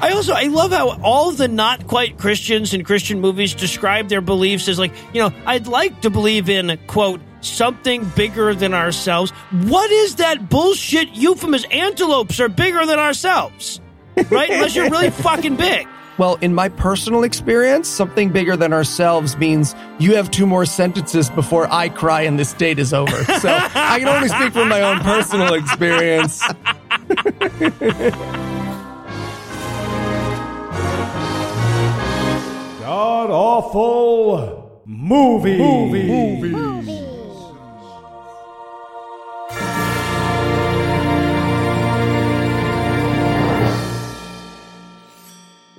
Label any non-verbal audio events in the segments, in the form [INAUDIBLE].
I also I love how all the not quite Christians in Christian movies describe their beliefs as like, you know, I'd like to believe in quote something bigger than ourselves. What is that bullshit euphemism? Antelopes are bigger than ourselves. Right? Unless you're really [LAUGHS] fucking big. Well, in my personal experience, something bigger than ourselves means you have two more sentences before I cry and this date is over. So I can only speak from my own personal experience. [LAUGHS] God awful movie. Movie.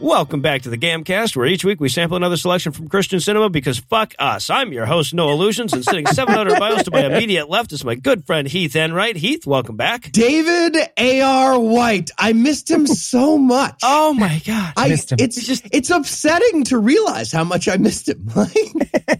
Welcome back to the Gamcast, where each week we sample another selection from Christian cinema because fuck us. I'm your host, Noah Lugeons, and sitting 700 miles to my immediate left is my good friend Heath Enright. Heath, welcome back. David A.R. White. I missed him so much. Oh my God. I, missed him. It's just it's upsetting to realize how much I missed him. [LAUGHS] Like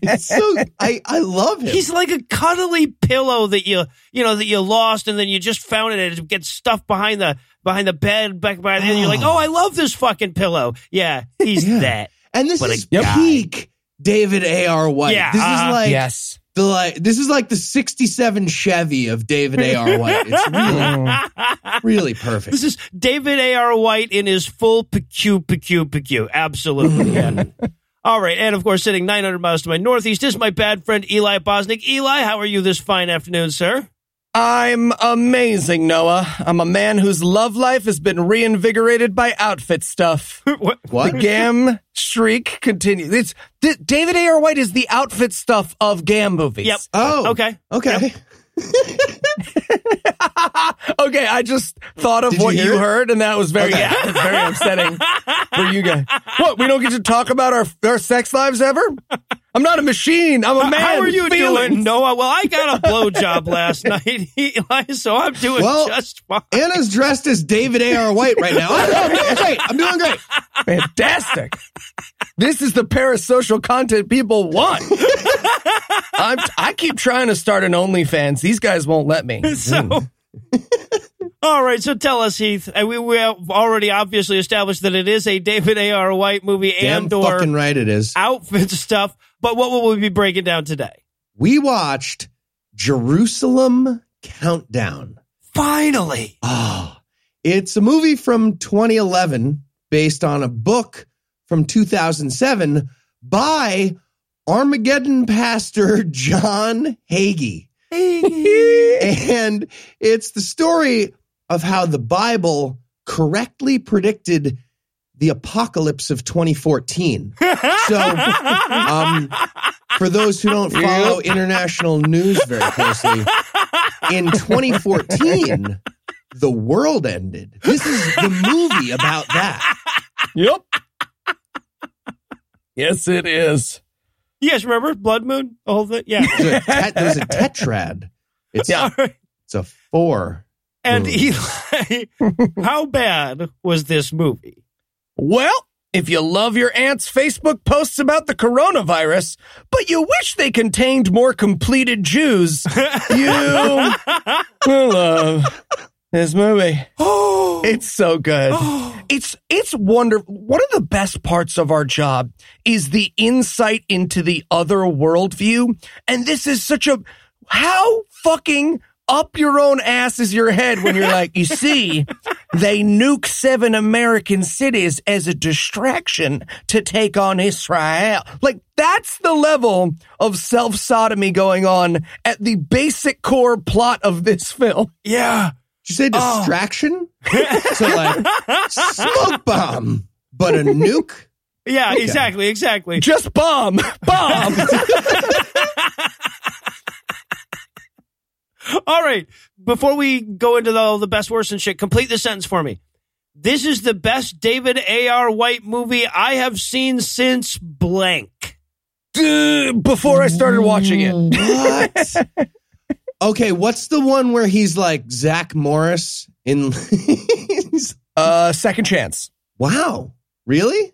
it's so I I love him. He's like a cuddly pillow that you you know that you lost and then you just found it and it gets stuffed behind the behind the bed back behind and you're like, oh, I love this fucking pillow. Yeah, he's Yeah. that. and this What is guy. peak David A.R. White. Yeah, this uh, is like yes. the like this is like the 67 Chevy of David A.R. [LAUGHS] White. It's really [LAUGHS] really perfect. This is David A.R. White in his full PQ, PQ, PQ. Absolutely. [LAUGHS] Yeah. All right. And of course, sitting 900 miles to my northeast is my bad friend Eli Bosnick. Eli, how are you this fine afternoon, sir? I'm amazing, Noah. I'm a man whose love life has been reinvigorated by outfit stuff. what? [LAUGHS] What? The Gam streak continues. It's D- David A.R. White is the outfit stuff of Gam movies. Yep. Oh. Okay. Okay. [LAUGHS] okay, I just thought of Did you what hear you heard, and that was very, Okay. yeah, was [LAUGHS] very upsetting for you guys. What? We don't get to talk about our our sex lives ever? I'm not a machine. I'm a man. How are you feelings. doing, Noah? Well, I got a [LAUGHS] blowjob last night, [LAUGHS] Eli, so I'm doing Well, just fine. Anna's dressed as David A.R. White right now. I'm doing great. I'm doing great. Fantastic. this is the parasocial content people want. [LAUGHS] I'm, I keep trying to start an OnlyFans. These guys won't let me. So, hmm. all right. So tell us, Heath. We we have already obviously established that it is a David A.R. White movie Damn and or fucking right it is. outfit stuff. But what will we be breaking down today? We watched Jerusalem Countdown. Finally, Oh, it's a movie from 2011 based on a book from 2007 by Armageddon pastor John Hagee. [LAUGHS] and it's the story of how the Bible correctly predicted the apocalypse of 2014. [LAUGHS] So, um, for those who don't follow international news very closely, in 2014, the world ended. This is the movie about that. Yep. yes, it is. you guys remember Blood Moon? All the whole thing, yeah. There's a, there's a tetrad. It's, right. it's a four. And. Eli, [LAUGHS] how bad was this movie? Well, if you love your aunt's Facebook posts about the coronavirus, but you wish they contained more completed Jews, [LAUGHS] you will love this movie. Oh, [GASPS] It's so good. [GASPS] It's it's wonderful. One of the best parts of our job is the insight into the other worldview, and this is such a how fucking up your own ass is your head when you're like, you see, [LAUGHS] they nuke seven American cities as a distraction to take on Israel. Like that's the level of self sodomy going on at the basic core plot of this film. yeah. Did you say Oh. distraction? [LAUGHS] so like smoke bomb, but a nuke. Yeah, exactly, exactly. Just bomb, bomb. [LAUGHS] [LAUGHS] All right. Before we go into the, all the best, worst, and shit, complete the sentence for me. This is the best David A.R. White movie I have seen since blank. Duh, Before I started watching it, What? [LAUGHS] okay, what's the one where he's like Zach Morris in? [LAUGHS] he's- uh, second chance, wow, really?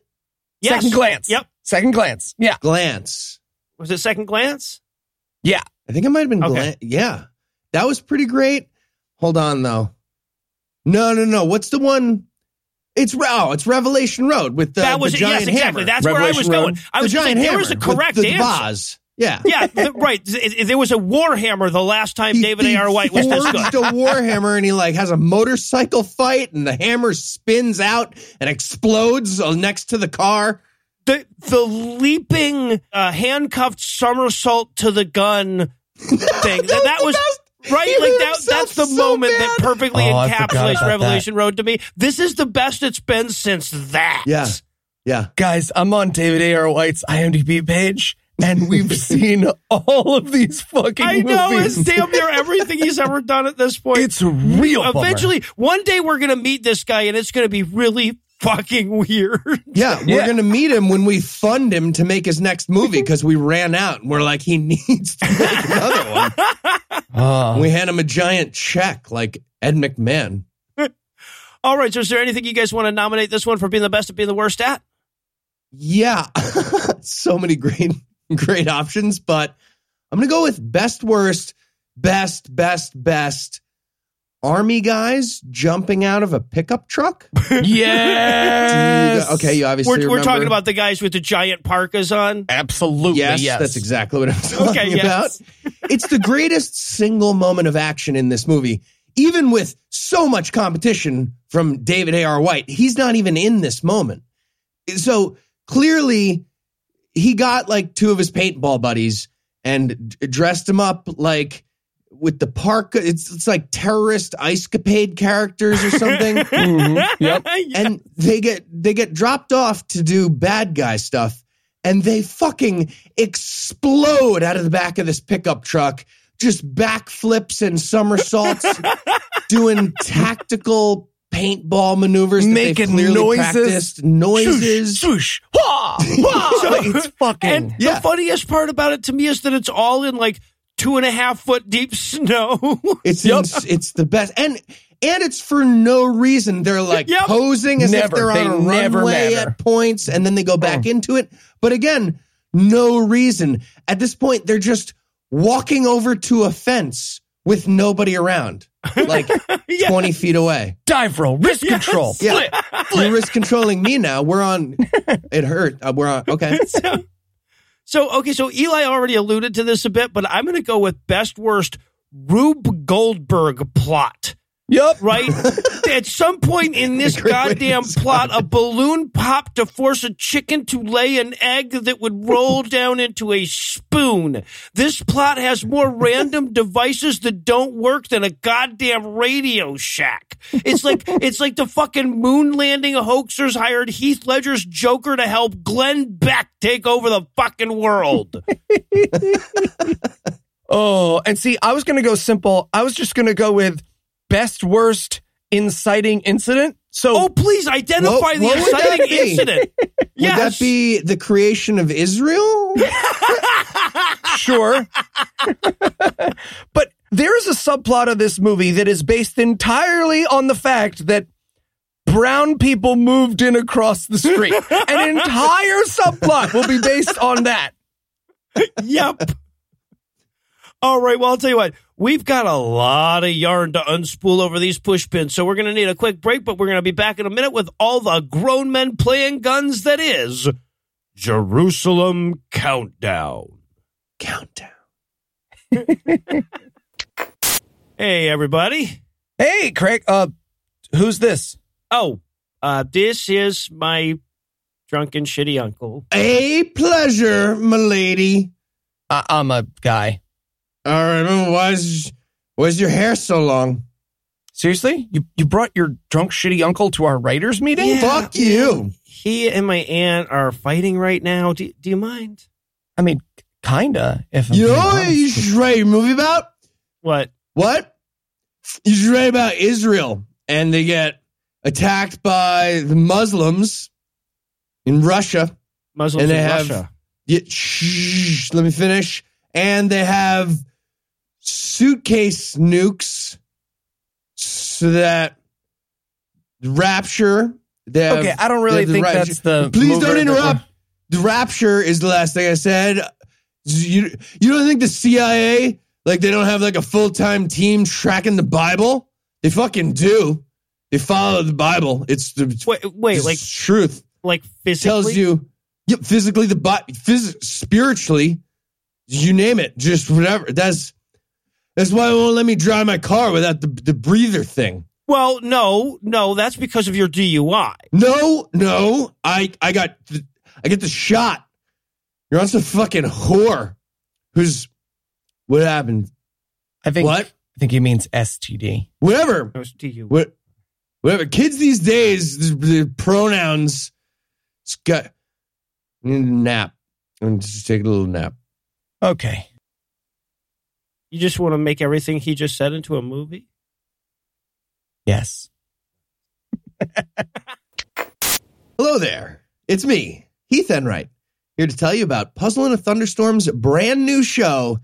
Yes. second glance. Yep. second glance. Yeah, Glance. Was it second glance? yeah. I think it might have been Okay. Glance. Yeah, that was pretty great. Hold on though. No, no, no. What's the one? It's oh, it's Revelation Road with the, that was the it. giant Yes, exactly. hammer. That's where I was Revelation going. I was just giant saying, hammer there was a correct the answer. vase. Yeah. Yeah, th- right. There was a Warhammer the last time He- David he A.R. White was this good. a warhammer and he like has a motorcycle fight and the hammer spins out and explodes uh, next to the car. The, the leaping, uh, handcuffed somersault to the gun [LAUGHS] thing. that, that was. Right, He like that, that's the so moment bad. that perfectly Oh, encapsulates about Revelation Road to me. This is the best it's been since that. Yeah. Yeah. Guys, I'm on David A.R. White's IMDb page, and we've [LAUGHS] seen all of these fucking I know movies. it's damn near [LAUGHS] everything he's ever done at this point. It's a real bummer. Eventually, one day we're gonna meet this guy, and it's gonna be really fucking weird. [LAUGHS] Yeah, we're Yeah. going to meet him when we fund him to make his next movie because we ran out and we're like, he [LAUGHS] needs to make another one. [LAUGHS] Uh, we hand him a giant check like Ed McMahon. All right. So, is there anything you guys want to nominate this one for being the best at being the worst at? Yeah, so many great, great options, but I'm going to go with best, worst, best, best, best. Army guys jumping out of a pickup truck. [LAUGHS] yes. okay, you obviously We're, we're talking about the guys with the giant parkas on. Absolutely. Yes, Yes. that's exactly what I'm talking Okay, yes. about. It's the greatest single moment of action in this movie, even with so much competition from David A.R. White. He's not even in this moment. So clearly, he got like two of his paintball buddies and dressed him up like with the park. It's it's like terrorist ice capade characters or something. [LAUGHS] Mhm. Yep. [LAUGHS] Yeah. and they get they get dropped off to do bad guy stuff and they fucking explode out of the back of this pickup truck just backflips and somersaults [LAUGHS] doing tactical paintball maneuvers Making they've noises. practiced noises Swoosh. Wah, wah. it's fucking. And Yeah. the funniest part about it to me is that it's all in like two and a half foot deep [LAUGHS] snow. it's Yep. ins- it's the best and and it's for no reason they're like Yep. posing as if they're on They a never runway matter. at points and then they go back into it but again no reason at this point they're just walking over to a fence with nobody around [LAUGHS] like Yeah. 20 feet away Dive roll. Wrist control. yeah you're risk controlling me now we're on it hurt uh, we're on okay [LAUGHS] so, so okay, so Eli already alluded to this a bit, but I'm going to go with best worst Rube Goldberg plot. Yep. Right? [LAUGHS] At some point in this Great way to goddamn plot, a balloon popped to force a chicken to lay an egg that would roll [LAUGHS] down into a spoon. This plot has more random devices that don't work than a goddamn Radio Shack. It's like [LAUGHS] it's like the fucking moon landing hoaxers hired Heath Ledger's Joker to help Glenn Beck take over the fucking world. Oh, and see, I was going to go simple. I was just going to go with best worst inciting incident. So Oh, please identify What- the what inciting incident. [LAUGHS] would yes. that be the creation of israel [LAUGHS] sure. but there is a subplot of this movie that is based entirely on the fact that brown people moved in across the street. [LAUGHS] An entire subplot will be based on that. yep. All right. Well, I'll tell you what. We've got a lot of yarn to unspool over these push pins, so we're going to need a quick break, but we're going to be back in a minute with all the grown men playing guns that is Jerusalem Countdown. countdown [LAUGHS] Hey, everybody. Hey, Craig, uh, who's this? Oh, uh, this is my drunken shitty uncle. a pleasure milady I- I'm a guy. All right, why's why's your hair so long? Seriously? You you brought your drunk shitty uncle to our writers meeting? Yeah. Fuck you. He and my aunt are fighting right now. Do, do you mind? I mean, kinda. If I'm You know what you should write a movie about? What? What? You should write about Israel and they get attacked by the Muslims in Russia. Muslims And they in have- Russia. Yeah, shh, let me finish. And they have suitcase nukes so that Rapture. Have, Okay, I don't really the think that's the. Please don't interrupt. The Rapture is the last thing I said. You you don't think the CIA like they don't have like a full time team tracking the Bible? They fucking do. They follow the Bible. It's the Wait, wait, like truth. like physically. tells you yep, physically the body phys- spiritually you name it just whatever that's that's why it won't let me drive my car without the, the breather thing. Well, no, no, that's because of your DUI. no no i i got the, i get the shot. You're on some fucking whore. Who's what happened? I think what? I think he means STD. whatever. Was DUI. what whatever. Kids these days the, the pronouns it's got need a nap. And just take a little nap. Okay. You just want to make everything he just said into a movie? Yes. [LAUGHS] Hello there. It's me, Heath Enright, here to tell you about Puzzle in a Thunderstorm's brand new show,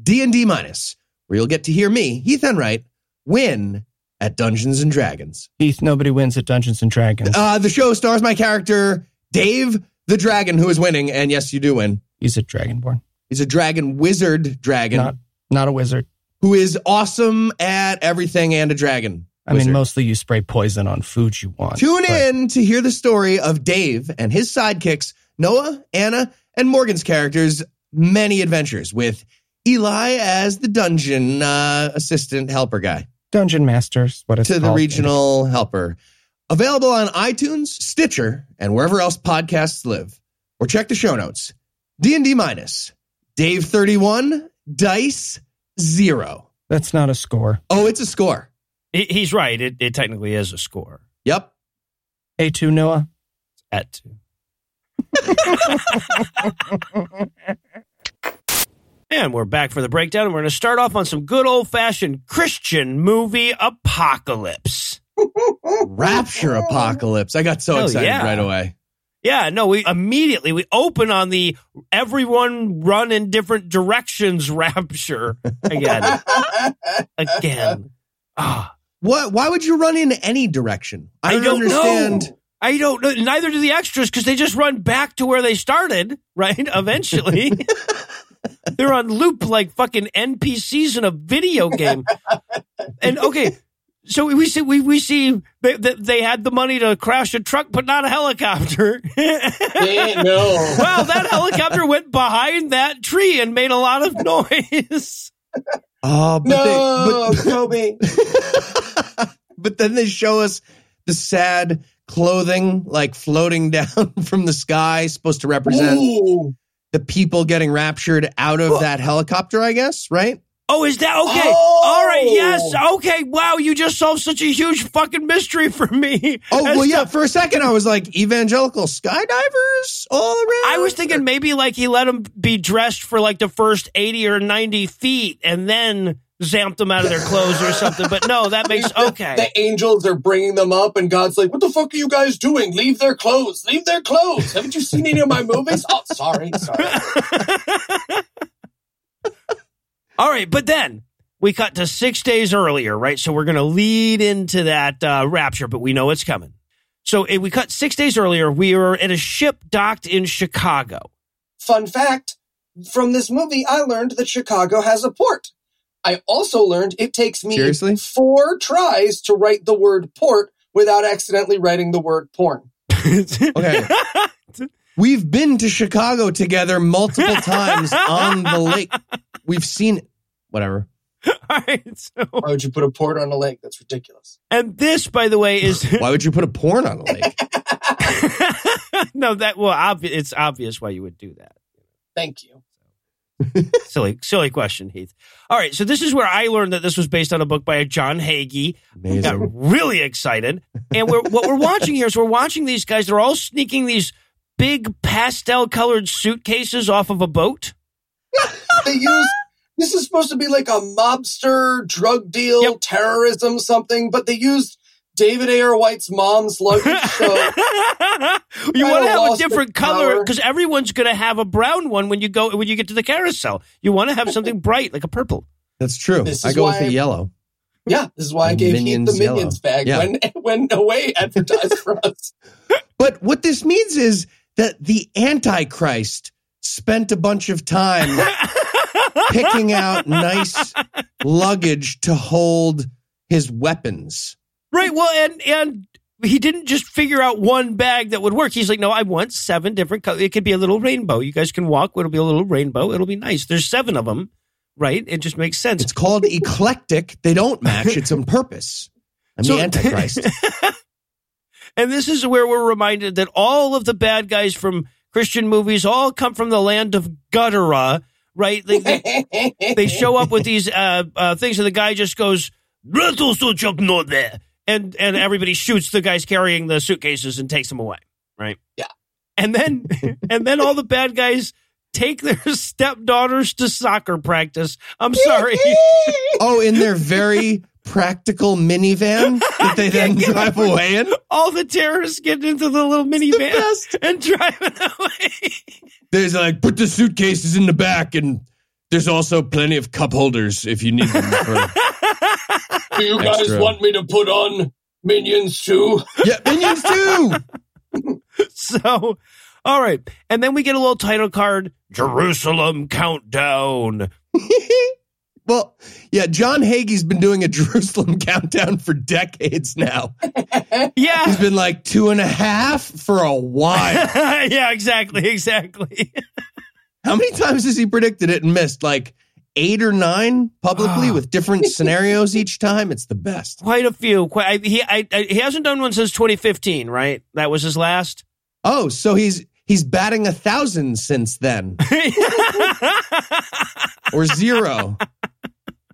D&D Minus, where you'll get to hear me, Heath Enright, win at Dungeons and Dragons. Heath, nobody wins at Dungeons and Dragons. Uh, the show stars my character, Dave the Dragon, who is winning, and yes, you do win. He's a dragonborn. He's a dragon wizard dragon Not not a wizard. who is awesome at everything and a dragon. I wizard. mean, mostly you spray poison on food you want. Tune but- in to hear the story of Dave and his sidekicks, Noah, Anna, and Morgan's characters' many adventures with Eli as the dungeon uh, assistant helper guy Dungeon Masters, what it's to the regional helper. Available on iTunes, Stitcher, and wherever else podcasts live. Or check the show notes. D&D minus. Dave 31, Dice 0. That's not a score. Oh, it's a score. He, he's right. It, it technically is a score Yep. A2 Noah. at two. [LAUGHS] and we're back for the breakdown. and We're going to start off on some good old fashioned Christian movie apocalypse. [LAUGHS] Rapture Apocalypse. I got so Hell excited yeah. right away. Yeah, no, we immediately we open on the everyone run in different directions [LAUGHS] rapture again. again. Ah, What? Why would you run in any direction? I I don't, don't understand. know. I don't know. Neither do the extras because they just run back to where they started, [LAUGHS] right? Eventually. [LAUGHS] They're on loop like fucking NPCs in a video game. And okay, so we see we we see they, they, they had the money to crash a truck, but not a helicopter. [LAUGHS] no. Well, that helicopter went behind that tree and made a lot of noise. [LAUGHS] Oh, but No, they, [LAUGHS] Toby. but, but then they show us the sad clothing like floating down from the sky, supposed to represent Ooh. the people getting raptured out of that helicopter. I guess, right? Oh, is that okay? Oh! All right, yes. Okay, wow, you just solved such a huge fucking mystery for me. Oh, well, to- yeah. For a second, I was like, evangelical skydivers all around. I was thinking maybe like he let them be dressed for like the first 80 or 90 feet and then zamped them out of their clothes or something. But no, that makes [LAUGHS] okay. The angels are bringing them up, and God's like, "What the fuck are you guys doing? Leave their clothes. Leave their clothes. Haven't you seen any of my movies? Oh, sorry, sorry. [LAUGHS] All right, but then we cut to six days earlier, right? So we're going to lead into that uh, rapture, but we know it's coming. So if we cut six days earlier. We were at a ship docked in Chicago. Fun fact: from this movie, I learned that Chicago has a port. I also learned it takes me Seriously? four tries to write the word port without accidentally writing the word porn. [LAUGHS] Okay. [LAUGHS] We've been to Chicago together multiple [LAUGHS] times on the lake. We've seen it. Whatever. [LAUGHS] All right. So, Why would you put a port on a lake? That's ridiculous. and this, by the way, is Why would you put a porn on a lake? [LAUGHS] no that well, obvi- it's obvious why you would do that. Thank you. Silly, silly question, Heath. All right, so this is where I learned that this was based on a book by a John Hagee. I got Amazing. really excited. And we're, what we're watching here is we're watching these guys. They're all sneaking these big pastel colored suitcases off of a boat. [LAUGHS] They use this is supposed to be like a mobster drug deal, Yep. terrorism, something, but they used David A.R. White's mom's luggage. So [LAUGHS] you want to have a different color because everyone's going to have a brown one when you go when you get to the carousel. You want to have something [LAUGHS] bright like a purple. That's true. This I go with why- the yellow. yeah, this is why I gave Heath the Minions yellow. bag Yeah. when when away advertised for us. But what this means is that the Antichrist spent a bunch of time [LAUGHS] picking out nice luggage to hold his weapons. Right. Well, and and he didn't just figure out one bag that would work. He's like, no, I want seven different colors. It could be a little rainbow. You guys can walk. It'll be a little rainbow. It'll be nice. There's seven of them. Right. It just makes sense. It's called eclectic. They don't match. [LAUGHS] It's on purpose. I'm So- the Antichrist. [LAUGHS] And this is where we're reminded that all of the bad guys from Christian movies all come from the land of Guttera, right? They, they, [LAUGHS] they show up with these uh, uh, things, and the guy just goes, "Rattlesnake and and everybody shoots the guys carrying the suitcases and takes them away, right? Yeah. And then [LAUGHS] and then all the bad guys take their [LAUGHS] stepdaughters to soccer practice. I'm sorry. oh, in their very practical minivan [LAUGHS] that they then drive away in. all the terrorists get into the little minivan best. and driving away. There's like, put the suitcases in the back, and there's also plenty of cup holders if you need them. For, [LAUGHS] Do you guys Extra. want me to put on Minions too? yeah, minions too. [LAUGHS] So, all right. And then we get a little title card Jerusalem Countdown. Well, yeah, John Hagee's been doing a [LAUGHS] Jerusalem countdown for decades now. [LAUGHS] yeah. He's been like two and a half for a while. [LAUGHS] yeah, exactly. Exactly. How many times has he predicted it and missed? Like eight or nine publicly Ah. with different scenarios each time. It's the best. Quite a few. Quite, I, he, I, I, he hasn't done one since 2015, right? That was his last. Oh, so he's he's batting a thousand since then, or zero,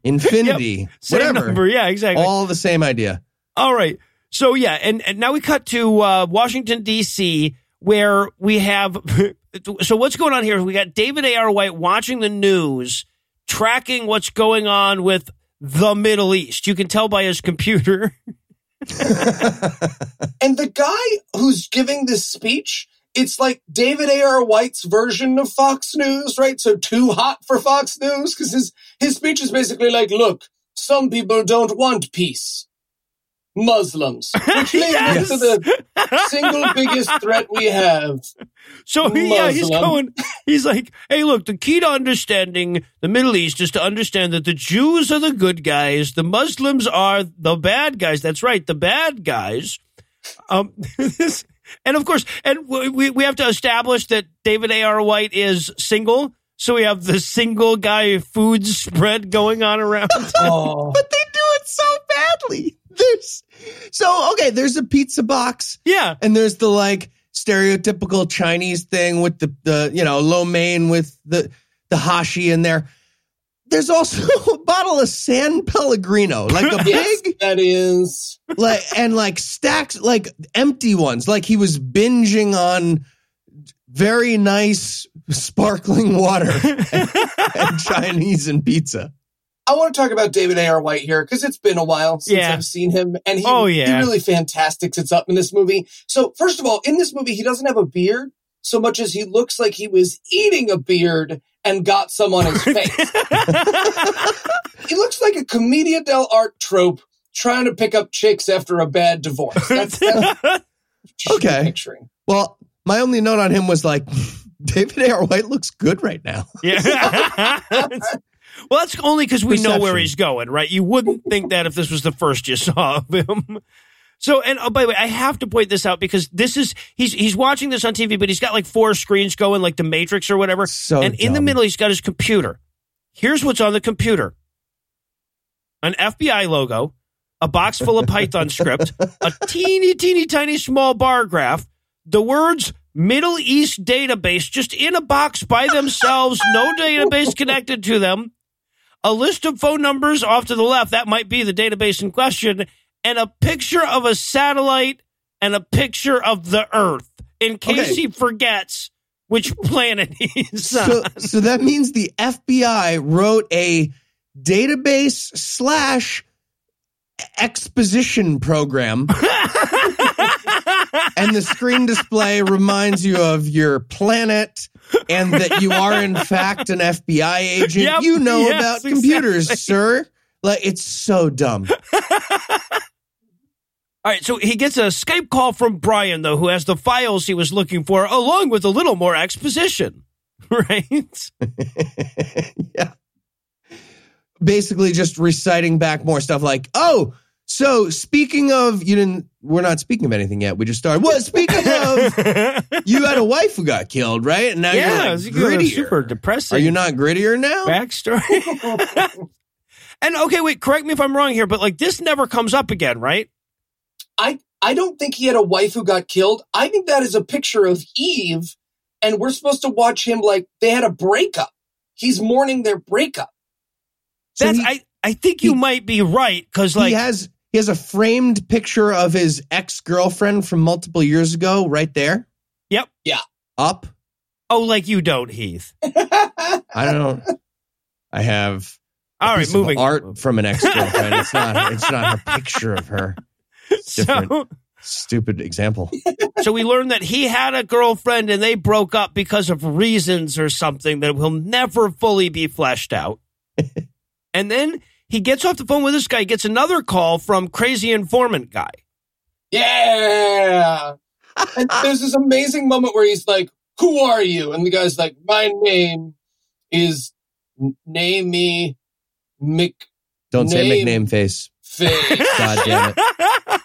infinity, Same whatever. number. Yeah, exactly. All the same idea. All right. So yeah, and, and now we cut to uh, Washington D.C. where we have. [LAUGHS] So what's going on here? We got David A. R. White watching the news, tracking what's going on with the Middle East. You can tell by his computer. [LAUGHS] [LAUGHS] And the guy who's giving this speech, it's like David A.R. White's version of Fox News, right? So too hot for Fox News because his, his speech is basically like, look, some people don't want peace. Muslims, [LAUGHS] which leads Yes. to the single biggest threat we have. So yeah, he's going. He's like, "Hey, look, the key to understanding the Middle East is to understand that the Jews are the good guys, the Muslims are the bad guys. That's right, the bad guys." Um, [LAUGHS] this, and of course, and we we have to establish that David A. R. White is single. So we have the single guy food spread going on around. [LAUGHS] Oh, But they do it so badly. There's so okay. There's a pizza box, yeah, and there's the like stereotypical Chinese thing with the the you know lo mein with the the hashi in there. There's also [LAUGHS] a bottle of San Pellegrino, like a [LAUGHS] yes, big that is. like and like stacks like empty ones like he was binging on very nice sparkling water and, [LAUGHS] and chinese and pizza I want to talk about David A.R. White here because it's been a while since Yeah. I've seen him, and he, Oh, he really fantastic sits up in this movie. So, first of all, in this movie, he doesn't have a beard so much as he looks like he was eating a beard and got some on his [LAUGHS] face. he looks like a commedia dell'arte trope trying to pick up chicks after a bad divorce. That's, that's [LAUGHS] what you should be Okay. picturing. well my only note on him was like [LAUGHS] david a.r white looks good right now [LAUGHS] Yeah. [LAUGHS] well, that's only because we know where he's going, right? You wouldn't think that if this was the first you saw of him. So, and oh, by the way, I have to point this out because this is he's he's watching this on TV, but he's got like four screens going, like the Matrix or whatever. So and in the middle, he's got his computer. Here's what's on the computer: an FBI logo, a box full of Python script, a teeny, teeny, tiny small bar graph, the words Middle East database just in a box by themselves, no database connected to them, a list of phone numbers off to the left, that might be the database in question, and a picture of a satellite and a picture of the Earth in case Okay. he forgets which planet [LAUGHS] he's so on. so that means the fbi wrote a database slash exposition program [LAUGHS] and the screen display reminds you of your planet and that you are in fact an FBI agent. Yep, you know yes, about computers, exactly. sir. Like it's so dumb. All right, so he gets a Skype call from Brian, though, who has the files he was looking for, along with a little more exposition. [LAUGHS] Right? [LAUGHS] yeah. Basically just reciting back more stuff like, "Oh, So speaking of, you didn't. We're not speaking of anything yet. We just started. Well, speaking of, [LAUGHS] you had a wife who got killed, right? And now yeah, you're it's like grittier. super depressing. Are you not grittier now? backstory? [LAUGHS] and okay, wait, correct me if I'm wrong here, but like this never comes up again, right? I I don't think he had a wife who got killed. I think that is a picture of Eve, and we're supposed to watch him like they had a breakup. He's mourning their breakup. So That's he- I. I think you he- might be right because like he has he has a framed picture of his ex girlfriend from multiple years ago, right there. Yep. Yeah. Up. oh, like you don't, Heath. [LAUGHS] I don't. I have All right, piece of moving art from an ex girlfriend. it's not. It's not her picture of her. [LAUGHS] different. So, Stupid example. [LAUGHS] so we learned that he had a girlfriend and they broke up because of reasons or something that will never fully be fleshed out. and then he gets off the phone with this guy, gets another call from crazy informant guy. Yeah. And there's this amazing moment where he's like, Who are you? And the guy's like, My name is N- Name me McFace. Don't say Name. nickname face. [LAUGHS] God damn it.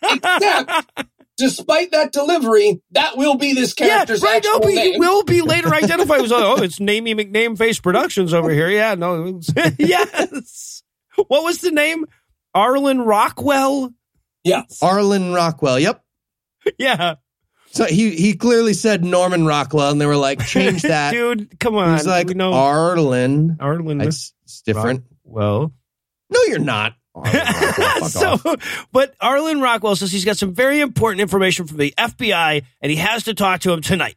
Except, despite that delivery, that will be this Yeah, character's right. Actual but he name. will be later identified as oh, it's Namey McName Face Productions over here. Yeah, no, it's- [LAUGHS] yes. What was the name? Arlen Rockwell. yeah. Arlen Rockwell. Yep. Yeah, So he he clearly said Norman Rockwell, and they were like, change [LAUGHS] that. dude, come on. He's like know Arlen. Arlen It's, it's different. Well, No, you're not. [LAUGHS] Arlen Rockwell. Fuck so, off. but Arlen Rockwell says he's got some very important information from the FBI, and he has to talk to him tonight.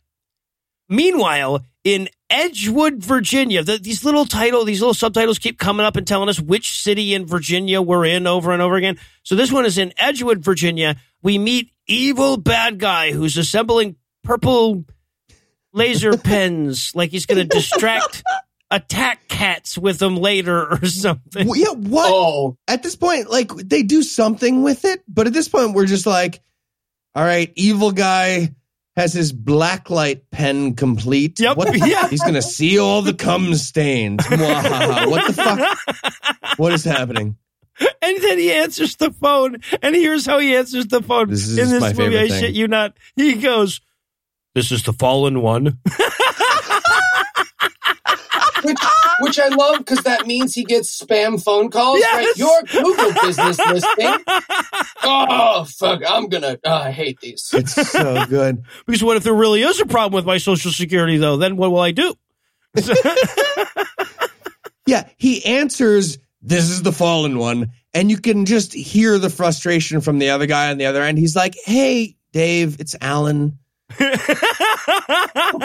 Meanwhile, in Edgewood, Virginia, the, these little title, these little subtitles keep coming up and telling us which city in Virginia we're in over and over again. So this one is in Edgewood, Virginia. We meet evil bad guy who's assembling purple laser [LAUGHS] pens, like he's going to distract attack cats with them later or something. Well, yeah, what? Oh, At this point, like they do something with it, but at this point, we're just like, all right, evil guy has his blacklight pen complete. Yep. What, [LAUGHS] Yeah. He's gonna see all the cum stains. [LAUGHS] What the fuck? What is happening? And then he answers the phone, and here's how he answers the phone This is in this my movie. favorite I thing. shit you not. He goes, "This is the fallen one." [LAUGHS] which which I love because that means he gets spam phone calls. Right? Your Google business listing. Oh fuck! I'm gonna. Oh, I hate these. It's so good. [LAUGHS] because what if there really is a problem with my social security, though? Then what will I do? [LAUGHS] Yeah, he answers, This is the fallen one. And you can just hear the frustration from the other guy on the other end. He's like, Hey, Dave, it's Alan. [LAUGHS]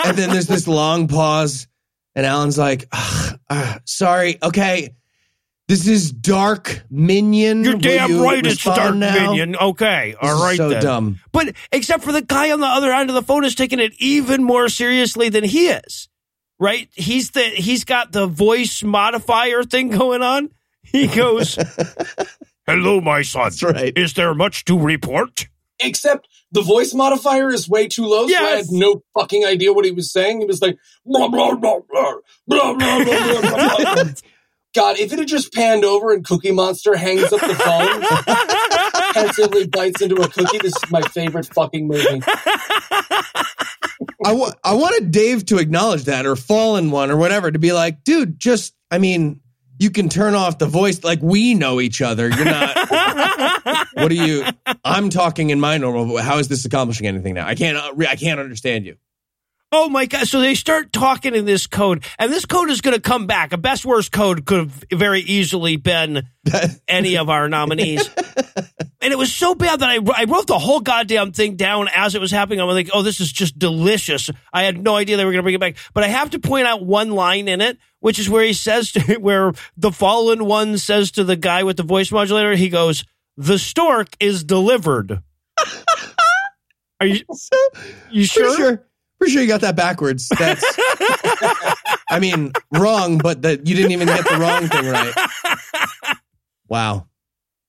And then there's this long pause, and Alan's like, "Ugh, uh, Sorry, okay. This is Dark Minion. You're damn you right. It's Dark now?" Minion. Okay, This all is right so then. dumb. But except for the guy on the other end of the phone is taking it even more seriously than he is. Right? He's the he's got the voice modifier thing going on. He goes, [LAUGHS] "Hello, my son. That's right. Is there much to report?" Except the voice modifier is way too low, so I had no fucking idea what he was saying. He was like blah blah blah blah blah blah blah blah. blah, blah. God, if it had just panned over and Cookie Monster hangs up the phone, pensively bites into a cookie, this is my favorite fucking movie. I wa- I wanted Dave to acknowledge that or Fallen One or whatever to be like, dude, just, I mean, you can turn off the voice. Like, we know each other. You're not, what are you, I'm talking in my normal. How is this accomplishing anything now? I can't, uh, I can't understand you. Oh my god! So they start talking in this code, and this code is going to come back. A best worst code could have very easily been [LAUGHS] any of our nominees, and it was so bad that I, I wrote the whole goddamn thing down as it was happening. I'm like, oh, this is just delicious. I had no idea they were going to bring it back, but I have to point out one line in it, which is where he says, to, [LAUGHS] where the fallen one says to the guy with the voice modulator, he goes, "The stork is delivered." Are you [LAUGHS] So, you sure? sure, pretty sure you got that backwards. That's, [LAUGHS] I mean, wrong, but that you didn't even get the wrong thing right. Wow.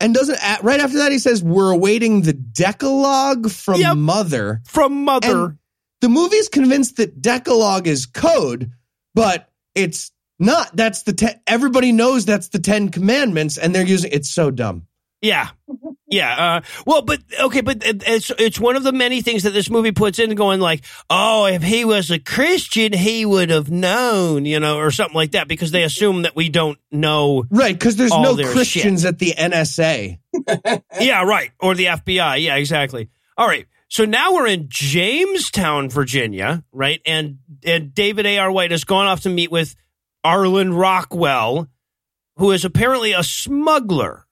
And doesn't, right after that, he says, we're awaiting the Decalogue from Yep. Mother. From mother. And the movie's convinced that Decalogue is code, but it's not. That's the ten, everybody knows that's the Ten Commandments, and they're using it's so dumb. Yeah. [LAUGHS] Yeah. Uh, well, but okay, but it's it's one of the many things that this movie puts in, going like, oh, if he was a Christian, he would have known, you know, or something like that, because they assume that we don't know. Right, because there's All no their Christians at the NSA. [LAUGHS] Yeah, right, or the FBI. Yeah, exactly. All right. So now we're in Jamestown, Virginia, right? And and David A. R. White has gone off to meet with Arlen Rockwell, who is apparently a smuggler.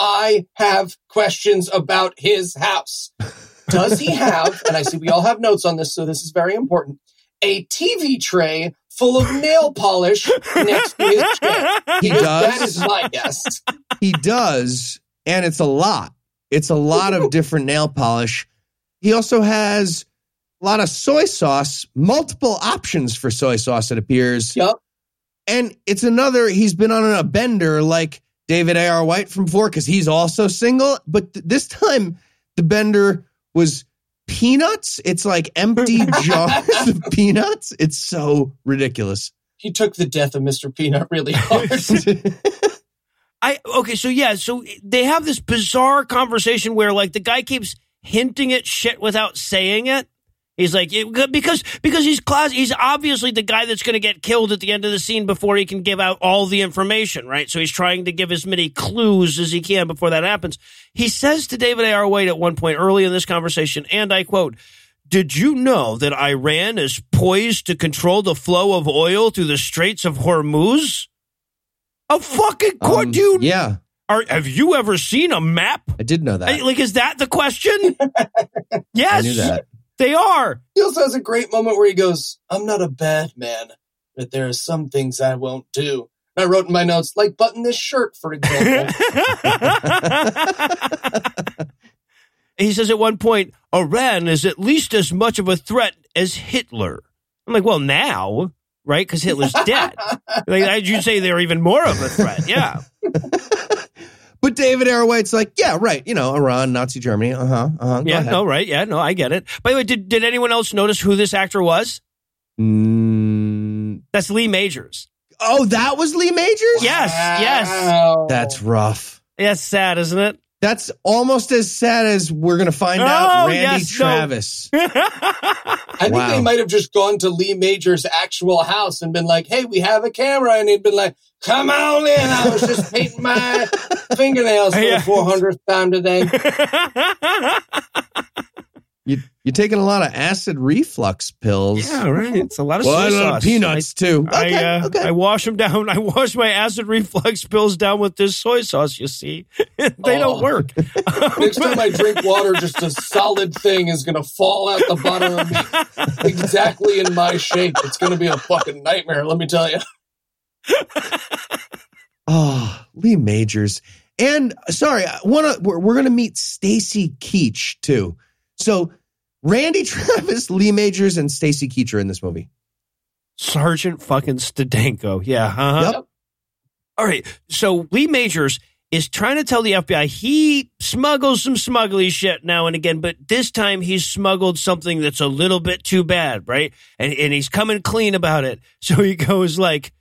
I have questions about his house. Does he have, and I see we all have notes on this, so this is very important, a TV tray full of nail polish next to his chair? He That does. is my guess. He does, and it's a lot. It's a lot of different nail polish. He also has a lot of soy sauce, multiple options for soy sauce, it appears. Yep. And it's another, he's been on a bender like David A.R. White from four because he's also single. But th- this time, the bender was peanuts. It's like empty [LAUGHS] jars of peanuts. It's so ridiculous. He took the death of Mr. Peanut really hard. [LAUGHS] I okay, so yeah, so they have this bizarre conversation where like the guy keeps hinting at shit without saying it. He's like because because he's class he's obviously the guy that's going to get killed at the end of the scene before he can give out all the information, right? So he's trying to give as many clues as he can before that happens. He says to David A. R. White at one point early in this conversation, and I quote, "Did you know that Iran is poised to control the flow of oil through the Straits of Hormuz?" A fucking court, Um, dude. Yeah, Are, have you ever seen a map? I did know that. Like, is that the question? [LAUGHS] yes, I knew that. They are. He also has a great moment where he goes, I'm not a bad man, but there are some things I won't do. I wrote in my notes, like button this shirt, for example. [LAUGHS] he says at one point, Iran is at least as much of a threat as Hitler. I'm like, well, now, right? Because Hitler's dead. [LAUGHS] like, I'd you say they're even more of a threat? Yeah. [LAUGHS] But David A. R. White's like, yeah, right. You know, Iran, Nazi Germany. Uh huh. Uh huh. Yeah, no, right. Yeah, no, I get it. By the way, did, did anyone else notice who this actor was? Mm, That's Lee Majors. oh, that was Lee Majors? Yes, yes. That's rough. That's sad, isn't it? That's almost as sad as we're going to find Oh, out Randy yes, no. Travis. [LAUGHS] I think Wow. they might have just gone to Lee Major's actual house and been like, hey, we have a camera. And he'd been like, come on in. I was just [LAUGHS] painting my fingernails for Yeah. the 400th time today. [LAUGHS] You, you're taking a lot of acid reflux pills. yeah, right. It's a lot of Well, soy a lot sauce. of peanuts, too. I, Okay, uh, okay. I wash them down. [LAUGHS] I wash my acid reflux pills down with this soy sauce. You see, [LAUGHS] they don't Oh. work. [LAUGHS] Next time I drink water, just a solid thing is going to fall out the bottom of me exactly in my shape. It's going to be a fucking nightmare, let me tell you. Oh, Lee Majors. And sorry, I wanna, we're, we're going to meet Stacy Keach, too. So Randy [LAUGHS] Travis, Lee Majors, and Stacy Keach are in this movie. Sergeant fucking Stedenko. Yeah. Uh-huh. Yep. All right. So Lee Majors is trying to tell the FBI he smuggles some smuggly shit now and again, but this time he's smuggled something that's a little bit too bad, right? And and he's coming clean about it. [LAUGHS] So he goes like,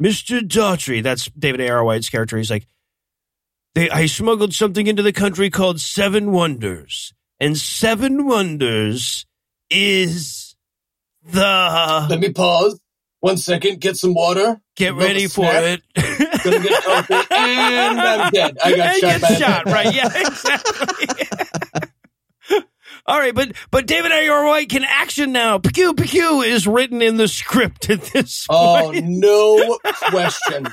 Mr. Daughtry, that's David A. R. White's character. He's like, they, I smuggled something into the country called Seven Wonders. And Seven Wonders is the Let me pause. One second, get some water. get ready for it. Gonna get [LAUGHS] and I'm dead. I got And shot get shot, right? Yeah, exactly. [LAUGHS] All right, but but David A. R. White can action now. Pew pew is written in the script at this oh, Point. Oh, no question.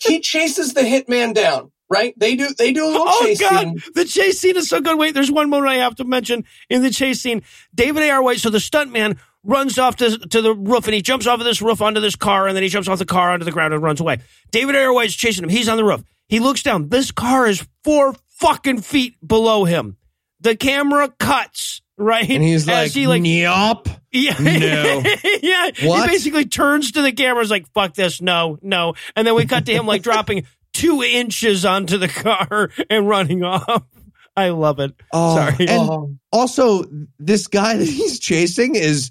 he chases the hitman down, right? They do. They do a little Oh chase God, scene. the chase scene is so good. Wait, there's one moment I have to mention in the chase scene. David A. R. White, so the stuntman runs off to, to the roof and he jumps off of this roof onto this car and then he jumps off the car onto the ground and runs away. David A. R. White's chasing him. He's on the roof. He looks down. This car is four fucking feet below him. The camera cuts right, And he's as like, he like Yup. yeah, No. [LAUGHS] yeah. What? He basically turns to the camera, is like, "Fuck this, no, no," and then we cut to him like dropping two inches onto the [LAUGHS] car and running off. I love it. Oh, Sorry. And Oh. also, this guy [LAUGHS] that he's chasing is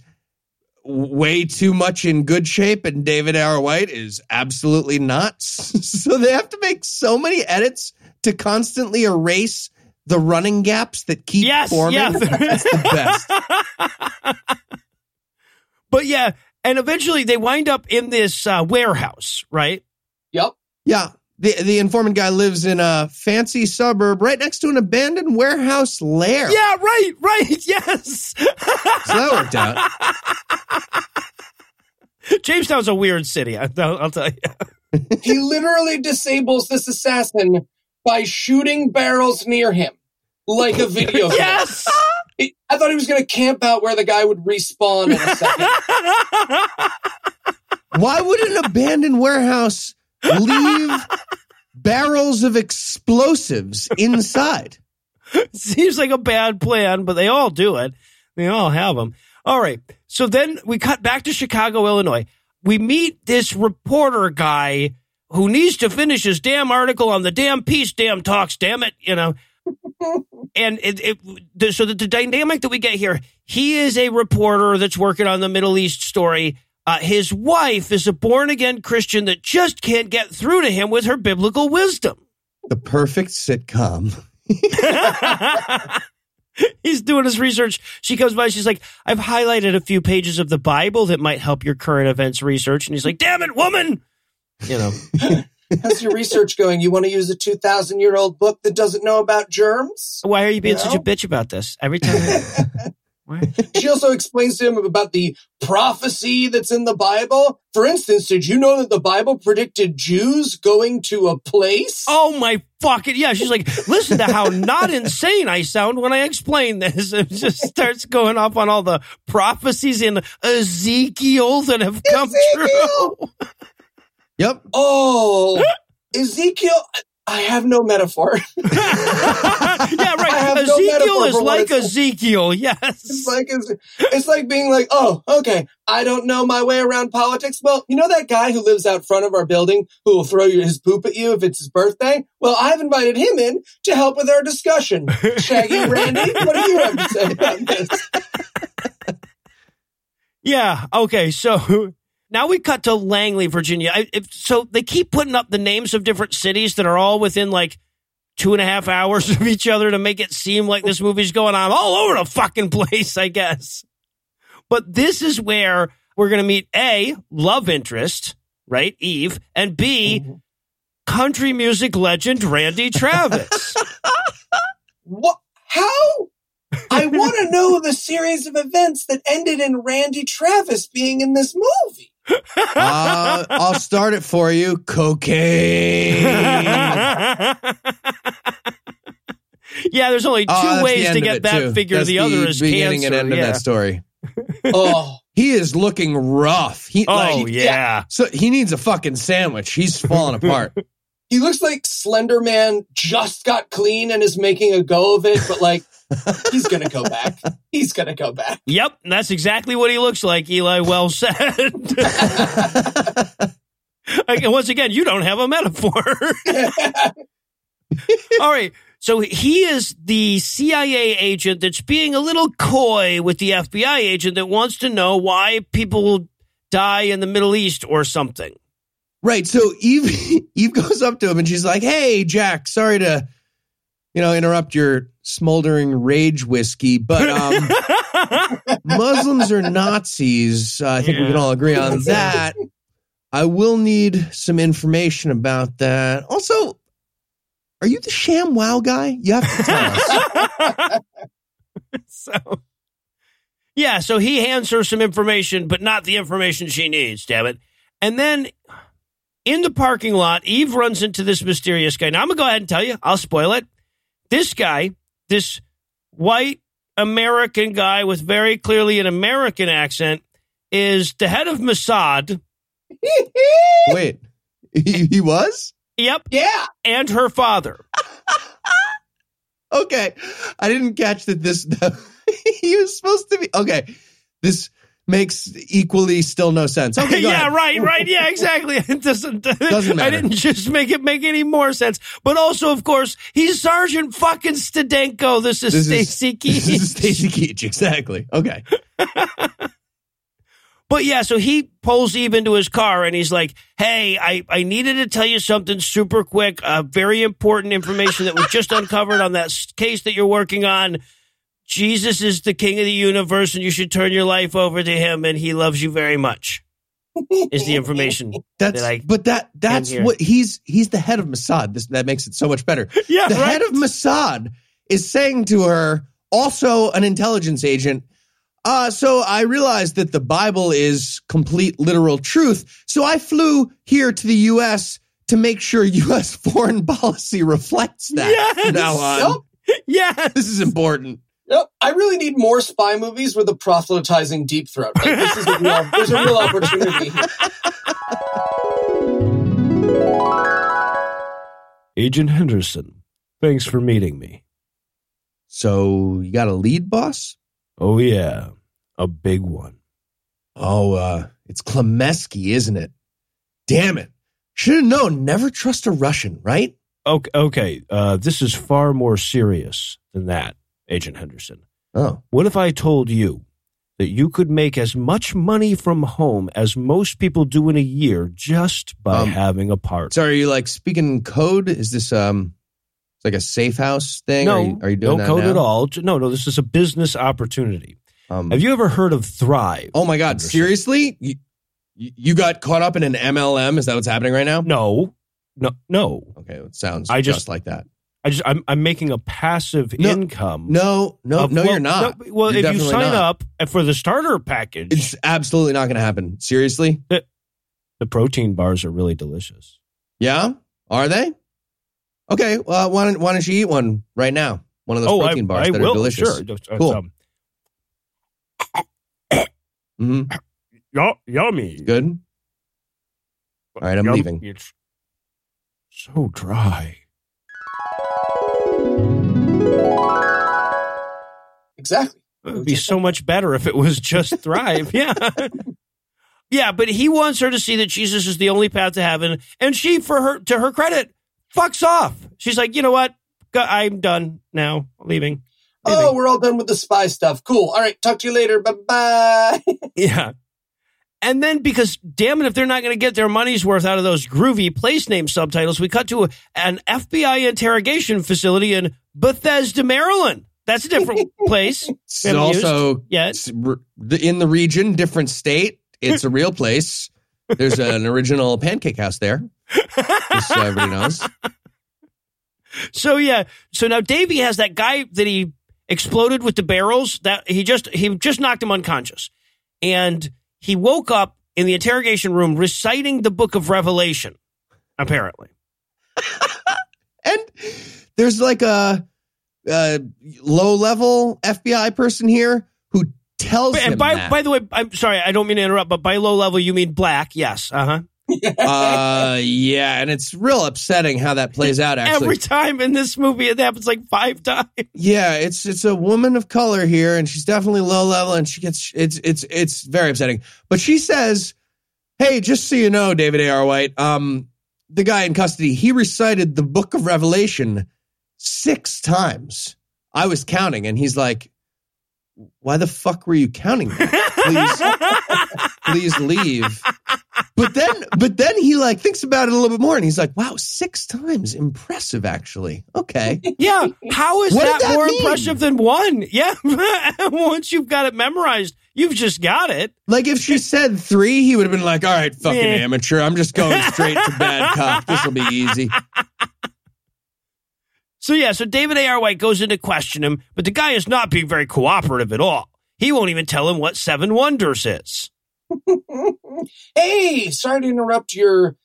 way too much in good shape, and David R. White is absolutely not. [LAUGHS] so they have to make so many edits to constantly erase the running gaps that keep Yes, forming. yeah. That's the best. But yeah, and eventually they wind up in this uh, warehouse, right? Yep. Yeah. The, the informant guy lives in a fancy suburb right next to an abandoned warehouse lair. Yeah, right, right, [LAUGHS] yes. So that worked out. [LAUGHS] Jamestown's a weird city. I, will I'll tell you. [LAUGHS] He literally disables this assassin by shooting barrels near him like a video game. Yes. He- I thought he was going to camp out where the guy would respawn in a second. Why would an abandoned warehouse leave barrels of explosives inside? Seems like a bad plan, but they all do it. They all have them. All right. So then we cut back to Chicago, Illinois. We meet this reporter guy who needs to finish his damn article on the damn piece, damn talks, damn it, you know. [LAUGHS] and it, it so that the dynamic that we get here, he is a reporter that's working on the Middle East story. Uh, his wife is a born again Christian that just can't get through to him with her biblical wisdom. The perfect sitcom. [LAUGHS] He's doing his research. She comes by. She's like, I've highlighted a few pages of the Bible that might help your current events research. And he's like, damn it, woman. You know, [LAUGHS] How's your research going? You want to use a 2,000 year old book that doesn't know about germs? why are you being You such a bitch about this? Every time. [LAUGHS] Why? She also explains to him about the prophecy that's in the Bible. For instance, did you know that the Bible predicted Jews going to a place? Oh my fucking yeah! She's like, listen to how not insane I sound when I explain this. [LAUGHS] It just starts going off on all the prophecies in Ezekiel that have come Ezekiel! true. [LAUGHS] Yep. Oh, Ezekiel. I have no metaphor. [LAUGHS] [LAUGHS] yeah, right. have no Ezekiel is like Ezekiel. Yes. It's like it's, it's like being like, oh, okay, I don't know my way around politics. Well, you know that guy who lives out front of our building who will throw you his poop at you if it's his birthday? Well, I've invited him in to help with our discussion. [LAUGHS] Shaggy Randy, what do you have to say about this? Yeah. Okay. So now we cut to Langley, Virginia. I, if, so they keep putting up the names of different cities that are all within like two and a half hours [LAUGHS] of each other to make it seem like this movie's going on all over the fucking [LAUGHS] place, I guess. But this is where we're going to meet A, love interest, right? Eve, and B, country music legend Randy Travis. [LAUGHS] What? How? I want to know the series of events that ended in Randy Travis being in this movie. Uh, I'll start it for you. Cocaine. [LAUGHS] yeah, there's only two Oh, that's ways to get that too. figure. That's the other is beginning cancer. and end yeah. of that story. [LAUGHS] Oh, He is looking rough. He, Oh like, yeah. So he needs a fucking sandwich. He's falling [LAUGHS] apart. he looks like Slender Man just got clean and is making a go of it, but like he's gonna go back. He's gonna go back. Yep, that's exactly what he looks like, Eli. Well said. [LAUGHS] Again, once again, you don't have a metaphor. [LAUGHS] All right. So he is the CIA agent that's being a little coy with the FBI agent that wants to know why people will die in the Middle East or something. Right. So Eve [LAUGHS] Eve goes up to him and she's like, "Hey, Jack, sorry to, you know, interrupt your smoldering rage whiskey, but um, [LAUGHS] Muslims are Nazis. Uh, I think we can all agree on [LAUGHS] that. I will need some information about that. Also, are you the Sham Wow guy? You have to tell us. [LAUGHS] so yeah so he hands her some information but not the information she needs damn it and then in the parking lot eve runs into this mysterious guy now i'm gonna go ahead and tell you i'll spoil it this guy this white american guy with very clearly an american accent is the head of mossad [LAUGHS] Wait, he, he was yep yeah. and her father [LAUGHS] okay. I didn't catch that. This [LAUGHS] he was supposed to be okay. This makes equally still no sense. Okay, [LAUGHS] yeah, ahead. right, right. Yeah, exactly. [LAUGHS] It doesn't, Doesn't matter. I didn't just make it make any more sense. But also, of course, he's Sergeant fucking Stedenko. This is Stacy [LAUGHS] This is Keach. Stacy Keach, exactly. Okay. But yeah, so he pulls Eve into his car and he's like, Hey, I, I needed to tell you something super quick, uh, very important information that was just uncovered on that case that you're working on. Jesus is the king of the universe and you should turn your life over to him and he loves you very much. Is the information. [LAUGHS] That's that but that that's what he's he's the head of Mossad. This that makes it so much better. [LAUGHS] Yeah, the right. head of Mossad is saying to her, also an intelligence agent. Uh, so I realized that the Bible is complete literal truth. So I flew here to the U.S. to make sure [LAUGHS] U.S. foreign policy reflects that Yes. now on. Yeah. This is important. Yep. I really need more spy movies with a proselytizing deep throat. Like, this is a real, [LAUGHS] there's a real opportunity. Agent Henderson, thanks for meeting me. So you got a lead boss? Oh, yeah, a big one. Oh, uh, it's Klemeski, isn't it? Damn it. Should have known. Never trust a Russian, right? Okay, okay uh, this is far more serious than that, Agent Henderson. Oh. What if I told you that you could make as much money from home as most people do in a year just by Um, having a part? So are you like speaking code? Is this um it's like a safe house thing? no, are you, are you doing no that code now? at all. No, no, this is a business opportunity. Um, Have you ever heard of Thrive? oh my god, Henderson? seriously? You, you you got caught up in an MLM? Is that what's happening right now? No, no, no. Okay, it sounds I just, just- like that. I just I'm I'm making a passive No, income. No, no, of- no, well, you're not. no, well, You're if you sign not. up for the starter package, It's absolutely not going to happen. Seriously? the protein bars are really delicious. Yeah? Are they? Okay, well, why don't why don't you eat one right now? One of those oh, I, protein bars I that will. are delicious. Sure. Uh, Cool. um, hmm yu- yummy. Good. All right, I'm Yum- leaving. It's so dry. Exactly. It would be so much better if it was just [LAUGHS] Thrive. yeah. Yeah, but he wants her to see that Jesus is the only path to heaven, and she, for her to her credit, fucks off. She's like, you know what? I'm done now. Leaving. Oh, we're all done with the spy stuff. Cool. All right. Talk to you later. Bye bye. [LAUGHS] Yeah. And then because damn it, if they're not going to get their money's worth out of those groovy place name subtitles, we cut to a, an FBI interrogation facility in Bethesda, Maryland. That's a different place. [LAUGHS] It's also yet. it's in the region, different state. It's a real place. There's an [LAUGHS] original pancake house there. Just so everybody knows. So yeah, so now Davey has that guy that he exploded with the barrels that he just he just knocked him unconscious, and he woke up in the interrogation room reciting the Book of Revelation. Apparently, [LAUGHS] And there's like a, a low level FBI person here who tells and him by that. by the way, I'm sorry, I don't mean to interrupt, but by low level you mean black? Yes, uh huh. [LAUGHS] uh, yeah, and it's real upsetting how that plays out. Actually, Every time in this movie, it happens like five times. Yeah, it's it's a woman of color here, and she's definitely low level, and she gets it's it's it's very upsetting. But she says, "Hey, just so you know, David A. R. White, um, the guy in custody, he recited the Book of Revelation six times. I was counting, and he's like, "Why the fuck were you counting that? Please, [LAUGHS] please leave." But then, but then he like thinks about it a little bit more, and he's like, "Wow, six times, impressive, actually. Okay." Yeah, how is that, that more mean? impressive than one? [LAUGHS] Yeah, once you've got it memorized, you've just got it. Like if she said three, he would have been like, "All right, fucking amateur. I'm just going straight to bad cop. This will be easy." [LAUGHS] So yeah, so David A.R. White goes in to question him, but the guy is not being very cooperative at all. He won't even tell him what Seven Wonders is. [LAUGHS] hey, sorry to interrupt your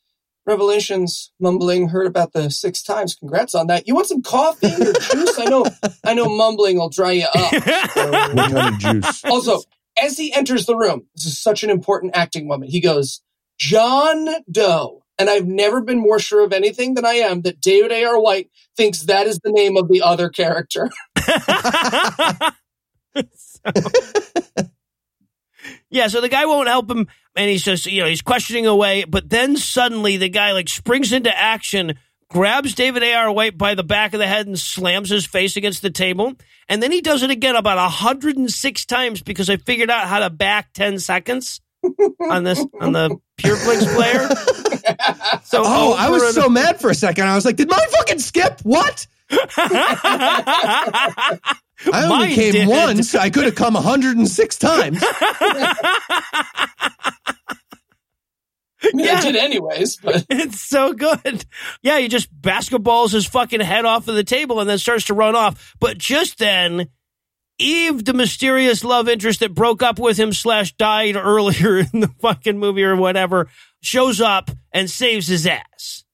revelations mumbling. Heard about the six times. Congrats on that. You want some coffee or [LAUGHS] juice? I know, I know mumbling will dry you up. [LAUGHS] What kind of juice? Also, as he enters the room, this is such an important acting moment. He goes, John Doe. And I've never been more sure of anything than I am that David A.R. White thinks that is the name of the other character. [LAUGHS] So- [LAUGHS] yeah, so the guy won't help him, and he's just, you know, he's questioning away. But then suddenly the guy like springs into action, grabs David A.R. White by the back of the head and slams his face against the table. And then he does it again about 106 times because I figured out how to back 10 seconds. on this on the [LAUGHS] PureFlix player. So Oh, I was over so mad for a second. I was like, did mine fucking skip? What? [LAUGHS] I only Mine came did. once. I could have come 106 times. [LAUGHS] I mean, Yeah. I did anyways, but [LAUGHS] It's so good. Yeah, he just basketballs his fucking head off of the table and then starts to run off. But just then, Eve, the mysterious love interest that broke up with him slash died earlier in the fucking movie or whatever, shows up and saves his ass.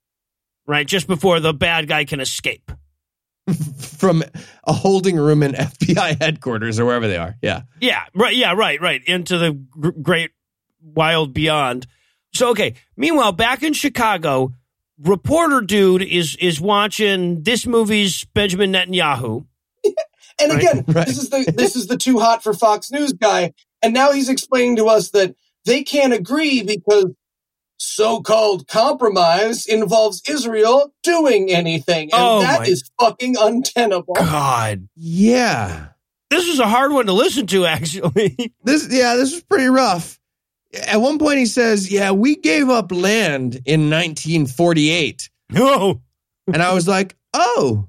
Right, just before the bad guy can escape. [LAUGHS] From a holding room in [LAUGHS] FBI headquarters or wherever they are. Yeah. Yeah, right. Yeah, right, right. Into the gr- great wild beyond. So, okay. Meanwhile, back in Chicago, reporter dude is is watching this movie's Benjamin Netanyahu. [LAUGHS] and Right, again, right. this is the this is the too hot for Fox News guy, and now he's explaining to us that they can't agree because so-called compromise involves Israel doing anything, and Oh that my- is fucking untenable. God, Yeah. this was a hard one to listen to. [LAUGHS] Actually, This, yeah, this was pretty rough. At one point, he says, Yeah, we gave up land in 1948. [LAUGHS] no. And I was like, Oh,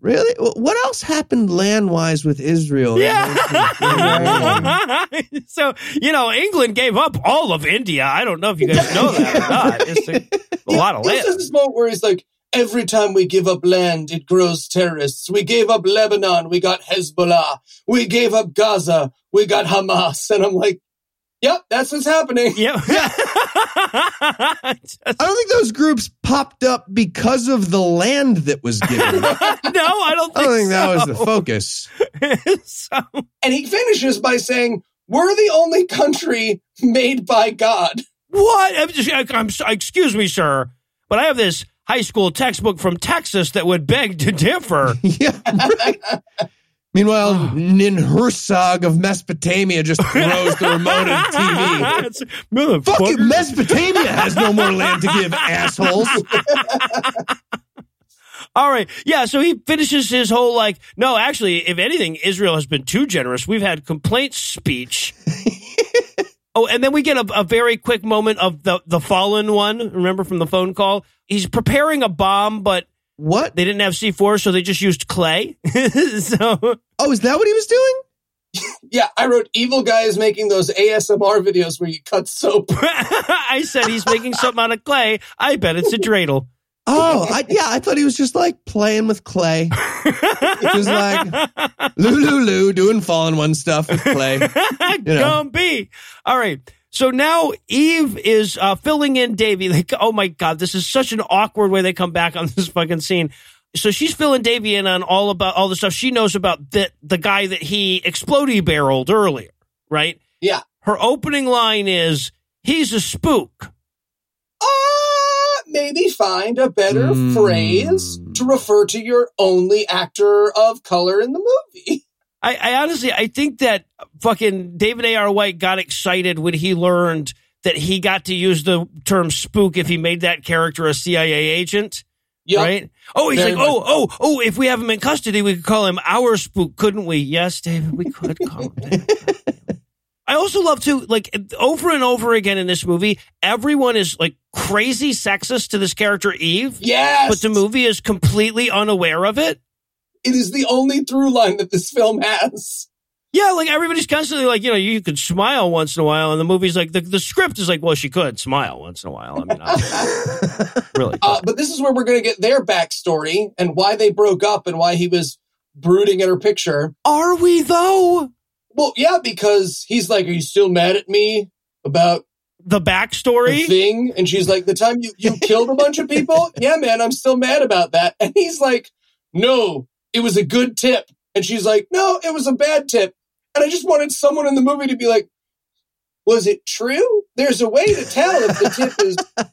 really? What else happened land wise with Israel? Yeah. [LAUGHS] so you know, England gave up all of India. I don't know if you guys know that or not. It's a, a [LAUGHS] lot of land. This land. is this moment where he's like, every time we give up land, it grows terrorists. We gave up Lebanon, we got Hezbollah. We gave up Gaza, we got Hamas. And I'm like, yep, that's what's happening. Yeah. [LAUGHS] [LAUGHS] I don't think those groups popped up because of the land that was given. [LAUGHS] No, I don't think, don't think that was the focus. so, And he finishes by saying, we're the only country made by God. what? I'm just, I, I'm, excuse me, sir, but I have this high school textbook from Texas that would beg to differ. Yeah. right. Meanwhile, ah. Ninhursag of Mesopotamia just throws the remote at TV. It's- [LAUGHS] motherfucker. Fucking Mesopotamia has no more land to give, assholes. [LAUGHS] All right. Yeah. So he finishes his whole like, no, actually, if anything, Israel has been too generous. We've had complaint speech. [LAUGHS] oh, and then we get a, a very quick moment of the, the fallen one. Remember from the phone call? He's preparing a bomb, but What? they didn't have C4, so they just used clay. [LAUGHS] so, Oh, is that what he was doing? [LAUGHS] Yeah, I wrote evil guy is making those ASMR videos where you cut soap. [LAUGHS] I said he's making something out of clay. I bet it's a dreidel. Oh, I, yeah. I thought he was just like playing with clay. Just like Lulu Lou doing fallen one stuff with clay. know. Gumby. All right. So now Eve is uh, filling in Davy. [LAUGHS] Like, oh my God, this is such an awkward way they come back on [LAUGHS] this fucking scene. So she's filling Davy in on all about all the stuff she knows about the, the guy that he explodey barreled earlier, right? Yeah. Her opening line is, he's a spook. Uh, maybe find a better Mm. phrase to refer to your only actor of color in the movie. I, I honestly, I think that fucking David A.R. White got excited when he learned that he got to use the term spook if he made that character a CIA agent. Yup. Right? Oh, he's Very like, oh, oh, oh, if we have him in custody, we could call him our spook, couldn't we? Yes, David, we could call him. I also love to, like, over and over again in this movie, everyone is like crazy sexist to this character, Eve, Yes. but the movie is completely unaware of it. It is the only through line that this film has. Yeah, like everybody's constantly like, you know, you could smile once in a while, and the movie's like, the, the script is like, well, she could smile once in a while. I mean, I, [LAUGHS] really. Uh, but this is where we're going to get their backstory and why they broke up and why he was brooding at her picture. Are we though? Well, yeah, because he's like, "Are you still mad at me about The the backstory? thing?" And she's like, "The time you you killed a bunch of people? [LAUGHS] Yeah, man, I'm still mad about that." And he's like, "No, it was a good tip." And she's like, "No, it was a bad tip." And I just wanted someone in the movie to be like, "Was it true?" There's a way to tell if the tip is [LAUGHS]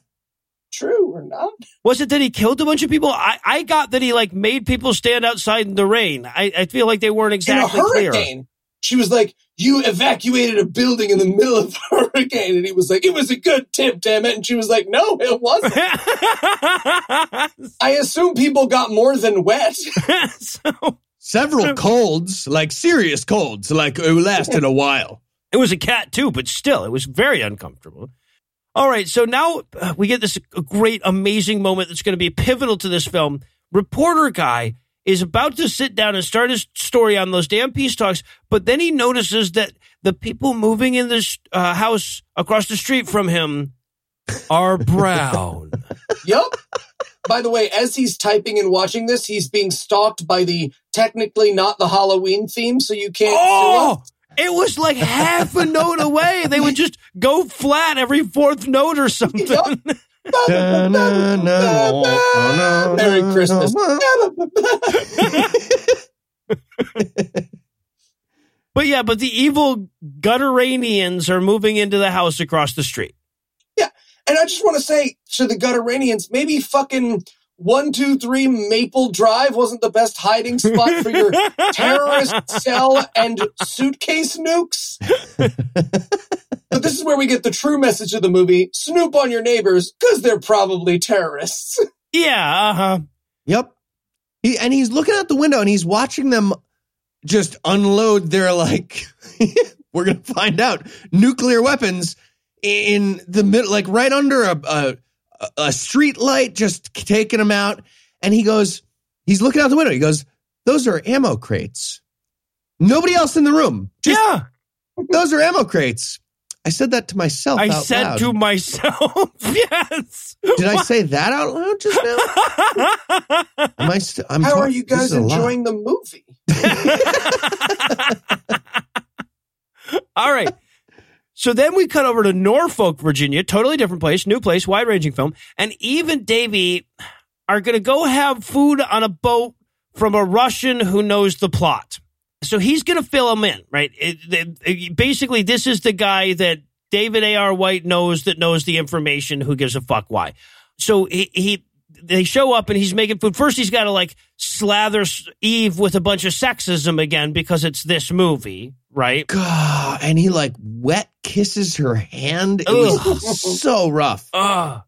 true or not. Was it that he killed a bunch of people? I, I got that he like made people stand outside in the rain. I, I feel like they weren't exactly in a clear. She was like, "You evacuated a building in the middle of a [LAUGHS] hurricane," and he was like, "It was a good tip, damn it." And she was like, "No, it wasn't." [LAUGHS] I assume people got more than wet. [LAUGHS] so, Several colds, like serious colds, like it lasted a while. It was a cat too, but still, it was very uncomfortable. All right, so now uh, we get this great, amazing moment that's going to be pivotal to this film. Reporter guy is about to sit down and start his story on those damn peace talks, but then he notices that the people moving in this uh, house across the street from him are brown. [LAUGHS] Yep. By the way, as he's typing and watching this, he's being stalked by the technically not the Halloween theme, so you can't. Oh, it was like half a note away. They would just go flat every fourth note or [LAUGHS] something. Yep. Merry Christmas. But yeah, but the evil gutteranians are moving into the house across the street. Yeah. And I just want to say to the Gutteranians, maybe fucking one, two, three Maple Drive wasn't the best hiding spot for your [LAUGHS] terrorist cell and suitcase nukes. but this is where we get the true message of the movie snoop on your neighbors because they're probably terrorists. [LAUGHS] Yeah, uh-huh. Yep. He, and he's looking out the window and he's watching them just unload their like [LAUGHS] we're gonna find out nuclear weapons in the middle, like right under a, a a street light, just taking them out. And he goes, he's looking out the window. He goes, "Those are ammo crates. Nobody else in the room. Just, yeah. those are ammo crates." I said that to myself. I out said loud. to myself, [LAUGHS] yes. Did I say that out loud just now? [LAUGHS] Am I? St- I'm How talk- are you guys is a lot. enjoying the movie? [LAUGHS] All right. So then we cut over to Norfolk, Virginia, totally different place, new place, wide ranging film. And Eve and Davey are going to go have food on a boat from a Russian who knows the plot. So he's going to fill them in, right? It- it- it- basically, this is the guy that David A.R. White knows that knows the information, who gives a fuck why. So he, he they show up and he's making food. First, he's got to like slather Eve with a bunch of sexism again because it's this movie, right? God, and he like wet kisses her hand. It was so rough. Ugh.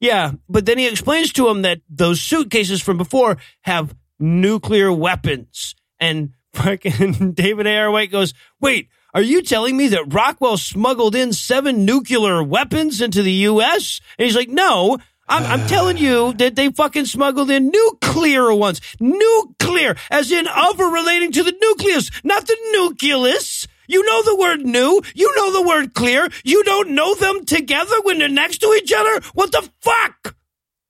Yeah, but then he explains to him that those suitcases from before have nuclear weapons. And fucking [LAUGHS] David. White goes, Wait, are you telling me that Rockwell smuggled in seven nuclear weapons into the U.S.? And he's like, No. I'm, I'm telling you that they fucking smuggled in nuclear ones. Nuclear, as in other relating to the nucleus, not the nucleus. You know the word new. You know the word clear. You don't know them together when they're next to each other. What the fuck?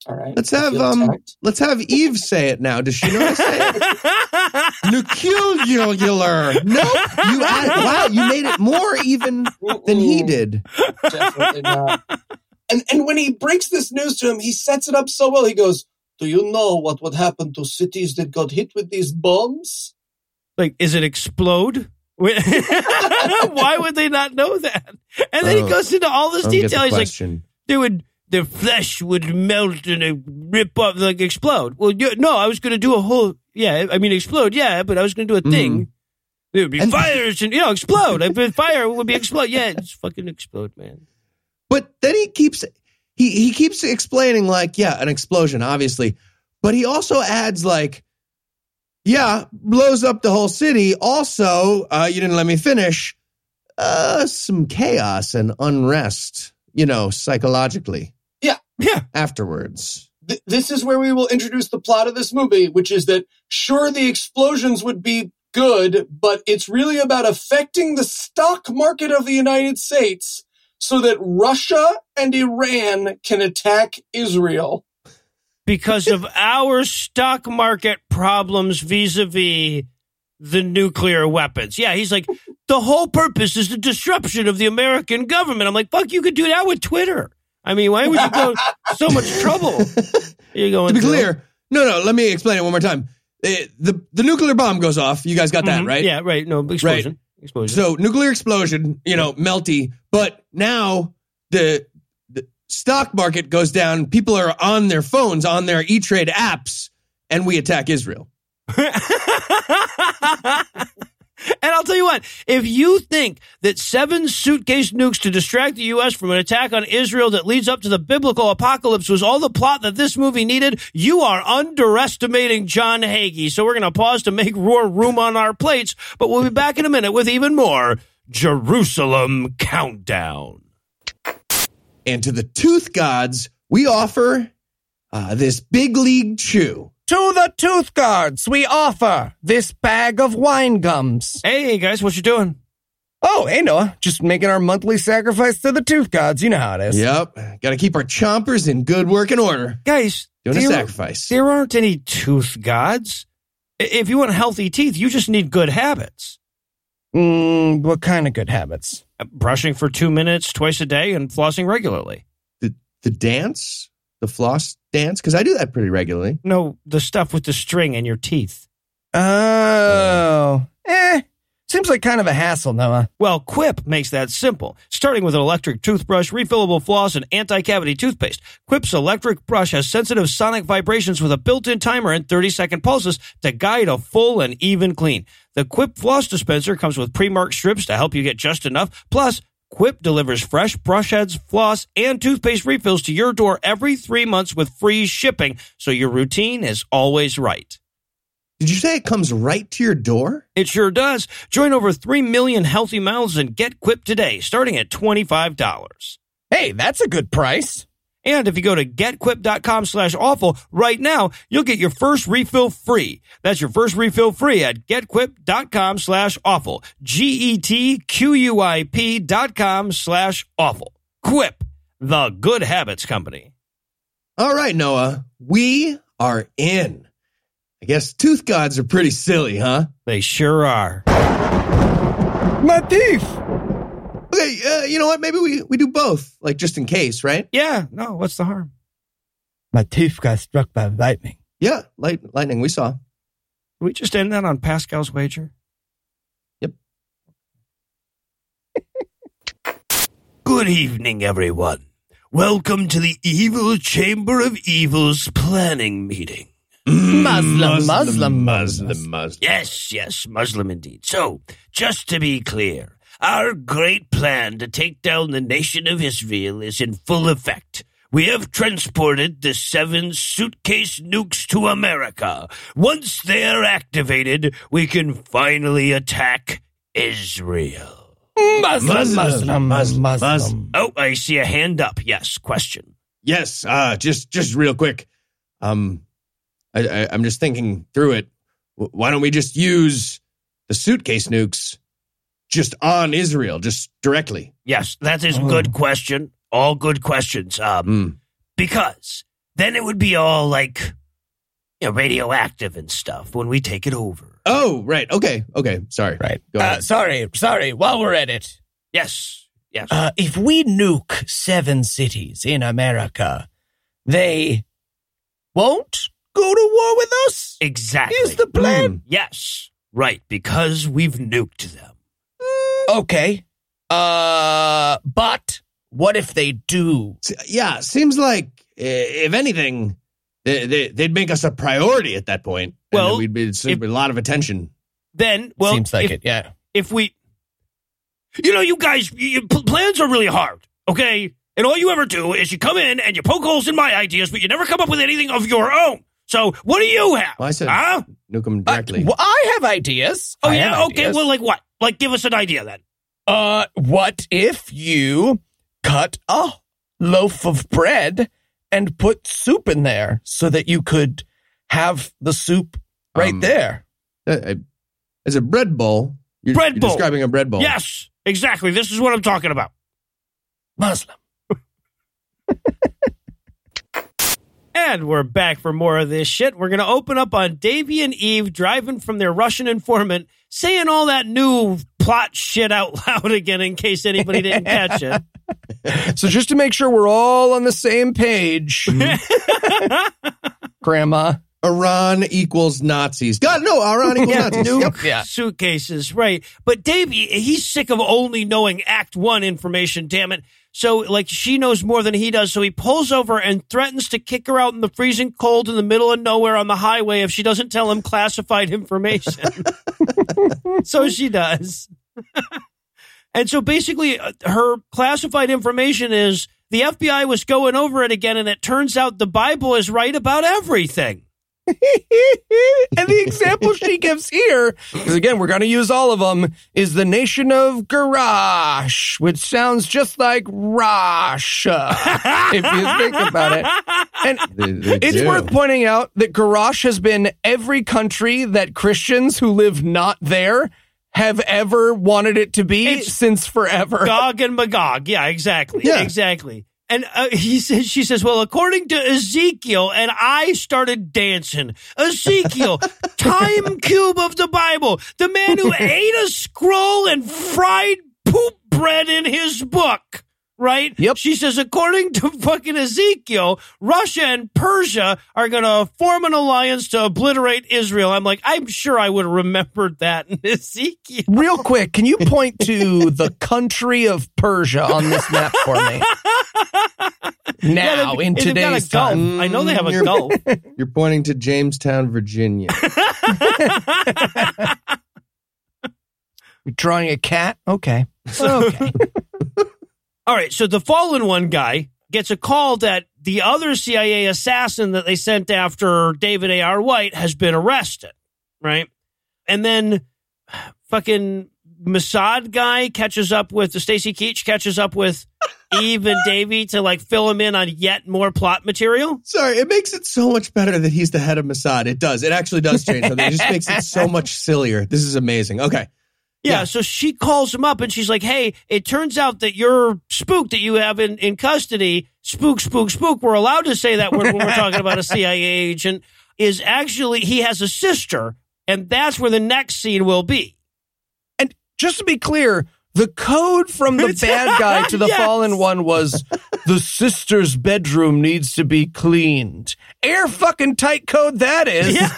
All right. Let's have um, attacked. let's have Eve say it now. Does she know how to say it? [LAUGHS] Nuclear. No, you add, wow, you made it more even than he did. Definitely not. And and when he breaks this news to him, he sets it up so well. He goes, "Do you know what would happen to cities that got hit with these bombs?" like, is it explode? [LAUGHS] Why would they not know that? And then he Oh. goes into all this I don't get the detail. He's like, they would their flesh would melt and it rip up like explode. Well, you, no, I was going to do a whole yeah. I mean explode, yeah, but I was going to do a mm-hmm. thing. There would be And- fires and you know explode. If it- fire would be explode. Yeah, it's fucking explode, man. But then he keeps he he keeps explaining like, yeah, an explosion, obviously. But he also adds like, yeah, blows up the whole city. Also, uh, you didn't let me finish. Uh, some chaos and unrest, you know, psychologically Yeah, yeah. afterwards. This is where we will introduce the plot of this movie, which is that sure the explosions would be good, but it's really about affecting the stock market of the United States so that Russia and Iran can attack Israel. because of [LAUGHS] our stock market problems vis-a-vis the nuclear weapons. Yeah, he's like the whole purpose is the disruption of the American government. I'm like, fuck, you could do that with Twitter. I mean, why would you go so much [LAUGHS] trouble? You're going to be clear, no, no, let me explain it one more time. Eh, the the nuclear bomb goes off. You guys got that Mhm. right? Yeah, right. No explosion. Explosion. So nuclear explosion, you know, melty. But now the the stock market goes down. People are on their phones, on their E Trade apps, and we attack Israel. [LAUGHS] And I'll tell you what, if you think that seven suitcase nukes to distract the U.S. from an attack on Israel that leads up to the biblical apocalypse was all the plot that this movie needed, you are underestimating John Hagee. So we're going to pause to make more room on our plates, but we'll be back in a minute with even more Jerusalem Countdown. And to the tooth gods, we offer uh, this big league chew. To the tooth guards, we offer this bag of wine gums. Hey, guys, what you doing? Oh, hey, Noah. Just making our monthly sacrifice to the tooth gods. You know how it is. Yep. Got to keep our chompers in good working order. Guys, Doing a there- sacrifice. There aren't any tooth gods. If you want healthy teeth, you just need good habits. Mm, what kind of good habits? Brushing for two minutes twice a day and flossing regularly. The, the dance? The floss dance? Because I do that pretty regularly. No, the stuff with the string in your teeth. Oh, eh. Seems like kind of a hassle, Noah. Well, Quip makes that simple. Starting with an electric toothbrush, refillable floss, and anti-cavity toothpaste. Quip's electric brush has sensitive sonic vibrations with a built-in timer and 30-second pulses to guide a full and even clean. The Quip floss dispenser comes with pre-marked strips to help you get just enough. Plus, Quip delivers fresh brush heads, floss, and toothpaste refills to your door every three months with free shipping, so your routine is always right. Did you say it comes right to your door? It sure does. Join over 3 million healthy mouths and get Quip today, starting at $25. Hey, that's a good price. And if you go to getquip.com slash awful right now, you'll get your first refill free. That's your first refill free at getquip.com slash awful. G-E-T-Q-U-I-P dot com slash awful. Quip, the good habits company. All right, Noah. We are in. I guess tooth gods are pretty silly, huh? They sure are. My teeth. Okay, uh, you know what? Maybe we, we do both, like just in case, right? Yeah, no, what's the harm? My tooth got struck by lightning. Yeah, light, lightning, we saw. Can we just end that on Pascal's wager? Yep. [LAUGHS] Good evening, everyone. Welcome to the Evil Chamber of Evil's planning meeting. Muslim, Muslim, Muslim, Muslim. Yes, yes, Muslim indeed. So, just to be clear, our great plan to take down the nation of Israel is in full effect. We have transported the seven suitcase nukes to America. Once they are activated, we can finally attack Israel. Muslim, Muslim, Muslim, Muslim. Oh, I see a hand up. Yes, question. Yes, uh, just just real quick. Um, I, I, I'm just thinking through it. W- Why don't we just use the suitcase nukes just on Israel, just directly? Yes, that is a Oh. good question. All good questions. Um, Mm. because then it would be all like you know, radioactive and stuff when we take it over. Oh, right. Okay. Okay. Sorry. Right. Go Uh, sorry, sorry. While we're at it, Yes, yes. uh, if we nuke seven cities in America, they won't go to war with us. exactly. Is the plan? Mm. yes, right. Because we've nuked them. Okay. Uh, but what if they do? Yeah, seems like uh, if anything, they, they, they'd make us a priority at that point. Well, then we'd be it'd a lot of attention. Then, well, Seems like if, it. Yeah. if we, you know, you guys, you, plans are really hard. Okay, and all you ever do is you come in and you poke holes in my ideas, but you never come up with anything of your own. So, what do you have? Well, I said huh? nuke them Uh, directly. well, I have ideas. Oh I yeah. Okay. ideas. Well, like what? Like, give us an idea then. Uh, what if you cut a loaf of bread and put soup in there so that you could have the soup right Um, there? Uh, uh, As a bread bowl. You're, Bread you're bowl. describing a bread bowl. Yes, exactly. This is what I'm talking about. Muslim. [LAUGHS] And we're back for more of this shit. We're going to open up on Davy and Eve driving from their Russian informant, saying all that new plot shit out [LAUGHS] loud again in case anybody didn't catch it. [LAUGHS] So just to make sure we're all on the same page, [LAUGHS] Grandma. Iran equals Nazis. God, no, Iran equals Yeah, Nazis. new Yep. Yeah. suitcases, right. But Davy, he's sick of only knowing Act One information, damn it. So, like, she knows more than he does. So he pulls over and threatens to kick her out in the freezing cold in the middle of nowhere on the highway if she doesn't tell him classified information. [LAUGHS] so she does. [LAUGHS] and so basically, uh, her classified information is the FBI was going over it again, and it turns out the Bible is right about everything. [LAUGHS] and the example she gives here, because again, we're going to use all of them, is the nation of Garage, which sounds just like Russia, uh, if you think about it. And They- they it's do. worth pointing out that Garage has been every country that Christians who live not there have ever wanted it to be It's since forever. Gog and Magog. Yeah, exactly. Yeah. Exactly. And uh, he says, she says, well, according to Ezekiel, and I started dancing. Ezekiel, [LAUGHS] time cube of the Bible, the man who [LAUGHS] ate a scroll and fried poop bread in his book. Right? Yep. She says, according to fucking Ezekiel, Russia and Persia are going to form an alliance to obliterate Israel. I'm like, I'm sure I would have remembered that in [LAUGHS] Ezekiel. Real quick, can you point to the country of Persia on this map for me? [LAUGHS] Now, they've- in they've got a today's gulf. time. I know they have a You're- gulf. [LAUGHS] You're pointing to Jamestown, Virginia. You're [LAUGHS] drawing a cat? Okay. Okay. All right, so the fallen one guy gets a call that the other CIA assassin that they sent after David A.R. White has been arrested, right? And then fucking Mossad guy catches up with the Stacy Keach catches up with Eve and Davy to like fill him in on yet more plot material. Sorry, it makes it so much better that he's the head of Mossad. It does. It actually does change something. It just makes it so much [LAUGHS] sillier. This is amazing. Okay. Yeah, Yeah. so she calls him up and she's like, "Hey, it turns out that your spook that you have in, in custody, spook, spook, spook. We're allowed to say that word when we're talking about a [LAUGHS] CIA agent. Is actually he has a sister, and that's where the next scene will be. and just to be clear, the code from the [LAUGHS] bad guy to the [LAUGHS] Yes. fallen one was the sister's bedroom needs to be cleaned. Air fucking tight code that is. [LAUGHS]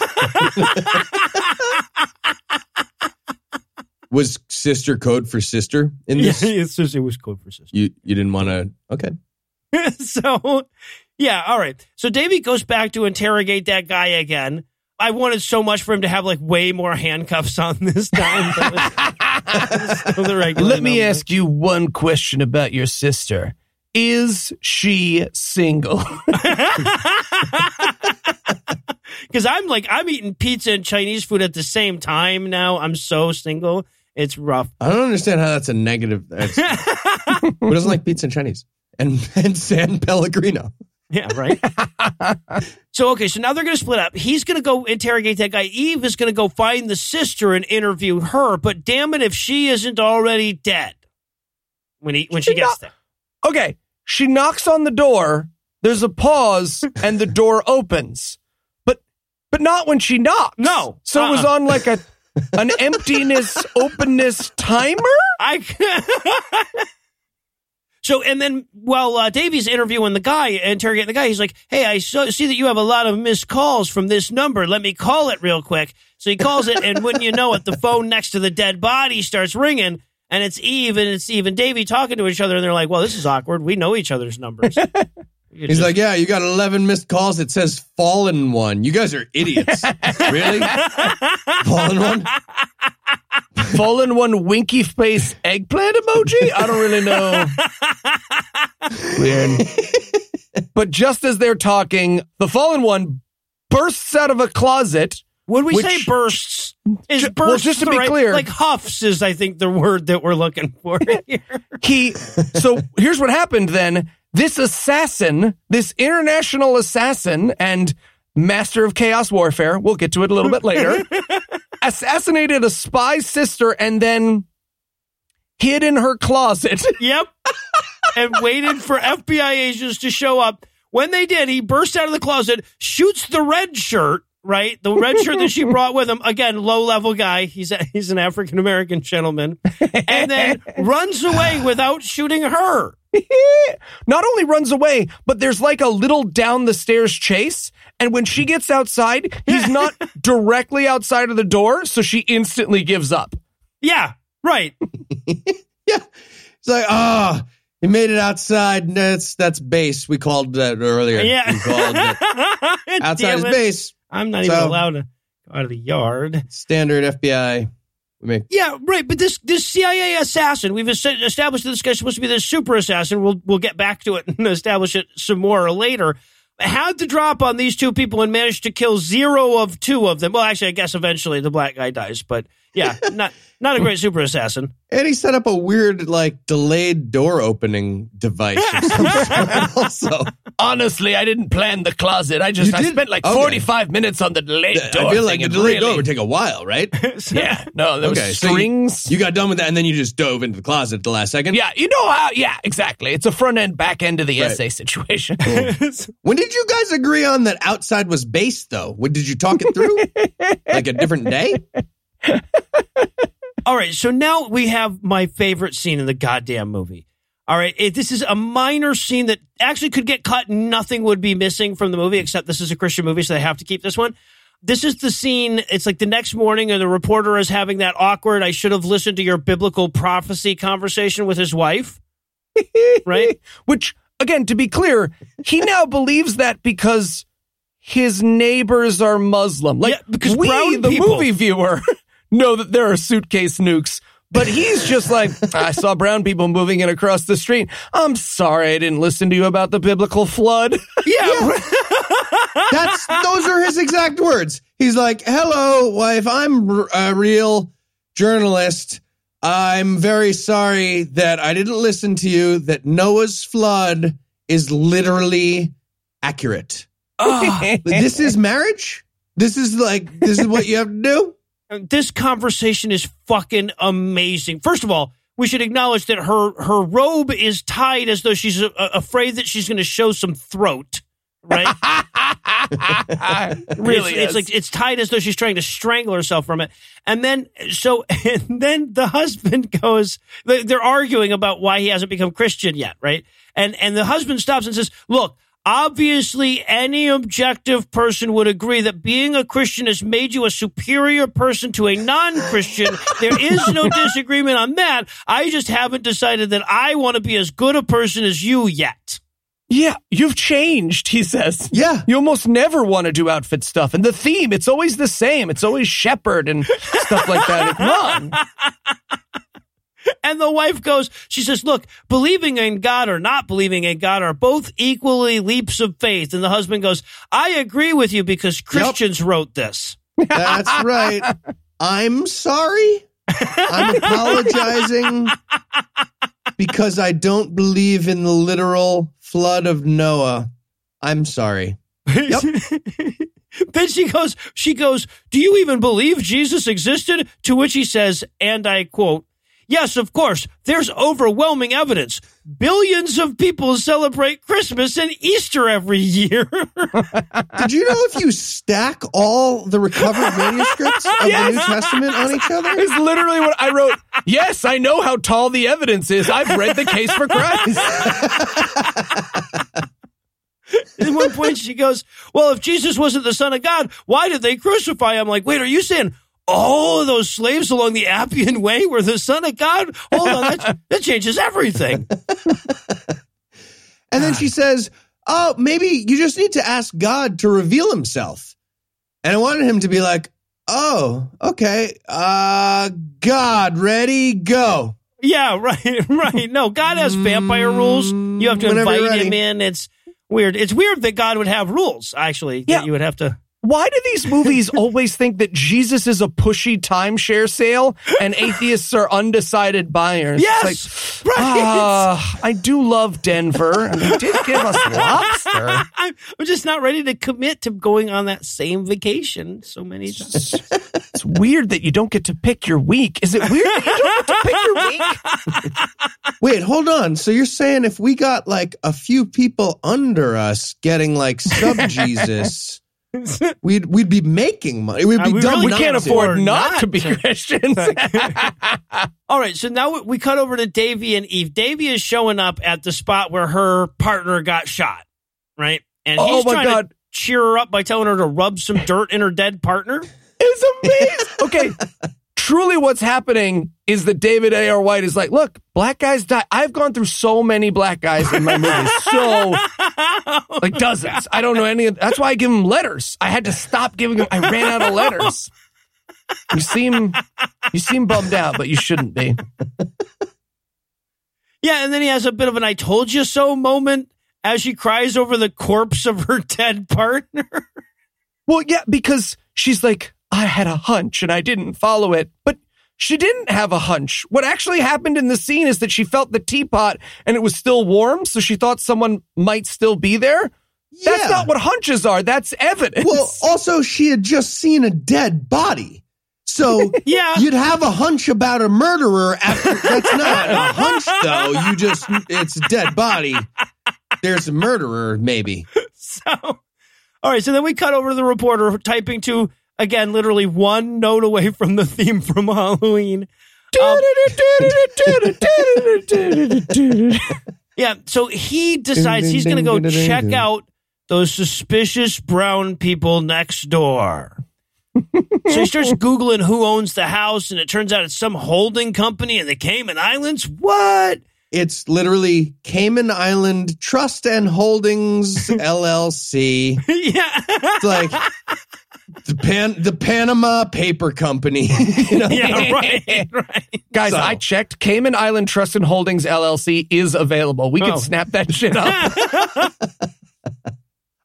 Was sister code for sister in this? it's just it was code for sister. You you didn't want to. Okay. so, yeah, all right. So Davey goes back to interrogate that guy again. I wanted so much for him to have like way more handcuffs on [LAUGHS] this time. That was- that was still the regular Let me number. ask you one question about your sister. Is she single? [LAUGHS] [LAUGHS] Because I'm like, I'm eating pizza and Chinese food at the same time now. I'm so single. It's rough. I don't understand how that's a negative. That's, who doesn't like pizza and Chinese and and San Pellegrino? Yeah, right. so, okay, so now they're going to split up. He's going to go interrogate that guy. Eve is going to go find the sister and interview her. But damn it, if she isn't already dead when he when she, She gets there. Okay, she knocks on the door. There's a pause, and the door [LAUGHS] opens, but but not when she knocks. No. so it was Uh-uh. on like a an emptiness openness timer. I. [LAUGHS] so and then while uh, Davey's interviewing the guy, interrogating the guy, he's like, "Hey, I so, see that you have a lot of missed calls from this number. Let me call it real quick." So he calls it, and wouldn't you know it, the phone next to the dead body starts ringing, and it's Eve and it's Eve and Davey talking to each other, and they're like, "Well, this is awkward. We know each other's numbers." [LAUGHS] He's like, yeah, you got 11 missed calls. It says fallen one. You guys are idiots. [LAUGHS] really? Fallen one? Fallen one winky face eggplant emoji. I don't really know. Weird. but just as they're talking, the fallen one bursts out of a closet. Would we Which- say bursts? Is Ju- bursts well, just to the be right- clear- like huffs is I think the word that we're looking for [LAUGHS] here. He so here's what happened then. This assassin, this international assassin and master of chaos warfare, we'll get to it a little bit later, [LAUGHS] assassinated a spy sister and then hid in her closet. [LAUGHS] Yep. and waited for FBI agents to show up. When they did, he burst out of the closet, shoots the red shirt, right? The red shirt that she [LAUGHS] brought with him. Again, low level guy. He's a, he's an African American gentleman. And then runs away without shooting her. [LAUGHS] Not only runs away, but there's like a little down the stairs chase. And when she gets outside, he's not [LAUGHS] directly outside of the door, so she instantly gives up. Yeah, right. [LAUGHS] Yeah. It's like, ah, oh, he made it outside. That's that's base. We called that earlier. Yeah. We called it. Outside Damn is base. I'm not even allowed to go out of the yard. Standard FBI. We make Yeah, right. But this this CIA assassin, we've established that this guy's supposed to be the super assassin. We'll we'll get back to it and [LAUGHS] establish it some more later. had the drop on these two people and managed to kill zero of two of them. Well, actually, I guess eventually the black guy dies, but yeah, [LAUGHS] not not a great super assassin. And he set up a weird, like, delayed door opening device of some [LAUGHS] sort also. Honestly, I didn't plan the closet. I just You I did? spent like Okay. 45 minutes on the delayed door. I feel like thing, a and delayed door would take a while, right? [LAUGHS] [LAUGHS] Yeah, no, there Okay, was so you- strings. You got done with that, and then you just dove into the closet at the last second. yeah, you know how? Yeah, exactly. It's a front end, back end of the Right. essay situation. When did you guys agree on that outside was base, though? When did you talk it through? like a different day? All right, so now we have my favorite scene in the goddamn movie. All right, it, this is a minor scene that actually could get cut. Nothing would be missing from the movie, except this is a Christian movie, so they have to keep this one. This is the scene. It's like the next morning, and the reporter is having that awkward. I should have listened to your biblical prophecy conversation with his wife. [LAUGHS] Right? Which, again, to be clear, he now believes that because his neighbors are Muslim. Like Yeah, because we, the people- movie viewer, [LAUGHS] know that there are suitcase nukes. But he's just like, [LAUGHS] I saw brown people moving in across the street. I'm sorry I didn't listen to you about the biblical flood. [LAUGHS] Yeah. [LAUGHS] That's those are his exact words. He's like, "Hello, wife. I'm a real journalist. I'm very sorry that I didn't listen to you. That Noah's flood is literally accurate. Ah. this is marriage. This is like this is what you have to do. This conversation is fucking amazing. First of all, we should acknowledge that her her robe is tied as though she's uh, afraid that she's going to show some throat. Right? [LAUGHS] really it's, it's like it's tied as though she's trying to strangle herself from it. And then so [LAUGHS] and then the husband goes they- they're arguing about why he hasn't become Christian yet, right? And and the husband stops and says, "Look, obviously any objective person would agree that being a Christian has made you a superior person to a non-Christian. [LAUGHS] there is no disagreement on that. I just haven't decided that I want to be as good a person as you yet." Yeah, you've changed, he says. Yeah. You almost never want to do outfit stuff. And the theme, it's always the same. It's always shepherd and stuff like that. Come [LAUGHS] on. [LAUGHS] And the wife goes, she says, look, believing in God or not believing in God are both equally leaps of faith. And the husband goes, I agree with you because Christians wrote this. That's right. I'm sorry. I'm apologizing because I don't believe in the literal flood of Noah. I'm sorry. Yep. [LAUGHS] then she goes, she goes, do you even believe Jesus existed? To which he says, and I quote, Yes, of course. There's overwhelming evidence. Billions of people celebrate Christmas and Easter every year. [LAUGHS] Did you know if you stack all the recovered manuscripts of the New Testament on each other? It's literally what I wrote. Yes, I know how tall the evidence is. I've read the case for Christ. [LAUGHS] At one point, she goes, Well, if Jesus wasn't the Son of God, why did they crucify him? I'm like, Wait, are you saying all of those slaves along the Appian Way were the Son of God? Hold on, that, [LAUGHS] that changes everything. And then she says, Oh, maybe you just need to ask God to reveal himself. And I wanted him to be like, Oh, okay. Uh, God, ready, go. Yeah, right, [LAUGHS] right. No, God has vampire rules. You have to Whenever invite him in. It's weird. It's weird that God would have rules, actually. that Yeah. you would have to. Why do these movies always think that Jesus is a pushy timeshare sale and atheists are undecided buyers? Yes, like, right. ah, I do love Denver, and they did give us lobster. I'm, [LAUGHS] I'm just not ready to commit to going on that same vacation so many times. It's weird that you don't get to pick your week. Is it weird that you don't get to pick your week? [LAUGHS] Wait, hold on. So you're saying if we got like a few people under us getting like sub Jesus, [LAUGHS] [LAUGHS] we'd we'd be making money. We'd Uh, be we dumb really We can't to. afford not, not to be. Christians. [LAUGHS] All right, so now we cut over to Davy and Eve. Davy is showing up at the spot where her partner got shot, right? And Oh he's my trying God. to cheer her up by telling her to rub some dirt in her dead partner. It's amazing. Okay. Truly, what's happening is that David A.R. White is like, look, black guys die. I've gone through so many black guys in my movies. So, [LAUGHS] like dozens. I don't know any of That's why I give them letters. I had to stop giving them. I ran out of letters. You seem, you seem bummed out, but you shouldn't be. Yeah, and then he has a bit of an "I told you so" moment, as she cries over the corpse of her [LAUGHS] dead partner. Well, yeah, because she's like, I had a hunch and I didn't follow it. But she didn't have a hunch. What actually happened in the scene is that she felt the teapot and it was still warm, so she thought someone might still be there. That's not what hunches are. That's evidence. Well, also, she had just seen a dead body. So [LAUGHS] Yeah. you'd have a hunch about a murderer after that's not a hunch though. You just it's a dead body. There's a murderer, maybe. [LAUGHS] So, all right. So then we cut over to the reporter typing to, again, literally one note away [LAUGHS] from the theme from Halloween. Um, [LAUGHS] yeah. So he decides he's going to go check out those suspicious brown people next door. [LAUGHS] so he starts Googling who owns the house, and it turns out it's some holding company in the Cayman Islands. What? It's literally Cayman Island Trust and Holdings LLC. yeah. It's like the Pan the Panama Paper Company. [LAUGHS] you know? yeah, right. Right. Guys, So- I checked. Cayman Island Trust and Holdings LLC is available. We Oh. can snap that shit up. [LAUGHS]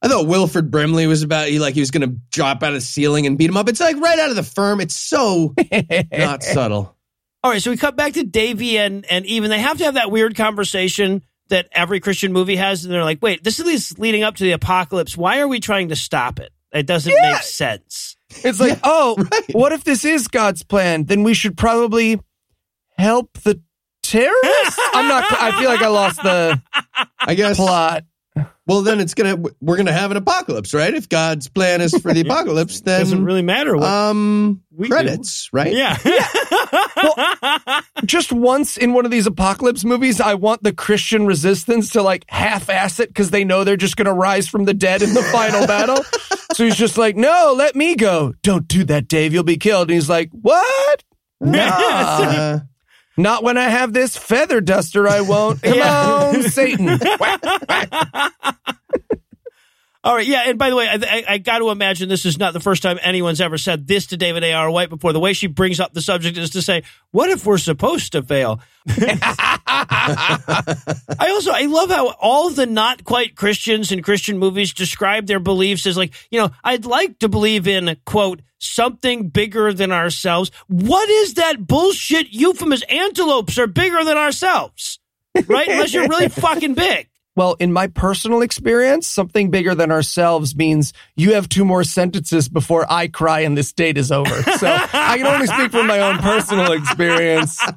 I thought Wilford Brimley was about he like he was gonna drop out of the ceiling and beat him up. It's like right out of the firm. It's so not [LAUGHS] subtle. All right, so we cut back to Davy and and even they have to have that weird conversation that every Christian movie has, and they're like, "Wait, this is leading up to the apocalypse. Why are we trying to stop it? It doesn't Yeah. make sense." It's like, oh, right. what if this is God's plan? Then we should probably help the terrorists. [LAUGHS] I'm not. I feel like I lost the I guess plot. Well, then it's gonna we're gonna have an apocalypse, right? If God's plan is for the [LAUGHS] apocalypse, then doesn't really matter what. um we do. credits, right? yeah. Well, Just once in one of these apocalypse movies, I want the Christian resistance to like half-ass it because they know they're just going to rise from the dead in the final battle. [LAUGHS] So he's just like, "No, let me go. Don't do that, Dave. You'll be killed." And he's like, "What? Nah, [LAUGHS] not when I have this feather duster. I won't. Come on, Satan." [LAUGHS] All right, yeah. And by the way, I, I, I got to imagine this is not the first time anyone's ever said this to David A. R. White before. The way she brings up the subject is to say, "What if we're supposed to fail?" [LAUGHS] I also I love how all the not quite Christians in Christian movies describe their beliefs as like, you know, I'd like to believe in quote something bigger than ourselves. What is that bullshit euphemism? Antelopes are bigger than ourselves, right? Unless you're really fucking big. Well, in my personal experience, something bigger than ourselves means you have two more sentences before I cry and this date is over. So I can only speak from my own personal experience. [LAUGHS]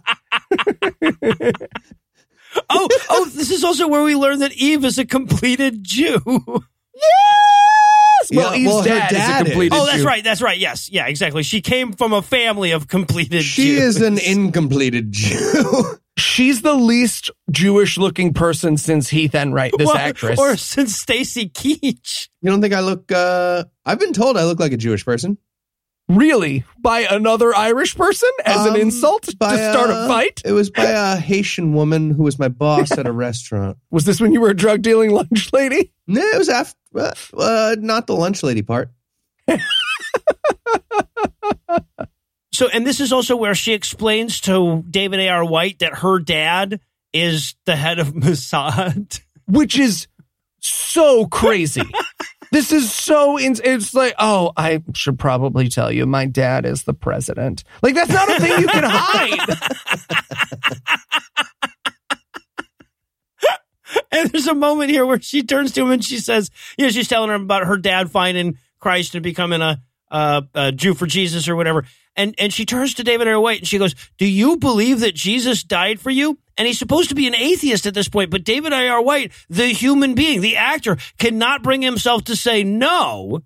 Oh, oh, this is also where we learn that Eve is a completed Jew. Yes. Well, Yeah, Eve's well, her dad, dad is a is. completed Oh, that's Jew. right. That's right. Yes. Yeah, exactly. She came from a family of completed she Jews. is an [LAUGHS] incompleted Jew. [LAUGHS] She's the least Jewish looking person since Heath Enright, this Well, actress. Or since Stacy Keach. you don't think I look? uh I've been told I look like a Jewish person. really? By another Irish person as an Um, insult to start uh, a fight? It was by a Haitian woman who was my boss at a [LAUGHS] restaurant. Was this when you were a drug dealing lunch lady? No, it was after, uh, uh, not the lunch lady part. [LAUGHS] So, and this is also where she explains to David A.R. White that her dad is the head of [LAUGHS] Mossad. which is so crazy. this is so in- it's like oh I should probably tell you my dad is the president. Like that's not a thing you can hide. [LAUGHS] And there's a moment here where she turns to him and she says, you know, she's telling him about her dad finding Christ and becoming a, uh, a Jew for Jesus or whatever. And, and she turns to David A. White and she goes, do you believe that Jesus died for you? And he's supposed to be an atheist at this point, but David A. R. White, the human being, the actor, cannot bring himself to say no,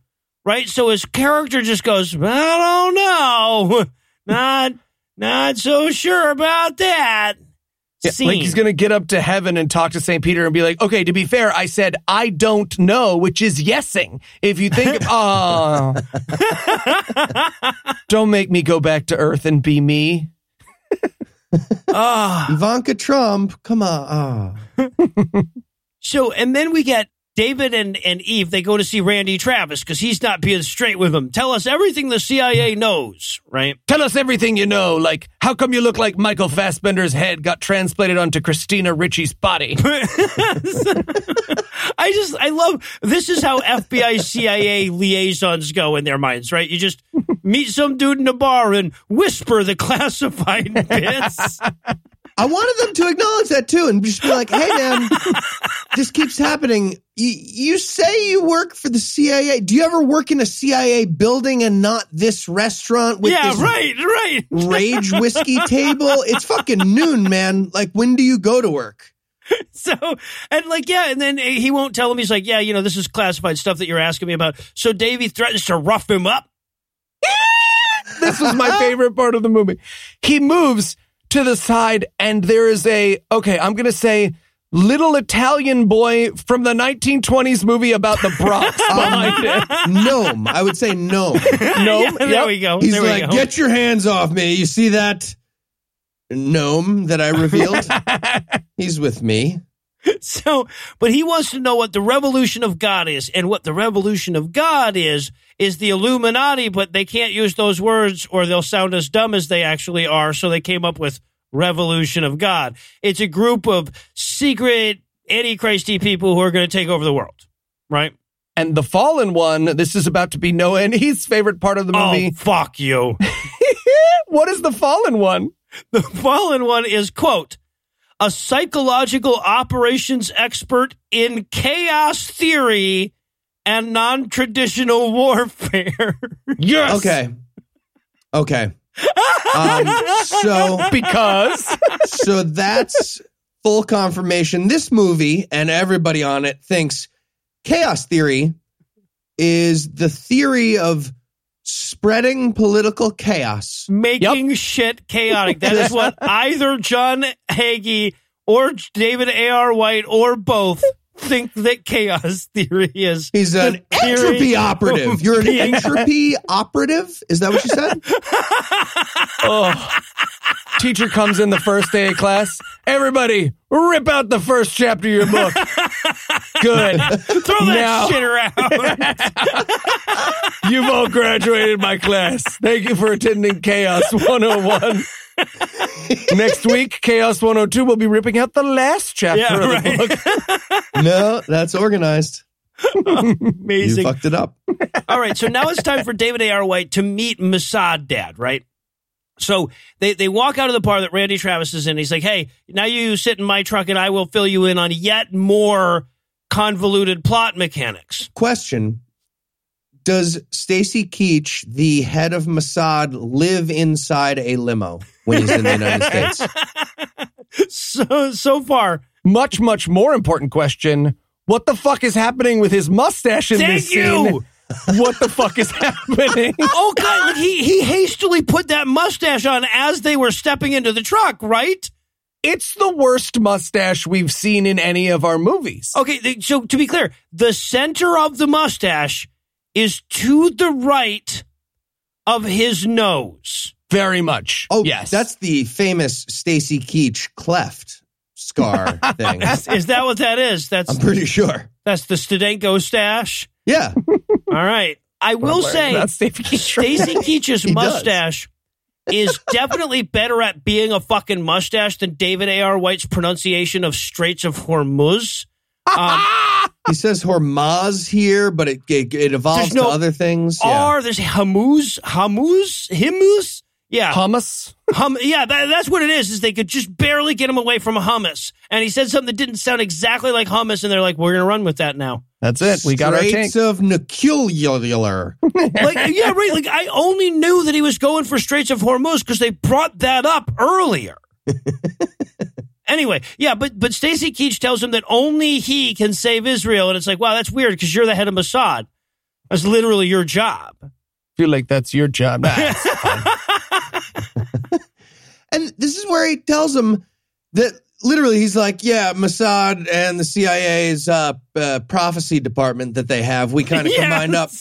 right? So his character just goes, I don't know. [LAUGHS] Not, not so sure about that. Yeah, Scene. like he's gonna get up to heaven and talk to St. Peter and be like, okay, to be fair, I said I don't know, which is yesing. If you think oh [LAUGHS] don't make me go back to earth and be me. [LAUGHS] Ah. Ivanka Trump, come on. ah. [LAUGHS] So, and then we get David and, and Eve, they go to see Randy Travis because he's not being straight with them. Tell us everything the CIA knows, right? Tell us everything you know. Like, how come you look like Michael Fassbender's head got transplanted onto Christina Ricci's body? [LAUGHS] I just, I love, this is how FBI CIA liaisons go in their minds, right? You just meet some dude in a bar and whisper the classified bits. [LAUGHS] I wanted them to acknowledge that too and just be like, hey, man, [LAUGHS] this keeps happening. You, you say you work for the CIA. Do you ever work in a CIA building and not this restaurant with yeah, this right, right. rage [LAUGHS] whiskey table? It's fucking noon, man. Like, when do you go to work? [LAUGHS] So, and like, yeah, and then he won't tell him. He's like, yeah, you know, this is classified stuff that you're asking me about. So Davey threatens to rough him up. this was my favorite part of the movie. He moves to the side, and there is a, okay, I'm going to say, little Italian boy from the 1920s movie about the Bronx [LAUGHS] um, behind it. Gnome. I would say gnome. [LAUGHS] Gnome. Yeah, there we go. He's there like, go. get your hands off me. You see that gnome that I revealed? [LAUGHS] He's with me. So, but he wants to know what the revolution of God is. And what the revolution of God is, is the Illuminati, but they can't use those words or they'll sound as dumb as they actually are. So they came up with revolution of God. It's a group of secret antichristy people who are going to take over the world. Right? And the fallen one, this is about to be Noah and his favorite part of the movie. Oh, movie. fuck you. [LAUGHS] what is the fallen one? The fallen one is, quote, a psychological operations expert in chaos theory and non traditional warfare. Yes. Okay. Okay. Um, so [LAUGHS] Because so that's full confirmation. This movie and everybody on it thinks chaos theory is the theory of spreading political chaos. Making shit chaotic. That is [LAUGHS] what either John Hagee or David A.R. White or both think that chaos theory is. He's an entropy operative. You're an being- entropy operative? Is that what you said? [LAUGHS] oh, teacher comes in the first day of class. Everybody, rip out the first chapter of your book. [LAUGHS] Good. Throw that Now- shit around. [LAUGHS] You've all graduated my class. Thank you for attending Chaos 101. [LAUGHS] Next week, Chaos 102 will be ripping out the last chapter Yeah, of the book. [LAUGHS] No, that's organized. You Amazing. fucked it up. [LAUGHS] All right, so now it's time for David A.R. White to meet Mossad Dad, right? So they, they walk out of the bar that Randy Travis is in. He's like, hey, now you sit in my truck and I will fill you in on yet more convoluted plot mechanics. Question Does Stacy Keach, the head of Mossad, live inside a limo when he's in the United States? [LAUGHS] So, so far, Much, much more important question. What the fuck is happening with his mustache in Thank this you. scene? What the fuck is happening? [LAUGHS] oh god, like he, he hastily put that mustache on as they were stepping into the truck, right? It's the worst mustache we've seen in any of our movies. Okay, so to be clear, the center of the mustache is to the right of his nose. Very much. Oh, yes. That's the famous Stacy Keach cleft scar [LAUGHS] thing. Is, is that what that is? That's I'm pretty sure. that's the Stedenko stash. Yeah. [LAUGHS] All right. I will say That's Stacy Keach. Stacy Keach's [LAUGHS] He does. mustache is definitely better at being a fucking mustache than David A.R. White's pronunciation of Straits of Hormuz. Um, [LAUGHS] He says Hormaz here, but it it, it evolves no to other things. Yeah. There's Hamuz, Hamuz, Himus. Yeah, Hummus. hum, yeah, that, that's what it is. Is they could just barely get him away from a hummus, and he said something that didn't sound exactly like hummus, and they're like, "We're gonna run with that now." That's it. We got our tank. Of Nuclear. [LAUGHS] Like, yeah, right. Like, I only knew that he was going for Straits of Hormuz because they brought that up earlier. [LAUGHS] anyway, yeah, but but Stacy Keach tells him that only he can save Israel, and it's like, wow, that's weird because you're the head of Mossad. That's literally your job. feel like that's your job. Nah, [LAUGHS] [LAUGHS] And this is where he tells him that literally he's like, yeah, Mossad and the CIA's uh, uh, prophecy department that they have, we kind of [LAUGHS] combined up.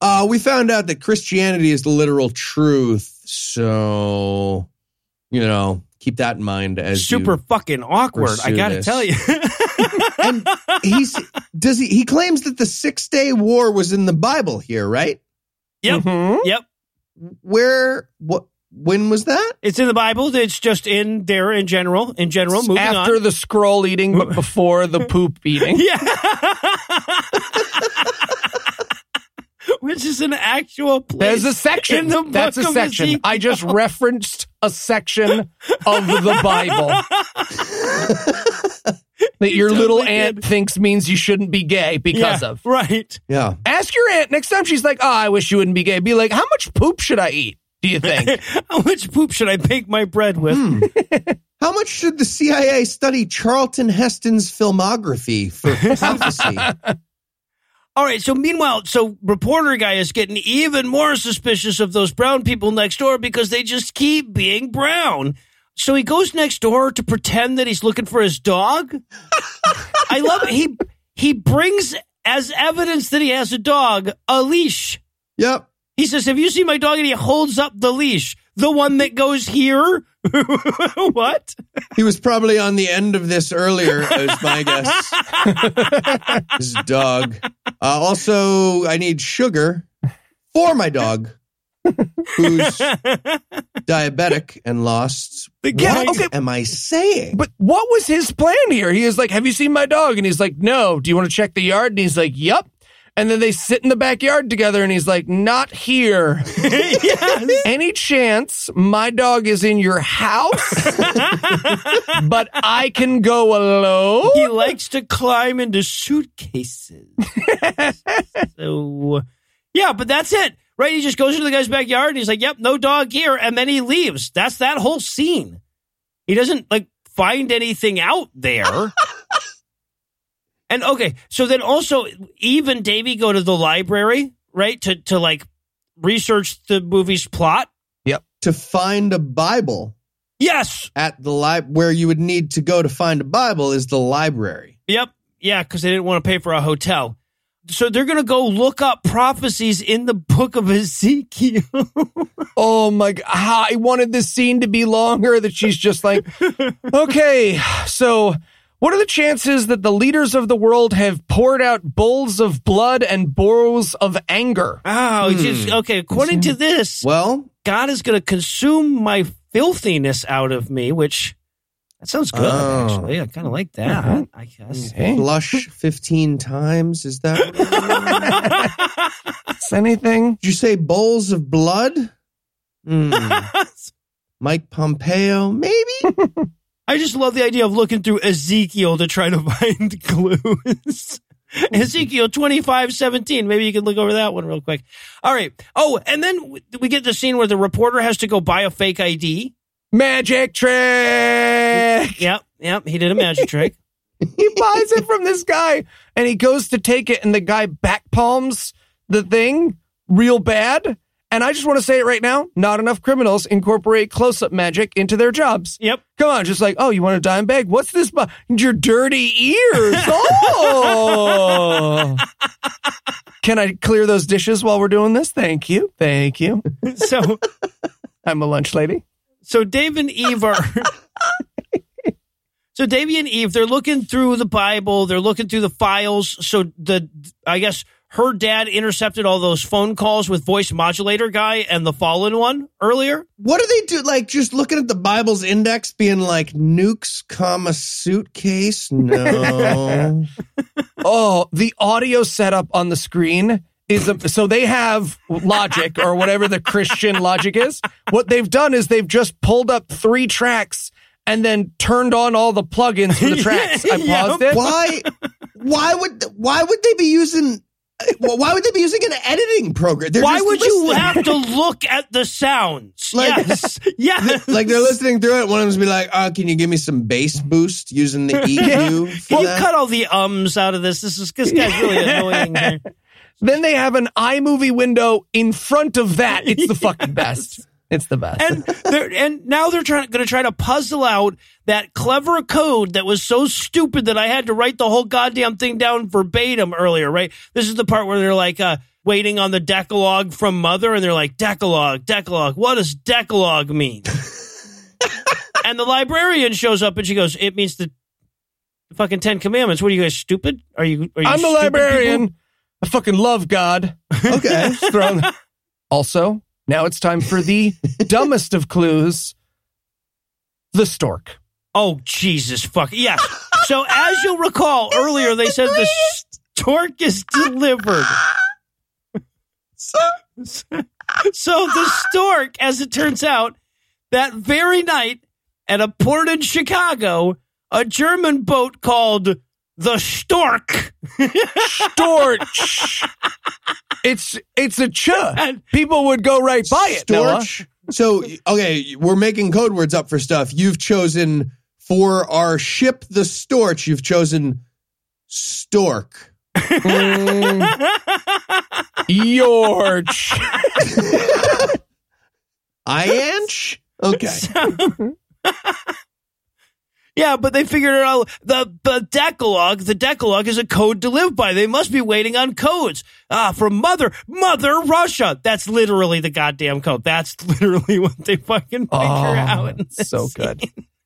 Uh, we found out that Christianity is the literal truth. So, you know, keep that in mind as Super you fucking awkward. I got to this. tell you. [LAUGHS] and he's does he he claims that the Six Day War was in the Bible here, right? Yep. Mhm. Yep. Where what when was that? It's in the Bible. It's just in there in general. In general, moving After on. the scroll eating, but [LAUGHS] before the poop eating. Yeah. [LAUGHS] [LAUGHS] Which is an actual place. There's a section. in the book That's a of section. Ezekiel. I just [LAUGHS] referenced a section of the Bible [LAUGHS] that your totally little did. aunt thinks means you shouldn't be gay because Yeah, of. right. Yeah. Ask your aunt next time she's like, "Oh, I wish you wouldn't be gay." Be like, "How much poop should I eat?" Do you think? How much poop should I bake my bread with? Hmm. How much should the CIA study Charlton Heston's filmography for prophecy? All right. So meanwhile, so reporter guy is getting even more suspicious of those brown people next door because they just keep being brown. So he goes next door to pretend that he's looking for his dog. I love it. He he brings as evidence that he has a dog a leash. yep. He says, "Have you seen my dog?" And he holds up the leash, the one that goes here. [LAUGHS] what? He was probably on the end of this earlier, is my guess. [LAUGHS] His dog. Uh, also, I need sugar for my dog, who's [LAUGHS] diabetic and lost. Guy- What okay. am I saying? But what was his plan here? He is like, "Have you seen my dog?" And he's like, "No." Do you want to check the yard? And he's like, "Yup." And then they sit in the backyard together, and he's like, "Not here." [LAUGHS] yes. Any chance my dog is in your house, [LAUGHS] but I can go alone? He likes to climb into suitcases. [LAUGHS] so, yeah, but that's it, right? He just goes into the guy's backyard and he's like, "Yep, no dog here," and then he leaves. That's that whole scene. He doesn't like find anything out there. And okay, so then also even and Davy go to the library, right, to to like research the movie's plot. Yep. To find a Bible Yes. at the li- where you would need to go to find a Bible is the library. Yep. Yeah, because they didn't want to pay for a hotel. So they're going to go look up prophecies in the book of Ezekiel. [LAUGHS] Oh my god! I wanted this scene to be longer. That she's just like, [LAUGHS] okay, so what are the chances that the leaders of the world have poured out bowls of blood and bowls of anger? oh, it's just, okay. According to this, Well, God is going to consume my filthiness out of me, which that sounds good, Oh. actually. I kind of like that, I guess. Okay. blush 15 times. Is that? Is [LAUGHS] anything? Did you say bowls of blood? Hmm. [LAUGHS] Mike Pompeo, maybe? [LAUGHS] I just love the idea of looking through Ezekiel to try to [LAUGHS] find clues. [LAUGHS] Ezekiel twenty five seventeen. Maybe you can look over that one real quick. All right. Oh, and then we- we get the scene where the reporter has to go buy a fake ID. Magic trick. Yep. Yep. He did a magic trick. [LAUGHS] he buys it from this guy and he goes to take it and the guy back palms the thing real bad. And I just want to say it right now, not enough criminals incorporate close-up magic into their jobs. Yep. Come on, just like, oh, you want a dime bag? What's this? bu- Your dirty ears. [LAUGHS] Oh. Can I clear those dishes while we're doing this? Thank you. Thank you. [LAUGHS] So [LAUGHS] I'm a lunch lady. so Dave and Eve are So Davy and Eve, they're looking through the Bible, they're looking through the files. So the I guess her dad intercepted all those phone calls with voice modulator guy and the fallen one earlier. What do they do? Like just looking at the Bible's index, being like nukes, comma suitcase? No. [LAUGHS] Oh, the audio setup on the screen is a, so they have logic or whatever the Christian logic is. What they've done is they've just pulled up three tracks and then turned on all the plugins for the [LAUGHS] tracks. I Yep. paused it. why? Why would? Why would they be using? Well, Why would they be using an editing program? They're Why just would you have to [LAUGHS] look at the sounds? Like- yes. [LAUGHS] yes. Like they're listening through it. One of them's be like, "Oh, can you give me some bass boost using the EQ?" [LAUGHS] for Can you cut all the ums out of this? This is this guy's really annoying. here. Then they have an iMovie window in front of that. It's the fucking best. It's the best. And they're and now they're trying going to try to puzzle out that clever code that was so stupid that I had to write the whole goddamn thing down verbatim earlier. Right? This is the part where they're like uh, waiting on the Decalogue from Mother, and they're like Decalogue, Decalogue. What does Decalogue mean? [LAUGHS] and the librarian shows up and she goes, "It means the the fucking Ten Commandments. What are you guys stupid? Are you? Are you I'm a librarian. people? I fucking love God. [LAUGHS] Okay. Just [LAUGHS] also, now it's time for the [LAUGHS] dumbest of clues the stork. Oh Jesus fuck yes. So as you'll recall earlier, they said the stork is delivered. so [LAUGHS] so, the stork, as it turns out, that very night at a port in Chicago, a German boat called the Stork. Storch. it's it's a ch. People would go right by it. Noah. Storch. So, okay, we're making code words up for stuff. You've chosen for our ship, the Storch, you've chosen stork. Yorch. [LAUGHS] Ianch? Okay. Yeah, but they figured it out. The, the Decalogue, the Decalogue is a code to live by. They must be waiting on codes. Ah, from Mother, Mother Russia. That's literally the goddamn code. That's [LAUGHS] literally what they fucking figure out. in this so good. scene. [LAUGHS]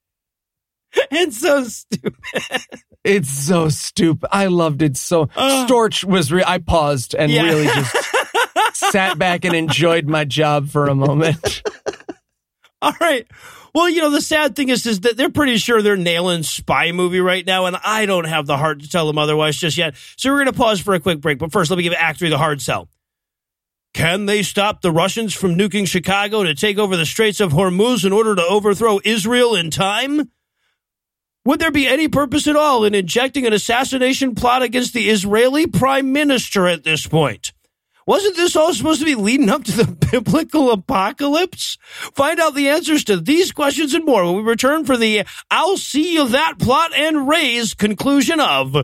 It's so stupid. It's so stupid. I loved it so. Ugh. Storch was. Re- I paused and Yeah. really just sat back and enjoyed my job for a moment. [LAUGHS] All right. Well, you know, the sad thing is, is that they're pretty sure they're nailing spy movie right now, and I don't have the heart to tell them otherwise just yet. So we're going to pause for a quick break. But first, let me give Act 3 the hard sell. Can they stop the Russians from nuking Chicago to take over the Straits of Hormuz in order to overthrow Israel in time? Would there be any purpose at all in injecting an assassination plot against the Israeli prime minister at this point? Wasn't this all supposed to be leading up to the [LAUGHS] biblical apocalypse? Find out the answers to these questions and more when we return for the I'll see you that plot and raise conclusion of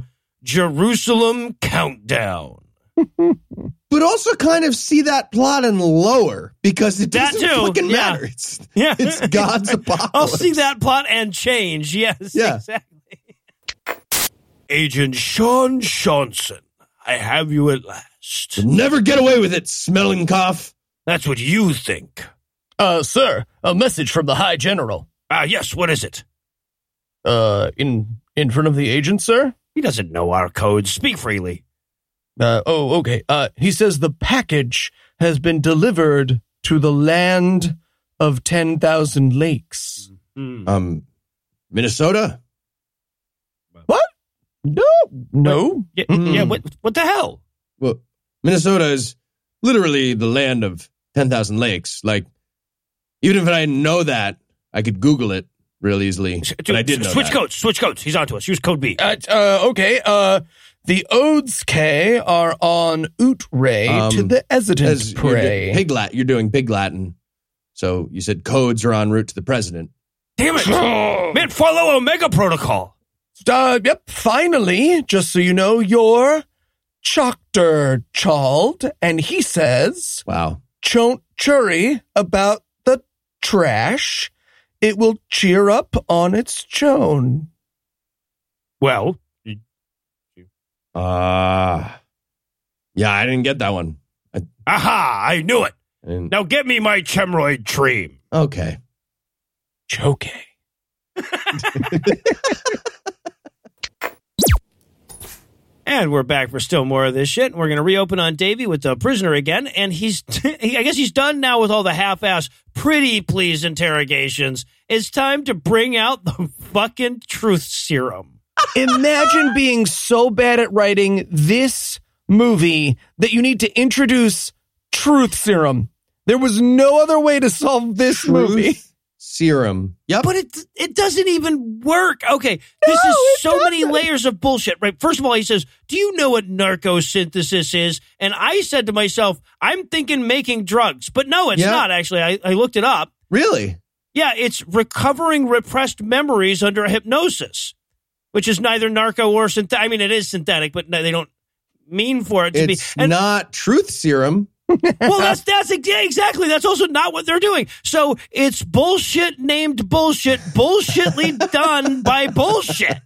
Jerusalem Countdown. [LAUGHS] but also kind of see that plot and lower because it doesn't fucking yeah. matter. It's, [LAUGHS] Yeah. it's God's apocalypse. I'll see that plot and change. Yes, Yeah. exactly. Agent Sean Johnson, I have you at last. You'll never get away with it, smelling cough. That's what you think. Uh, sir, a message from the High General. Ah, yes, what is it? Uh, in in front of the agent, sir. He doesn't know our codes. Speak freely. Uh, oh, okay. Uh, he says the package has been delivered to the land of ten thousand lakes. Hmm. Um, Minnesota? What? No, no. Yeah, Mm-mm. yeah what, what the hell? Well, Minnesota is literally the land of 10,000 lakes. Like, even if I didn't know that, I could Google it real easily. But I did know Switch that. codes. Switch codes. He's on to us. Use code B. Uh, uh, okay. Uh, the Odes K are on Oot Ray Um, to the Esident As you're Prey. doing Pig Lat, you're doing Big Latin. So you said codes are en route to the president. Damn it. [SIGHS] Man, follow Omega Protocol. Uh, yep, finally, just so you know, you're Choctor Chald, and he says, Wow. Chont churry about the trash. It will cheer up on its chone. Well, Uh, yeah, I didn't get that one. aha, I knew it. And, Now get me my chemroid dream. okay. Choke. [LAUGHS] [LAUGHS] And we're back for still more of this shit. We're going to reopen on Davy with the prisoner again. And he's, [LAUGHS] I guess he's done now with all the half ass, pretty please interrogations. It's time to bring out the fucking truth serum. Imagine being so bad at writing this movie that you need to introduce truth serum. There was no other way to solve this movie. Truth serum. Yep. But it it doesn't even work. Okay, this No, is so many doesn't. layers of bullshit. Right. First of all, he says, "Do you know what narcosynthesis is?" And I said to myself, "I'm thinking making drugs, but no, it's Yeah. not. Actually, I, I looked it up. really? Yeah, it's recovering repressed memories under hypnosis, which is neither narco or synthetic. I mean, it is synthetic, but no, they don't mean for it to It's be. And not truth serum. Well, that's that's yeah, exactly. That's also not what they're doing. So it's bullshit named bullshit, bullshitly [LAUGHS] done by bullshit.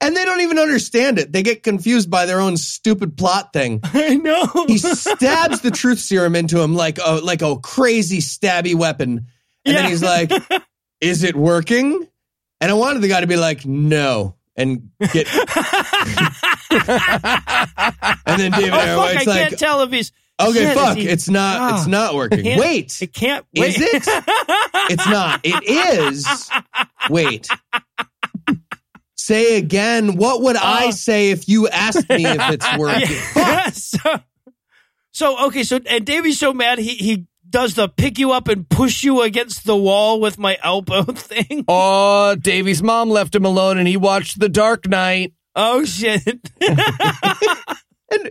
And they don't even understand it. They get confused by their own stupid plot thing. [LAUGHS] I know. He stabs the truth serum into him like a like a crazy stabby weapon. And Yeah. then he's like, [LAUGHS] Is it working? And I wanted the guy to be like, no, and get. [LAUGHS] and then David Oh fuck! I White's can't tell if he's okay, Shit, fuck, he- it's not, Ah. it's not working. Wait, It can't. Wait. is it? [LAUGHS] It's not. It is. Wait. Say again. What would I Uh. say if you asked me if it's [LAUGHS] working? Yeah. so, so okay. So and Davey's so mad he he does the pick you up and push you against the wall with my [LAUGHS] elbow thing. Oh, Davy's mom left him alone and he watched The Dark Knight. Oh shit! [LAUGHS] And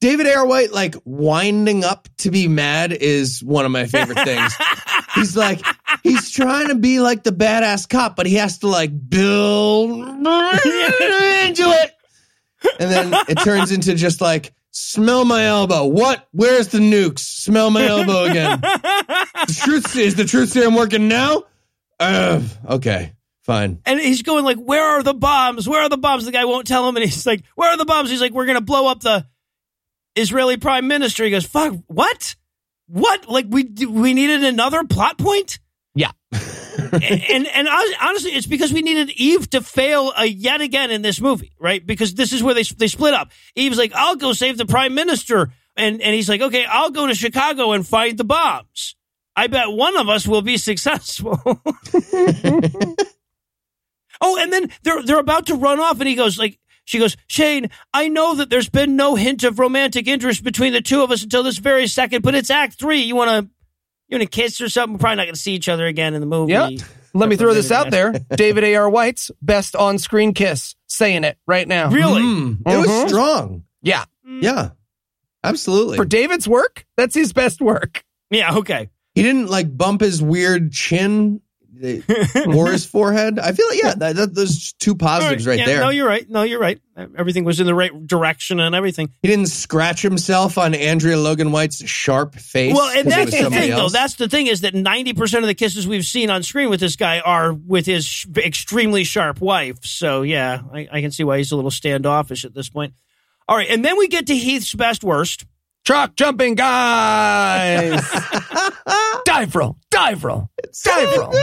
David A.R. White, like winding up to be mad, is one of my favorite things. [LAUGHS] he's like, he's trying to be like the badass cop, but he has to like build into it. And then it turns into just like, smell my elbow. What? Where's the nukes? Smell my elbow again. [LAUGHS] The truth is the truth serum working now? Uh, okay, fine. and he's going like, "Where are the bombs? Where are the bombs?" The guy won't tell him, and he's like, "Where are the bombs?" He's like, "We're gonna blow up the Israeli prime minister." He goes, "Fuck, what? What? Like we we needed another plot point?" Yeah. [LAUGHS] [LAUGHS] and and honestly, it's because we needed Eve to fail uh, yet again in this movie, right? Because this is where they they split up. Eve's like, "I'll go save the prime minister," and and he's like, "Okay, I'll go to Chicago and find the bombs." I bet one of us will be [LAUGHS] successful. [LAUGHS] oh, and then they're they're about to run off, and he goes like. She goes, Shane, I know that there's been no hint of romantic interest between the two of us until this very second, but it's act three. You want to, you want to kiss or something? We're probably not going to see each other again in the movie. Yeah. Let me throw this out there. [LAUGHS] David A.R. White's best on screen kiss. Saying it right now. Really? Mm, it was Mhm. strong. Yeah. Yeah, absolutely. For David's work, that's his best work. Yeah, okay. He didn't like bump his weird chin or [LAUGHS] his forehead. I feel like yeah, that, that, those two positives right yeah, there. No, you're right. No, you're right. Everything was in the right direction and everything. he didn't scratch himself on Andrea Logan White's sharp face. Well, and that's the thing, though. That's the thing is that 90% of the kisses we've seen on screen with this guy are with his sh- extremely sharp wife. So, yeah, I, I can see why he's a little standoffish at this point. All right. And then we get to Heath's best worst. Truck jumping guys. [LAUGHS] dive roll. Dive roll. Dive roll.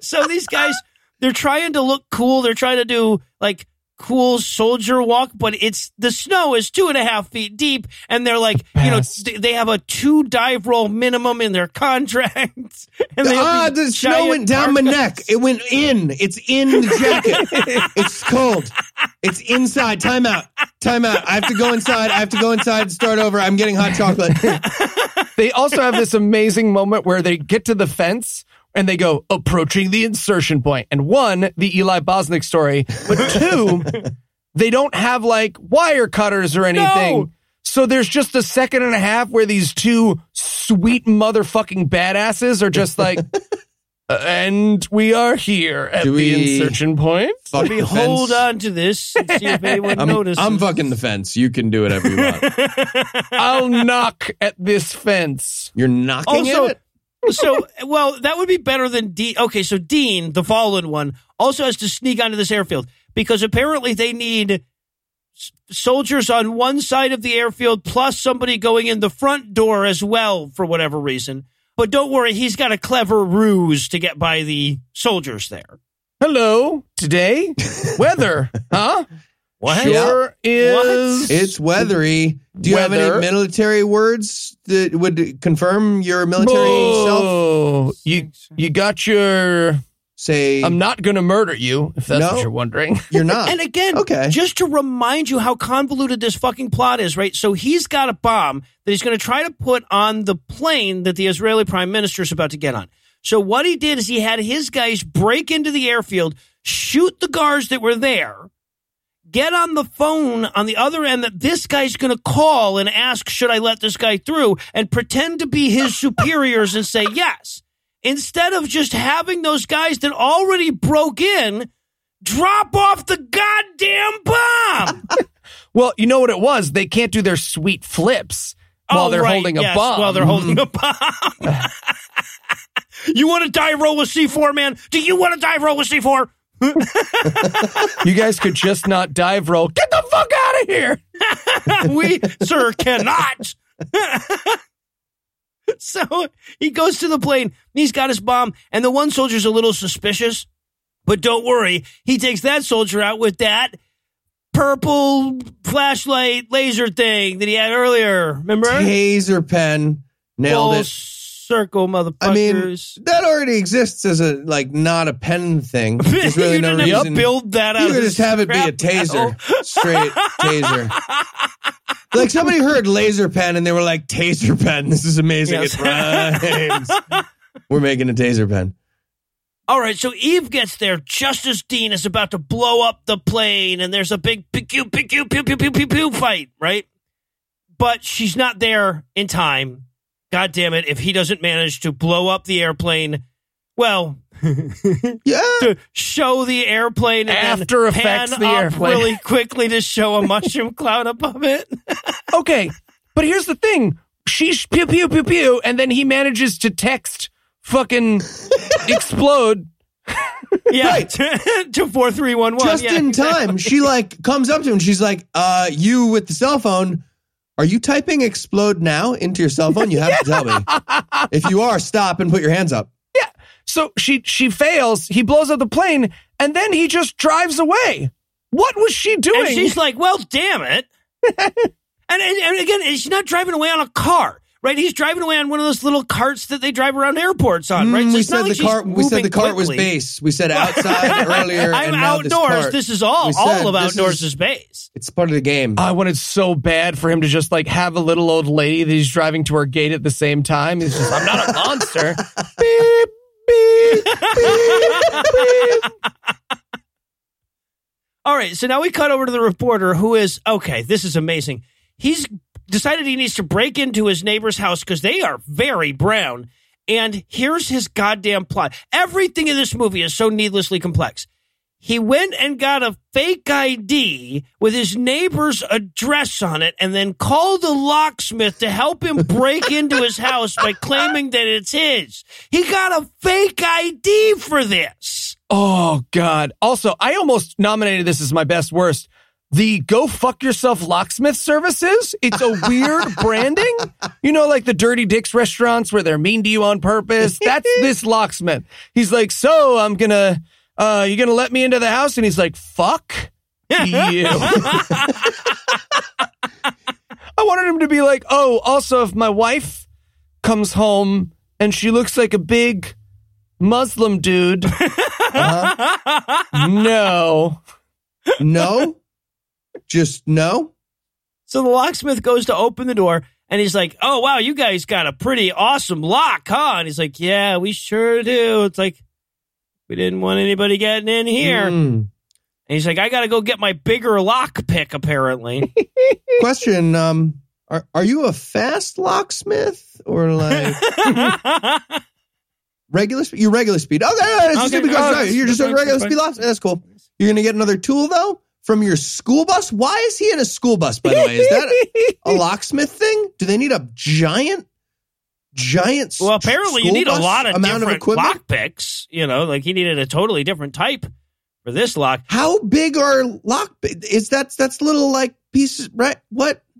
So these guys, they're trying to look cool. They're trying to do like cool soldier walk, but it's the snow is two and a half feet deep, and they're like, you know, they have a two dive roll minimum in their [LAUGHS] contracts. And they Ah, the snow went down my neck. It went in. It's in the jacket. it's cold. It's inside. Time out. Time out. I have to go inside. I have to go inside and start over. I'm getting hot chocolate. They also have this amazing moment where they get to the fence and they go approaching the insertion point. And one, the Eli Bosnick story, but [LAUGHS] two, they don't have like wire cutters or anything. No. So there's just a second and a half where these two sweet motherfucking badasses are just like, [LAUGHS] "Uh, and we are here at Do the we- insertion point. Fuck Maybe the hold fence. on to this and see if anyone [LAUGHS] I'm, notices. I'm fucking the fence. You can do whatever you want. I'll knock at this fence. You're knocking Also, it. So well, that would be better than Dean. Okay, so Dean, the fallen one, also has to sneak onto this airfield because apparently they need soldiers on one side of the airfield plus somebody going in the front door as well for whatever reason. But don't worry, he's got a clever ruse to get by the soldiers there. Hello, today, weather, huh? What? Sure is. It's weathery. Do you have any military words that would confirm your military self? You you got your. Say, I'm not gonna murder you if that's No. what you're wondering. [LAUGHS] you're not. And again, Okay. just to remind you how convoluted this fucking plot is, right? So he's got a bomb that he's going to try to put on the plane that the Israeli prime minister is about to get on. So what he did is he had his guys break into the airfield, shoot the guards that were there, get on the phone on the other end that this guy's going to call and ask, should I let this guy through? And pretend to be his [LAUGHS] superiors and say yes. Instead of just having those guys that already broke in drop off the goddamn bomb. [LAUGHS] Well, you know what it was? They can't do their sweet flips while Oh, they're right, holding a bomb. While they're holding a [LAUGHS] bomb. you want to die roll with C4, man? Do you want to die roll with C4? [LAUGHS] you guys could just not dive roll. Get the fuck out of here! [LAUGHS] we, sir, cannot. [LAUGHS] so he goes to the plane. He's got his bomb, and the one soldier's a little suspicious. But don't worry, he takes that soldier out with that purple flashlight laser thing that he had earlier. Remember? Taser pen. Nailed Full it circle, motherfuckers. I mean, that already exists as a like not a pen thing. [LAUGHS] There's really you no didn't reason. build that out. You could just have it be a taser, metal. straight taser. [LAUGHS] like somebody heard laser pen and they were like taser pen. This is amazing. Yes. It rhymes. [LAUGHS] we're making a taser pen. All right, so Eve gets there just as Dean is about to blow up the plane, and there's a big pew pew pew pew pew pew pew, pew fight, right? But she's not there in time God damn it! If he doesn't manage to blow up the airplane, well, [LAUGHS] Yeah, to show the airplane and After then effects pan the up airplane. really [LAUGHS] quickly to show a mushroom [LAUGHS] cloud above it. Okay, but here's the thing: she's pew pew pew pew, and then he manages to text fucking explode. Yeah, right. to four three one one. just yeah. in time. She like comes up to him. She's like, "Uh, you with the cell phone." Are you typing explode now into your cell phone? You have to tell me. [LAUGHS] If you are, stop and put your hands up. Yeah. So she she fails. He blows up the plane, and then he just drives away. What was she doing? And she's like, well, damn it. [LAUGHS] and, and, and again, she's not driving away on a car, right? He's driving away on one of those little carts that they drive around airports on, right? Mm, So we it's not said the cart. We said the cart was base. We said [LAUGHS] outside earlier. [LAUGHS] I'm and now this outdoors. This, is all. We said All of outdoors is- is base. It's part of the game. I wanted so bad for him to just like have a little old lady that he's driving to her gate at the same time. He's just, I'm not a monster. [LAUGHS] beep, beep, beep, beep. All right. So now we cut over to the reporter who is, okay, this is amazing. He's decided he needs to break into his neighbor's house because they are very brown. And here's his goddamn plot. Everything in this movie is so needlessly complex. He went and got a fake ID with his neighbor's address on it and then called a locksmith to help him break [LAUGHS] into his house by claiming that it's his. He got a fake ID for this. Oh God. Also, I almost nominated this as my best worst. The go fuck yourself locksmith services. It's a weird [LAUGHS] branding. You know, like the dirty dicks restaurants where they're mean to you on purpose. That's [LAUGHS] this locksmith. He's like, so I'm gonna, uh, you gonna let me into the house? And he's like, fuck you. I wanted him to be like, oh, also if my wife comes home and she looks like a big Muslim dude, [LAUGHS] no. no, just no. So the locksmith goes to open the door and he's like, Oh, wow, you guys got a pretty awesome lock, huh? And he's like, Yeah, we sure do. It's like, we didn't want anybody getting in here. Mm. And he's like, I got to go get my bigger lock pick, apparently. [LAUGHS] [LAUGHS] Question: Um, are are you a fast locksmith or like [LAUGHS] regular speed? You regular speed? Okay, Okay, stupid question. You're just a regular speed locksmith. That's cool. You're gonna get another tool though from your school bus. Why is he in a school bus? By the way, is that a [LAUGHS] locksmith thing? Do they need a giant, giant? well, apparently, you need a lot of amount different equipment? lock picks. You know, like he needed a totally different type for this lock. How big are lock? Is that that's little like pieces? Right? What? [LAUGHS]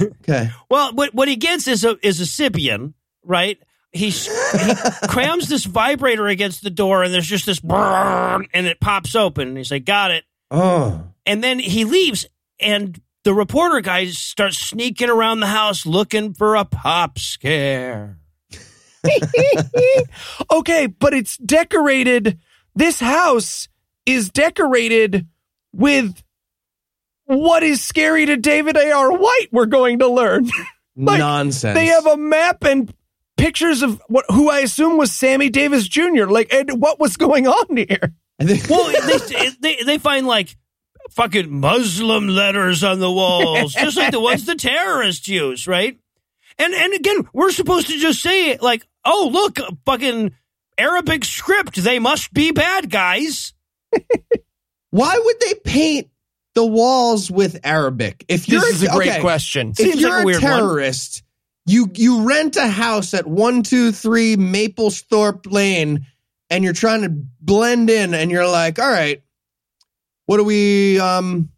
Okay. Well, what what he gets is a is a Sybian, right? He's, he [LAUGHS] crams this vibrator against the door, and there's just this and it pops open. And he's like, "Got it." Oh. And then he leaves, and the reporter guy starts sneaking around the house looking for a pop scare. [LAUGHS] okay, but it's decorated. This house is decorated with what is scary to David A.R. White, we're going to learn. [LAUGHS] Like, Nonsense. They have a map and pictures of what who I assume was Sammy Davis Jr. Like, and what was going on here? I think- Well, [LAUGHS] they, they they find like fucking Muslim letters on the walls, just like the ones the terrorists use, right? And and again, we're supposed to just say like, "Oh, look, fucking Arabic script. They must be bad guys." [LAUGHS] Why would they paint the walls with Arabic? If you're This is a great okay, question. If Seems you're a a, weird one. terrorist, you you rent a house at one two three Maplethorpe Lane, and you're trying to blend in, and you're like, all right, what do we um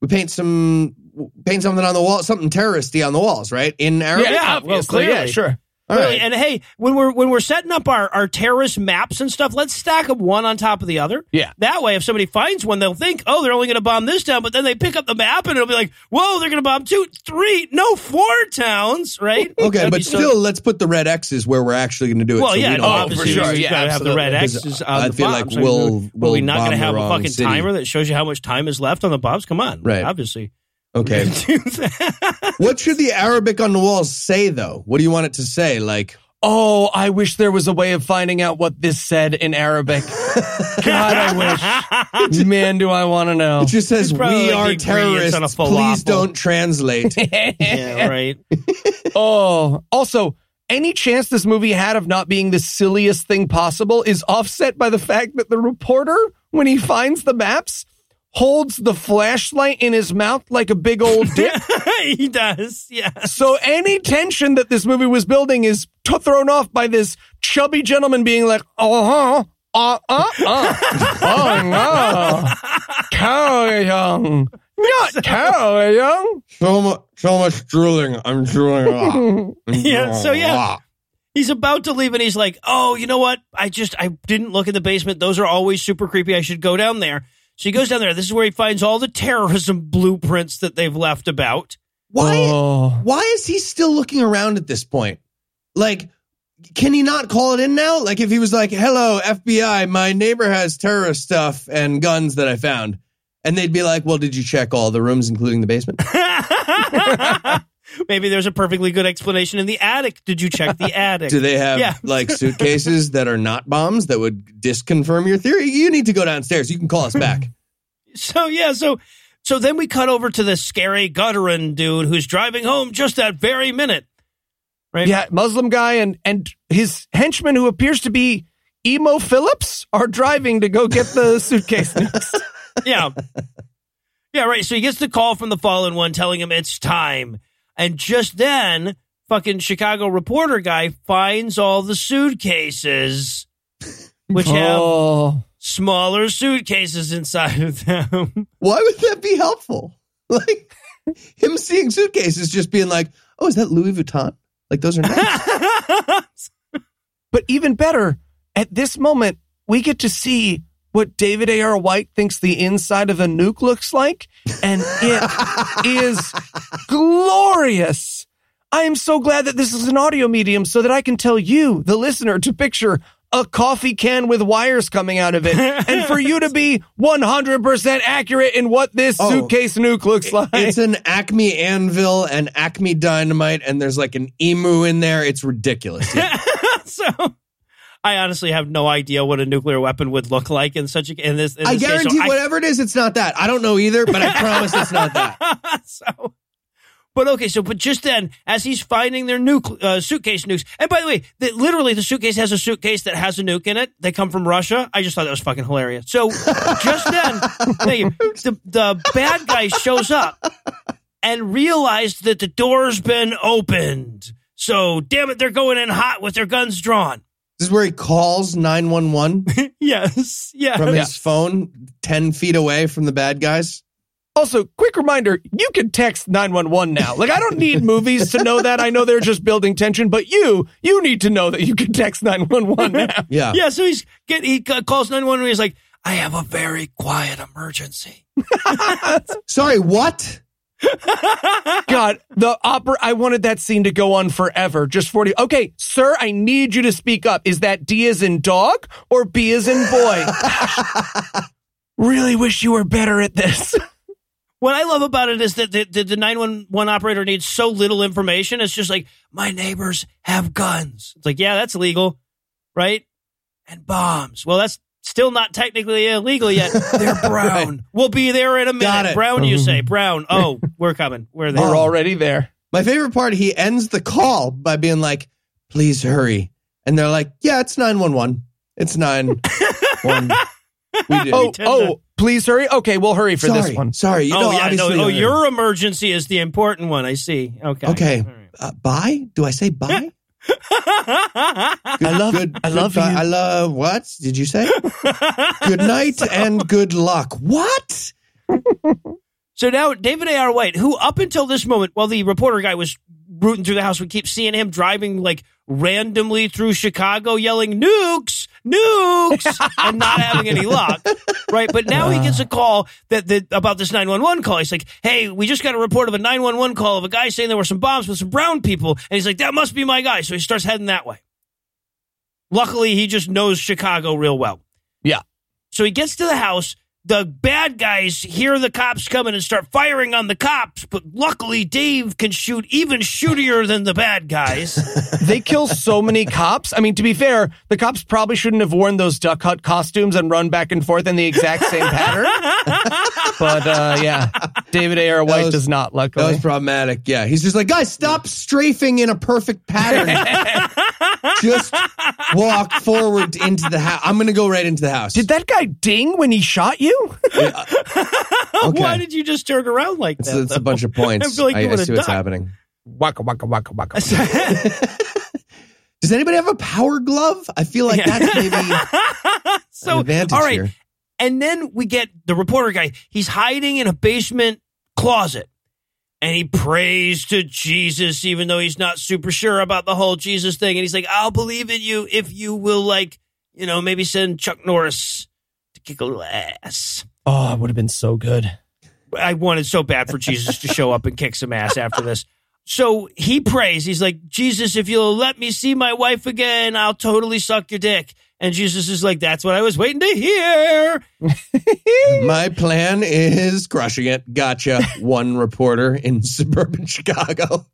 we paint some paint something on the wall, something terroristy on the walls, right? In Arabic. Yeah, well, Obviously, clearly. yeah, sure. All Really, right. And hey, when we're when we're setting up our, our terrorist maps and stuff, let's stack them one on top of the other. Yeah. That way, if somebody finds one, they'll think, oh, they're only going to bomb this town, but then they pick up the map and it'll be like, whoa, they're going to bomb two, three, no, four towns, right? Okay, That'd but so- still, let's put the red X's where we're actually going to do it. well, so yeah, we no, Oh, obviously, for sure. you Yeah, gotta have the red. X's on I the feel like bombs. I mean, we'll- Are we we'll not going to have a fucking city. timer that shows you how much time is left on the bombs? Come on, Right. Obviously, Okay. [LAUGHS] What should the Arabic on the walls say, though? What do you want it to say? Like, Oh, I wish there was a way of finding out what this said in Arabic. [LAUGHS] God, I wish. Man, do I want to know. it just says, "We are the on a terrorists. Please falafel." don't translate." [LAUGHS] yeah, right. Oh, also, any chance this movie had of not being the silliest thing possible is offset by the fact that the reporter, when he finds the maps, holds the flashlight in his mouth like a big old dick. [LAUGHS] he does. Yeah. so any tension that this movie was building is t- thrown off by this chubby gentleman being like, uh huh. Uh, uh, uh. Oh, no. Carry Young. Not [LAUGHS] Carry Young. so much, so much drooling. I'm drooling. [LAUGHS] Yeah, so yeah. He's about to leave and he's like, "Oh, you know what? I just I didn't look in the basement. Those are always super creepy. I should go down there." So he goes down there. This is where he finds all the terrorism blueprints that they've left about. Why? Oh. Why is he still looking around at this point? Like, can he not call it in now? Like, if he was like, "Hello, FBI, my neighbor has terrorist stuff and guns that I found," and they'd be like, "Well, did you check all the rooms, including the basement?" [LAUGHS] [LAUGHS] Maybe there's a perfectly good explanation in the attic. Did you check the [LAUGHS] attic? Do they have Yeah. like [LAUGHS] suitcases that are not bombs that would disconfirm your theory? You need to go downstairs. You can call us back. [LAUGHS] So yeah, so so then we cut over to the scary Gutterin dude who's driving home just that very minute. Right? Yeah, Muslim guy and and his henchman who appears to be Emo Phillips are driving to go get the suitcase nukes. yeah. Yeah, right. So he gets the call from the fallen one telling him it's time. And just then, fucking Chicago reporter guy finds all the suitcases, [LAUGHS] which have Oh. smaller suitcases inside of them. Why would that be helpful? [LAUGHS] Like him seeing suitcases just being like, "Oh, is that Louis Vuitton?" Like those are nice. [LAUGHS] But even better, at this moment, we get to see what David A.R. White thinks the inside of a nuke looks like, and it [LAUGHS] is glorious. I am so glad that this is an audio medium so that I can tell you, the listener, to picture a coffee can with wires coming out of it, [LAUGHS] and for you to be 100% accurate in what this Oh, suitcase nuke looks like. it's an Acme anvil and Acme dynamite, and there's like an emu in there. It's ridiculous. Yeah. [LAUGHS] so I honestly have no idea what a nuclear weapon would look like in such a in this. In I this case. So guarantee I- whatever it is, it's not that. I don't know either, but I [LAUGHS] promise it's not that. [LAUGHS] so, but okay, so but just then, as he's finding their nuke uh, suitcase nukes, and by the way, that literally the suitcase has a suitcase that has a nuke in it. They come from Russia. I just thought that was fucking hilarious. So just then, [LAUGHS] the the bad guy shows up and realized that the door's been opened. So damn it, they're going in hot with their guns drawn. This is where he calls 911 [LAUGHS] Yes, yeah. from his phone 10 feet away from the bad guys. Also, quick reminder, you can text 911 now. Like, I don't need movies to know that. I know they're just building tension, but you, you need to know that you can text 911 now. [LAUGHS] Yeah. Yeah, so he's get he calls 911 and he's like, I have a very quiet emergency. [LAUGHS] Sorry, what? [LAUGHS] God, the opera, I wanted that scene to go on forever. Just 40. Okay, sir, I need you to speak up. Is that D as in dog or B as in boy? [LAUGHS] really wish you were better at this. [LAUGHS] What I love about it is that the, the, the 911 operator needs so little information. It's just like, my neighbors have guns. It's like, yeah, that's legal, right? And bombs. Well, that's still not technically illegal yet. [LAUGHS] They're brown. We'll be there in a Got minute. it. Brown, you say. Brown. Oh, we're coming. We're there. We're already there. My favorite part, he ends the call by being like, please hurry. And they're like, yeah, it's 911. It's 911. [LAUGHS] We did. Oh, to- oh, please hurry. Okay, we'll hurry for sorry, this one. Sorry. You oh, know, yeah. No, obviously. oh, your emergency is the important one. I see. Okay. Okay. All right. Uh, bye? Do I say bye? I love, Good, I love goodbye. you. I love, what did you say? good [LAUGHS] night and good luck. What? So now David A.R. White, who up until this moment, while the reporter guy was rooting through the house. We keep seeing him driving like randomly through Chicago, yelling nukes, nukes, [LAUGHS] and not having any luck. Right. But now he gets a call that, that about this 911 call. He's like, Hey, we just got a report of a 911 call of a guy saying there were some bombs with some brown people. And he's like, that must be my guy. So he starts heading that way. Luckily, he just knows Chicago real well. Yeah. So he gets to the house. The bad guys hear the cops coming and start firing on the cops, but luckily Dave can shoot even shootier than the bad guys. [LAUGHS] They kill so many cops. I mean, to be fair, the cops probably shouldn't have worn those duck hut costumes and run back and forth in the exact same pattern. [LAUGHS] but uh, yeah, David A. R. White was- does not, luckily. That was problematic. Yeah. He's just like, guys, stop strafing in a perfect pattern. [LAUGHS] just walk forward into the house. I'm going to go right into the house. Did that guy ding when he shot you? Uh, [LAUGHS] okay. Why did you just turn around like It's, that? it's a bunch of points. [LAUGHS] I feel like I, you I see what's happening. waka waka waka waka. [LAUGHS] Does anybody have a power glove? I feel like that's maybe an so, advantage all right. here. And then we get the reporter guy. He's hiding in a basement closet and he prays to Jesus, even though he's not super sure about the whole Jesus thing. And he's like, I'll believe in you if you will, like, you know, maybe send Chuck Norris to kick a little ass. Oh, it would have been so good. I wanted so bad for Jesus to show up and kick some ass after this. So he prays. He's like, Jesus, if you'll let me see my wife again, I'll totally suck your dick. And Jesus is like, that's what I was waiting to hear. [LAUGHS] My plan is crushing it. Gotcha. [LAUGHS] One reporter in [LAUGHS] suburban Chicago.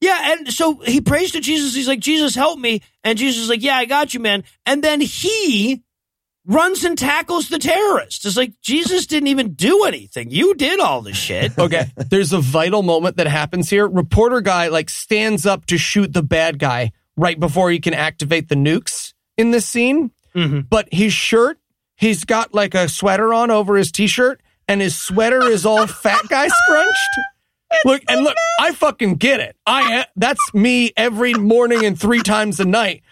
Yeah, and so he prays to Jesus. He's like, Jesus, help me. And Jesus is like, Yeah, I got you, man. And then he runs and tackles the terrorist. It's like Jesus didn't even do anything. You did all the shit. Okay, there's a vital moment that happens here. Reporter guy like stands up to shoot the bad guy right before he can activate the nukes in this scene. Mhm. But his shirt, he's got like a sweater on over his t-shirt, and his sweater is all [LAUGHS] fat guy scrunched. Look and look, I fucking get it. I that's me every morning and three times a night.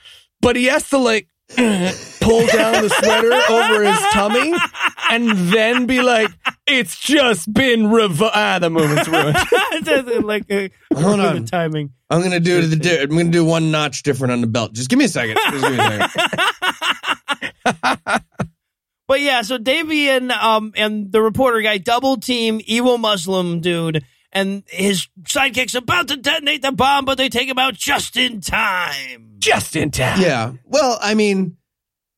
But he has to like [LAUGHS] pull down the sweater over his tummy and then be like, "It's just been revo." Ah, the movement's ruined. [LAUGHS] like, uh, Hold on. timing. I'm gonna do the di- I'm gonna do one notch different on the belt. Just give me a second. Just give me a second. [LAUGHS] But yeah, so Davey and um and the reporter guy double team evil Muslim dude, and his sidekick's about to detonate the bomb, but they take him out just in time. Just in time. Yeah. Well, I mean,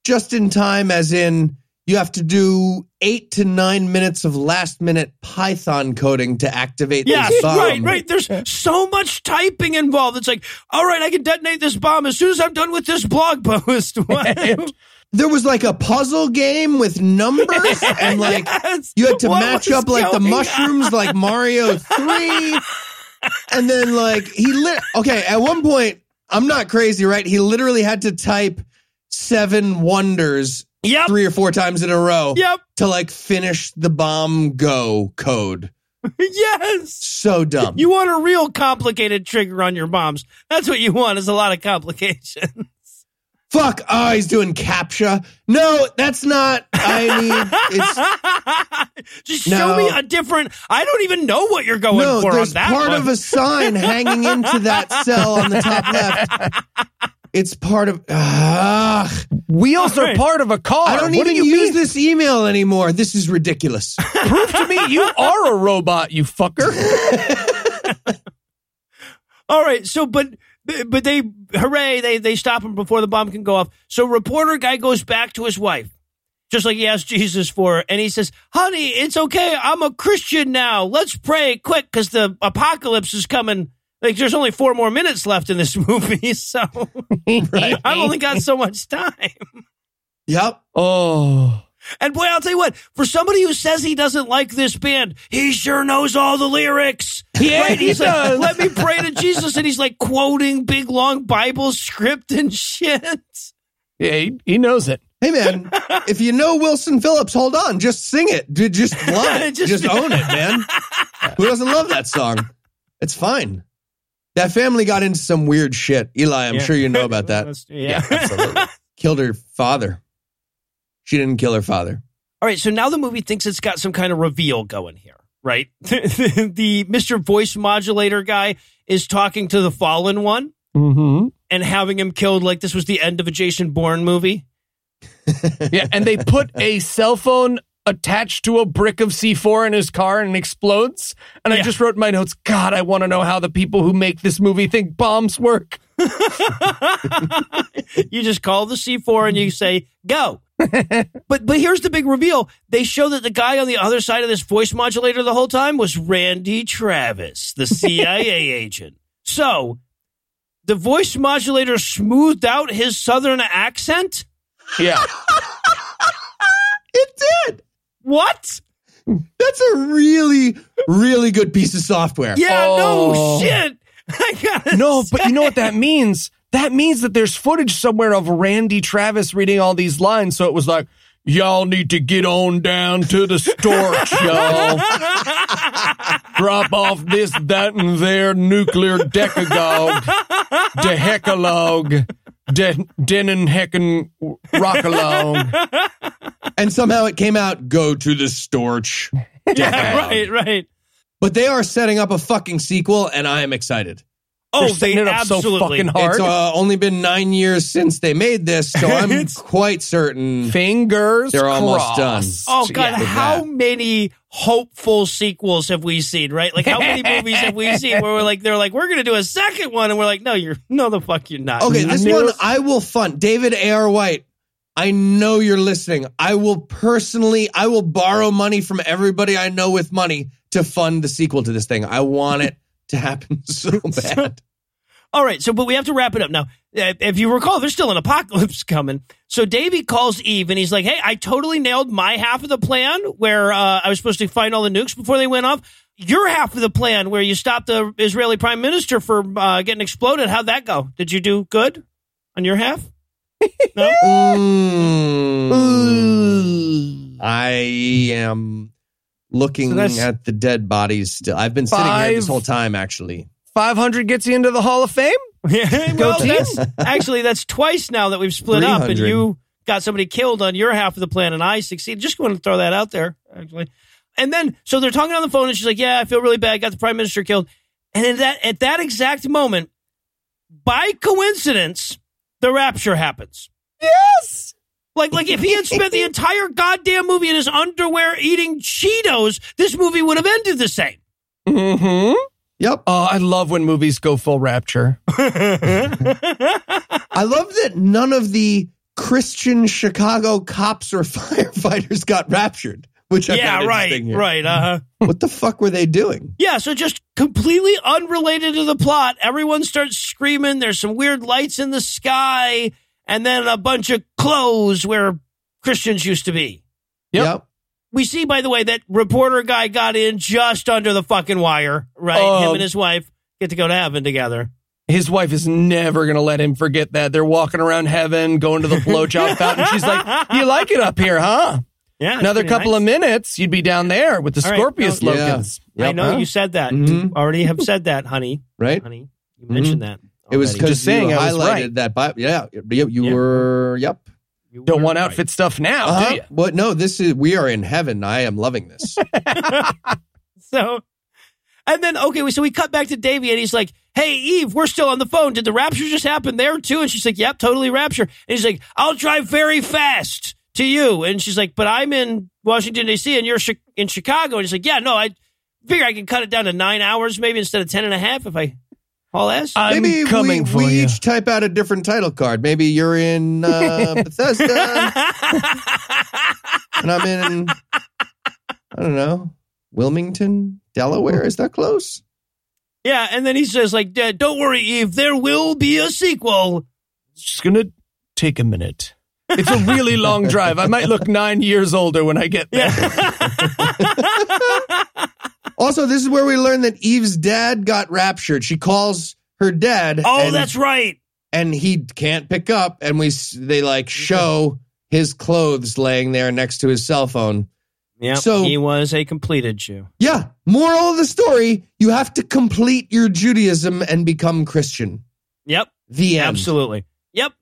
just in time, as in you have to do eight to nine minutes of last minute Python coding to activate Yes, this bomb. right, right. There's so much typing involved. It's like, all right, I can detonate this bomb as soon as I'm done with this blog [LAUGHS] post. There was like a puzzle game with numbers, [LAUGHS] and like Yes. you had to What match up like the mushrooms, like Mario Three, [LAUGHS] and then like he lit. Okay, at one point, I'm not crazy, right? He literally had to type seven wonders Yep. three or four times in a row Yep. to like finish the bomb go code. [LAUGHS] Yes. So dumb. You want a real complicated trigger on your bombs. That's what you want is a lot of complication. [LAUGHS] Fuck. Oh, he's doing captcha. No, that's not. I mean, it's [LAUGHS] Just No. show me a different. I don't even know what you're going no. for on that. No, There's part one. of a sign hanging into that [LAUGHS] cell on the top left. It's part of. Wheels All are part of a car. I don't what even do you use mean? this email anymore. This is ridiculous. [LAUGHS] Prove to me you are a robot, you fucker. All right, so but but they hooray they they stop him before the bomb can go off. So reporter guy goes back to his wife, just like he asked Jesus for, and he says, "Honey, it's okay. I'm a Christian now. Let's pray quick because the apocalypse is coming." Like there's only four more minutes left in this [LAUGHS] movie, so [LAUGHS] I've only got so much time. Yep. Oh. And boy, I'll tell you what, for somebody who says he doesn't like this band, he sure knows all the lyrics. Yeah, right? he He's like, does. let me pray to Jesus. And he's like quoting big long Bible script and [LAUGHS] shit. Yeah, he, he knows it. Hey man, if you know Wilson Phillips, hold on. Just sing it. Ju- Just [LAUGHS] love it. Just- Just, own it, man. [LAUGHS] Who doesn't love that song? It's fine. That family got into some weird shit. Eli, I'm Yeah. sure you know about that. Yeah. absolutely. Killed her father. She didn't kill her father. All right. So now the movie thinks it's got some kind of reveal going here. right? [LAUGHS] the Mr. Voice Modulator guy is talking to the fallen one Mm-hmm. and having him killed like this was the end of a Jason Bourne movie. [LAUGHS] Yeah, and they put a cell phone attached to a brick of C4 in his car and it explodes. And I just wrote in my notes, God, I want to know how the people who make this movie think bombs work. [LAUGHS] you just call the C4 and you say, go. [LAUGHS] but but here's the big reveal. They show that the guy on the other side of this voice modulator the whole time was Randy Travis, the [LAUGHS] CIA agent. So the voice modulator smoothed out his southern accent? Yeah. It did. What? That's a really, really good piece of software. Yeah, Oh. no shit. [LAUGHS] I gotta No, but you know what that means? That means that there's footage somewhere of Randy Travis reading all these lines. So it was like, y'all need to get on down to the storch, [LAUGHS] y'all. Drop off this, that, and their nuclear decagogue, de hecalogue, de denon heckin rockalong. And somehow it came out, go to the storch. [LAUGHS] yeah, right, right. But they are setting up a fucking sequel, and I am excited. Oh, They're they it up so absolutely. fucking hard. It's uh, only been nine years since they made this, so [LAUGHS] I'm quite certain. Fingers They're almost done. Oh God! Yeah. how that. many hopeful sequels have we seen? Right? Like how many [LAUGHS] movies have we seen where we're like, they're like, we're gonna do a second one, and we're like, no, you're no, the fuck, you're not. Okay, this one I will fund. David A.R. White, I know you're listening. I will personally, I will borrow money from everybody I know with money to fund the sequel to this thing. I want it to happen [LAUGHS] [LAUGHS] so bad. All right, so but we have to wrap it up now. Uh, If you recall, there's still an apocalypse [LAUGHS] coming. So Davey calls Eve and he's like, "Hey, I totally nailed my half of the plan where uh, I was supposed to find all the nukes before they went off. Your half of the plan where you stopped the Israeli prime minister for uh, getting exploded. How'd that go? Did you do good on your half? No. Mm. I am looking So at the dead bodies still. I've been sitting here this whole time, actually. 500 gets you into the Hall of Fame? [LAUGHS] Yeah, Go well, team. that's [LAUGHS] actually that's twice now that we've split up, and you got somebody killed on your half of the plan, and I succeeded. Just going to throw that out there, actually. And then, so they're talking on the phone, and she's like, "Yeah, I feel really bad. Got the prime minister killed." And in that at that exact moment, by coincidence, the rapture happens. Yes. Like, like if he had spent the entire goddamn movie in his underwear eating Cheetos, this movie would have ended the same. Mm-hmm. Yep. Oh, I love when movies go full rapture. [LAUGHS] I love that none of the Christian Chicago cops or [LAUGHS] firefighters got raptured. Which I yeah, right, here. right. Uh huh. What the fuck were they doing? Yeah, so just completely unrelated to the plot. Everyone starts screaming. There's some weird lights in the sky, and then a bunch of clothes where Christians used to be. Yep. We see, by the way, that reporter guy got in just under the fucking wire, right? Oh. Him and his wife get to go to heaven together. His wife is never going to let him forget that. They're walking around heaven, going to the blowjob [LAUGHS] fountain. She's like, You like it up here, huh? Yeah, Another couple nice. of minutes, you'd be down there with the All right, Scorpius no, yeah. locals. I know Huh? you said that. Mhm. Already have said that, honey. Right? Honey, you mentioned that. It was because Just saying, you I was highlighted right. that. Bi- yeah, you, you Yeah. were. Yep. You Don't were want right. outfit stuff now, Uh-huh. do you? What? No, this is. We are in heaven. I am loving this. [LAUGHS] So, and then okay, so we cut back to Davy, and he's like, "Hey, Eve, we're still on the phone. Did the rapture just happen there too?" And she's like, "Yep, totally rapture." And he's like, "I'll drive very fast to you." And she's like, "But I'm in Washington D.C. and you're Chi- in Chicago." And he's like, "Yeah, no, I figure I can cut it down to nine hours, maybe instead of ten and a half if I haul ass." I'm Maybe coming we, for we you. each type out a different title card. Maybe you're in uh, [LAUGHS] Bethesda, and I'm in. I don't know, Wilmington, Delaware. Is that close? yeah, and then he says, "Like, "D- don't worry, Eve, there will be a sequel." It's going to take a minute. It's a really long [LAUGHS] drive. I might look nine years older when I get there. [LAUGHS] Also, this is where we learn that Eve's dad got raptured. She calls her dad. Oh, and, that's right. and he can't pick up. And we they like show his clothes laying there next to his cell phone. Yeah, So- he was a completed Jew. Yeah. Moral of the story: you have to complete your Judaism and become Christian. Yep. The end. Absolutely. Yep.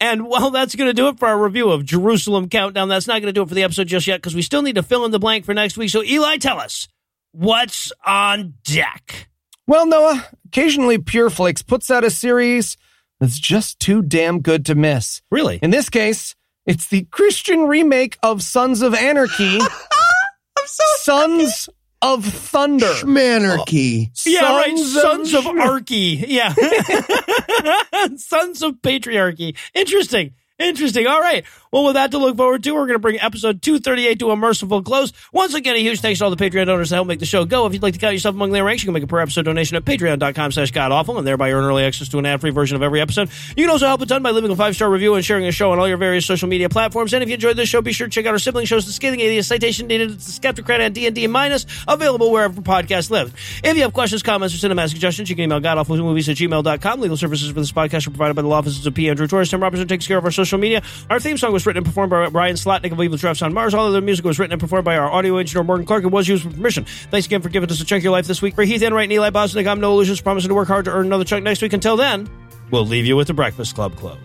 And well, that's going to do it for our review of Jerusalem Countdown. That's not going to do it for the episode just yet because we still need to fill in the blank for next week. So, Eli, tell us what's on deck? Well, Noah, occasionally Pure Flakes puts out a series that's just too damn good to miss. Really? In this case, it's the Christian remake of Sons of Anarchy. [LAUGHS] I'm so Sons of Thunder. Schmanarchy. Yeah, right. Sons Sons of Archy. Yeah. [LAUGHS] [LAUGHS] Sons of Patriarchy. Interesting. Interesting. All right. Well, with that to look forward to, we're going to bring episode 238 to a merciful close. Once again, a huge thanks to all the Patreon donors that help make the show go. If you'd like to count yourself among their ranks, you can make a per episode donation at patreon.com slash godawful and thereby earn early access to an ad-free version of every episode. You can also help a ton by leaving a five-star review and sharing the show on all your various social media platforms. And if you enjoyed this show, be sure to check out our sibling shows, The Scathing Atheist, Citation Needed, The Skeptocrat, and D&D Minus, available wherever podcasts live. If you have questions, comments, or cinematic suggestions, you can email godawfulmovies at gmail.com. Legal services for this podcast are provided by the law offices of P. Andrew Torres. Tim Robertson takes care of our social media. Our theme song was written and performed by Brian Slotnick of Evil Drafts on Mars. All of other music was written and performed by our audio engineer Morgan Clark and was used with permission. Thanks again for giving us a chunk of your life this week. For Heath Enright and Eli Bosnick, I'm Noah Lugeons, promising to work hard to earn another chunk next week. Until then, we'll leave you with the Breakfast Club close.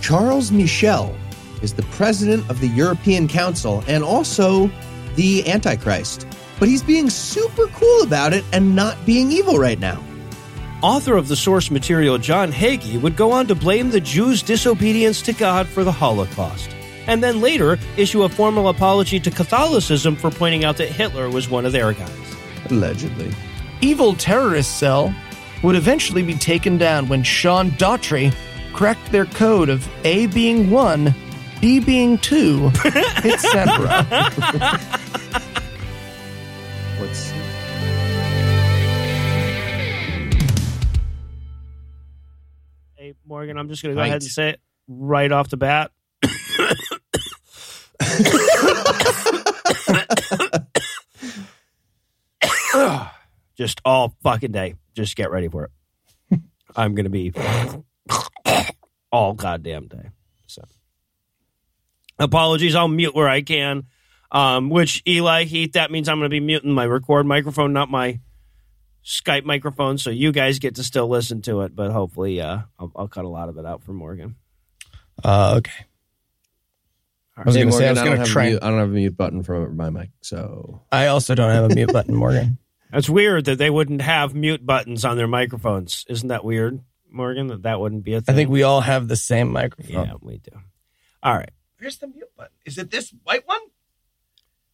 Charles Michel is the president of the European Council and also the Antichrist. But he's being super cool about it and not being evil right now. Author of the source material John Hagee would go on to blame the Jews' disobedience to God for the Holocaust, and then later issue a formal apology to Catholicism for pointing out that Hitler was one of their guys. Allegedly. Evil terrorist cell would eventually be taken down when Sean Daughtry cracked their code of A being one, B being two, etc. What's Hey, Morgan, I'm just going to go Right. ahead and say it right off the bat. just all fucking day. Just get ready for it. I'm going to be all goddamn day. So, apologies. I'll mute where I can. Um, which Eli Heath, that means I'm going to be muting my record microphone, not my Skype microphone, so you guys get to still listen to it. But hopefully, uh, I'll, I'll cut a lot of it out for Morgan. uh, okay. I was Hey, going to say I was I, don't going to have a try. mute, I don't have a mute button for my mic, so I also don't have a mute button, Morgan. [LAUGHS] It's weird that they wouldn't have mute buttons on their microphones. Isn't that weird, Morgan? That that wouldn't be a I thing. I think we all have the same microphone. yeah, we do. All right. Where's the mute button? Is it this white one?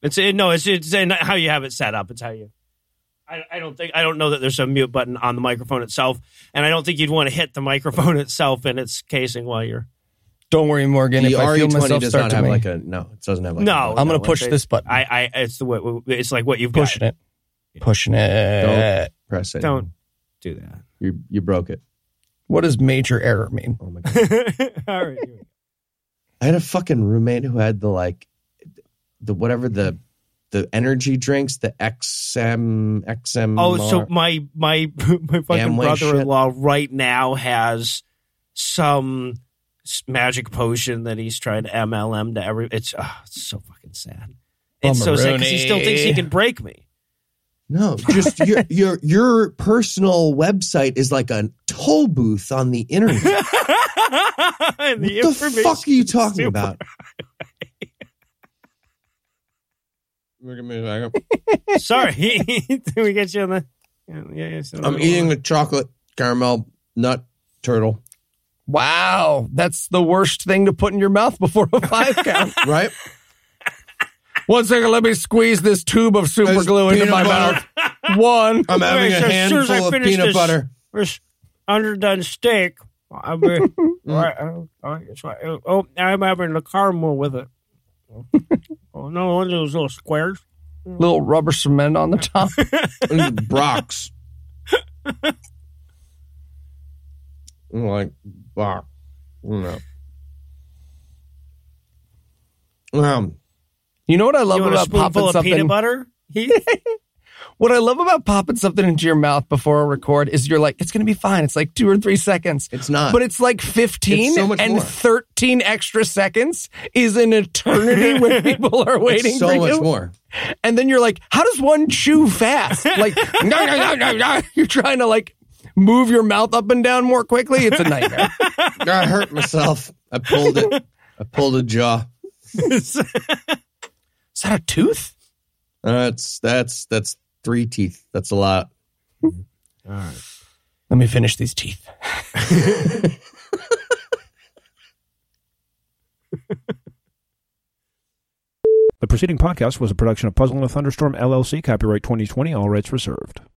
It's no, it's it's how you have it set up. It's how you. I, I don't think I don't know that there's a mute button on the microphone itself, and I don't think you'd want to hit the microphone [LAUGHS] itself in its casing while you're. Don't worry, Morgan. the if I feel myself does start not to have me, like a no. It doesn't have like No, a I'm going no, to push this button. I I it's the way it's like what you've pushing got. it. Pushing it. press it. Don't do that. You you broke it. What does major error mean? Oh my god. [LAUGHS] All right. here we go. I had a fucking roommate who had the like the whatever the the energy drinks, the XM XM. Oh, so my my [LAUGHS] my fucking brother-in-law right now has some magic potion that he's trying to MLM to every. It's, oh, it's so fucking sad. It's so sad because he still thinks he can break me. No, just [LAUGHS] your your your personal website is like a toll booth on the internet. [LAUGHS] The what the fuck are you talking super- about? Look at me a second. Sorry, Did we get you on the. Yeah, yeah, yeah, so- I'm eating a chocolate caramel nut turtle. Wow, that's the worst thing to put in your mouth before a five count. Right? One second, let me squeeze this tube of super There's glue into peanut my butter. mouth. One. I'm having Okay, a so as soon as I handful of finish peanut this- butter. This underdone steak. I'll be, right, uh, uh, it's right. Uh, Oh, I'm having the caramel with it. Oh, no, one of those little squares. Little rubber cement on the top. [LAUGHS] and Brock's. Like, Brock. No. Um, You know what I love You want a about popping spoonful of something? peanut butter? [LAUGHS] What I love about popping something into your mouth before a record is you're like, it's going to be fine. It's like two or three seconds. it's not. But it's like 15 It's so and more. 13 extra seconds is an eternity when [LAUGHS] people are waiting It's so for much you. more. And then you're like, how does one chew fast? [LAUGHS] Like, no, no, no, no, no. You're trying to like move your mouth up and down more quickly. It's a nightmare. [LAUGHS] I hurt myself. I pulled it. I pulled a jaw. is that a tooth? That's that's that's three teeth. That's a lot. All right. Let me finish these teeth. [LAUGHS] The preceding podcast was a production of Puzzle and a Thunderstorm LLC, copyright 2020, all rights reserved.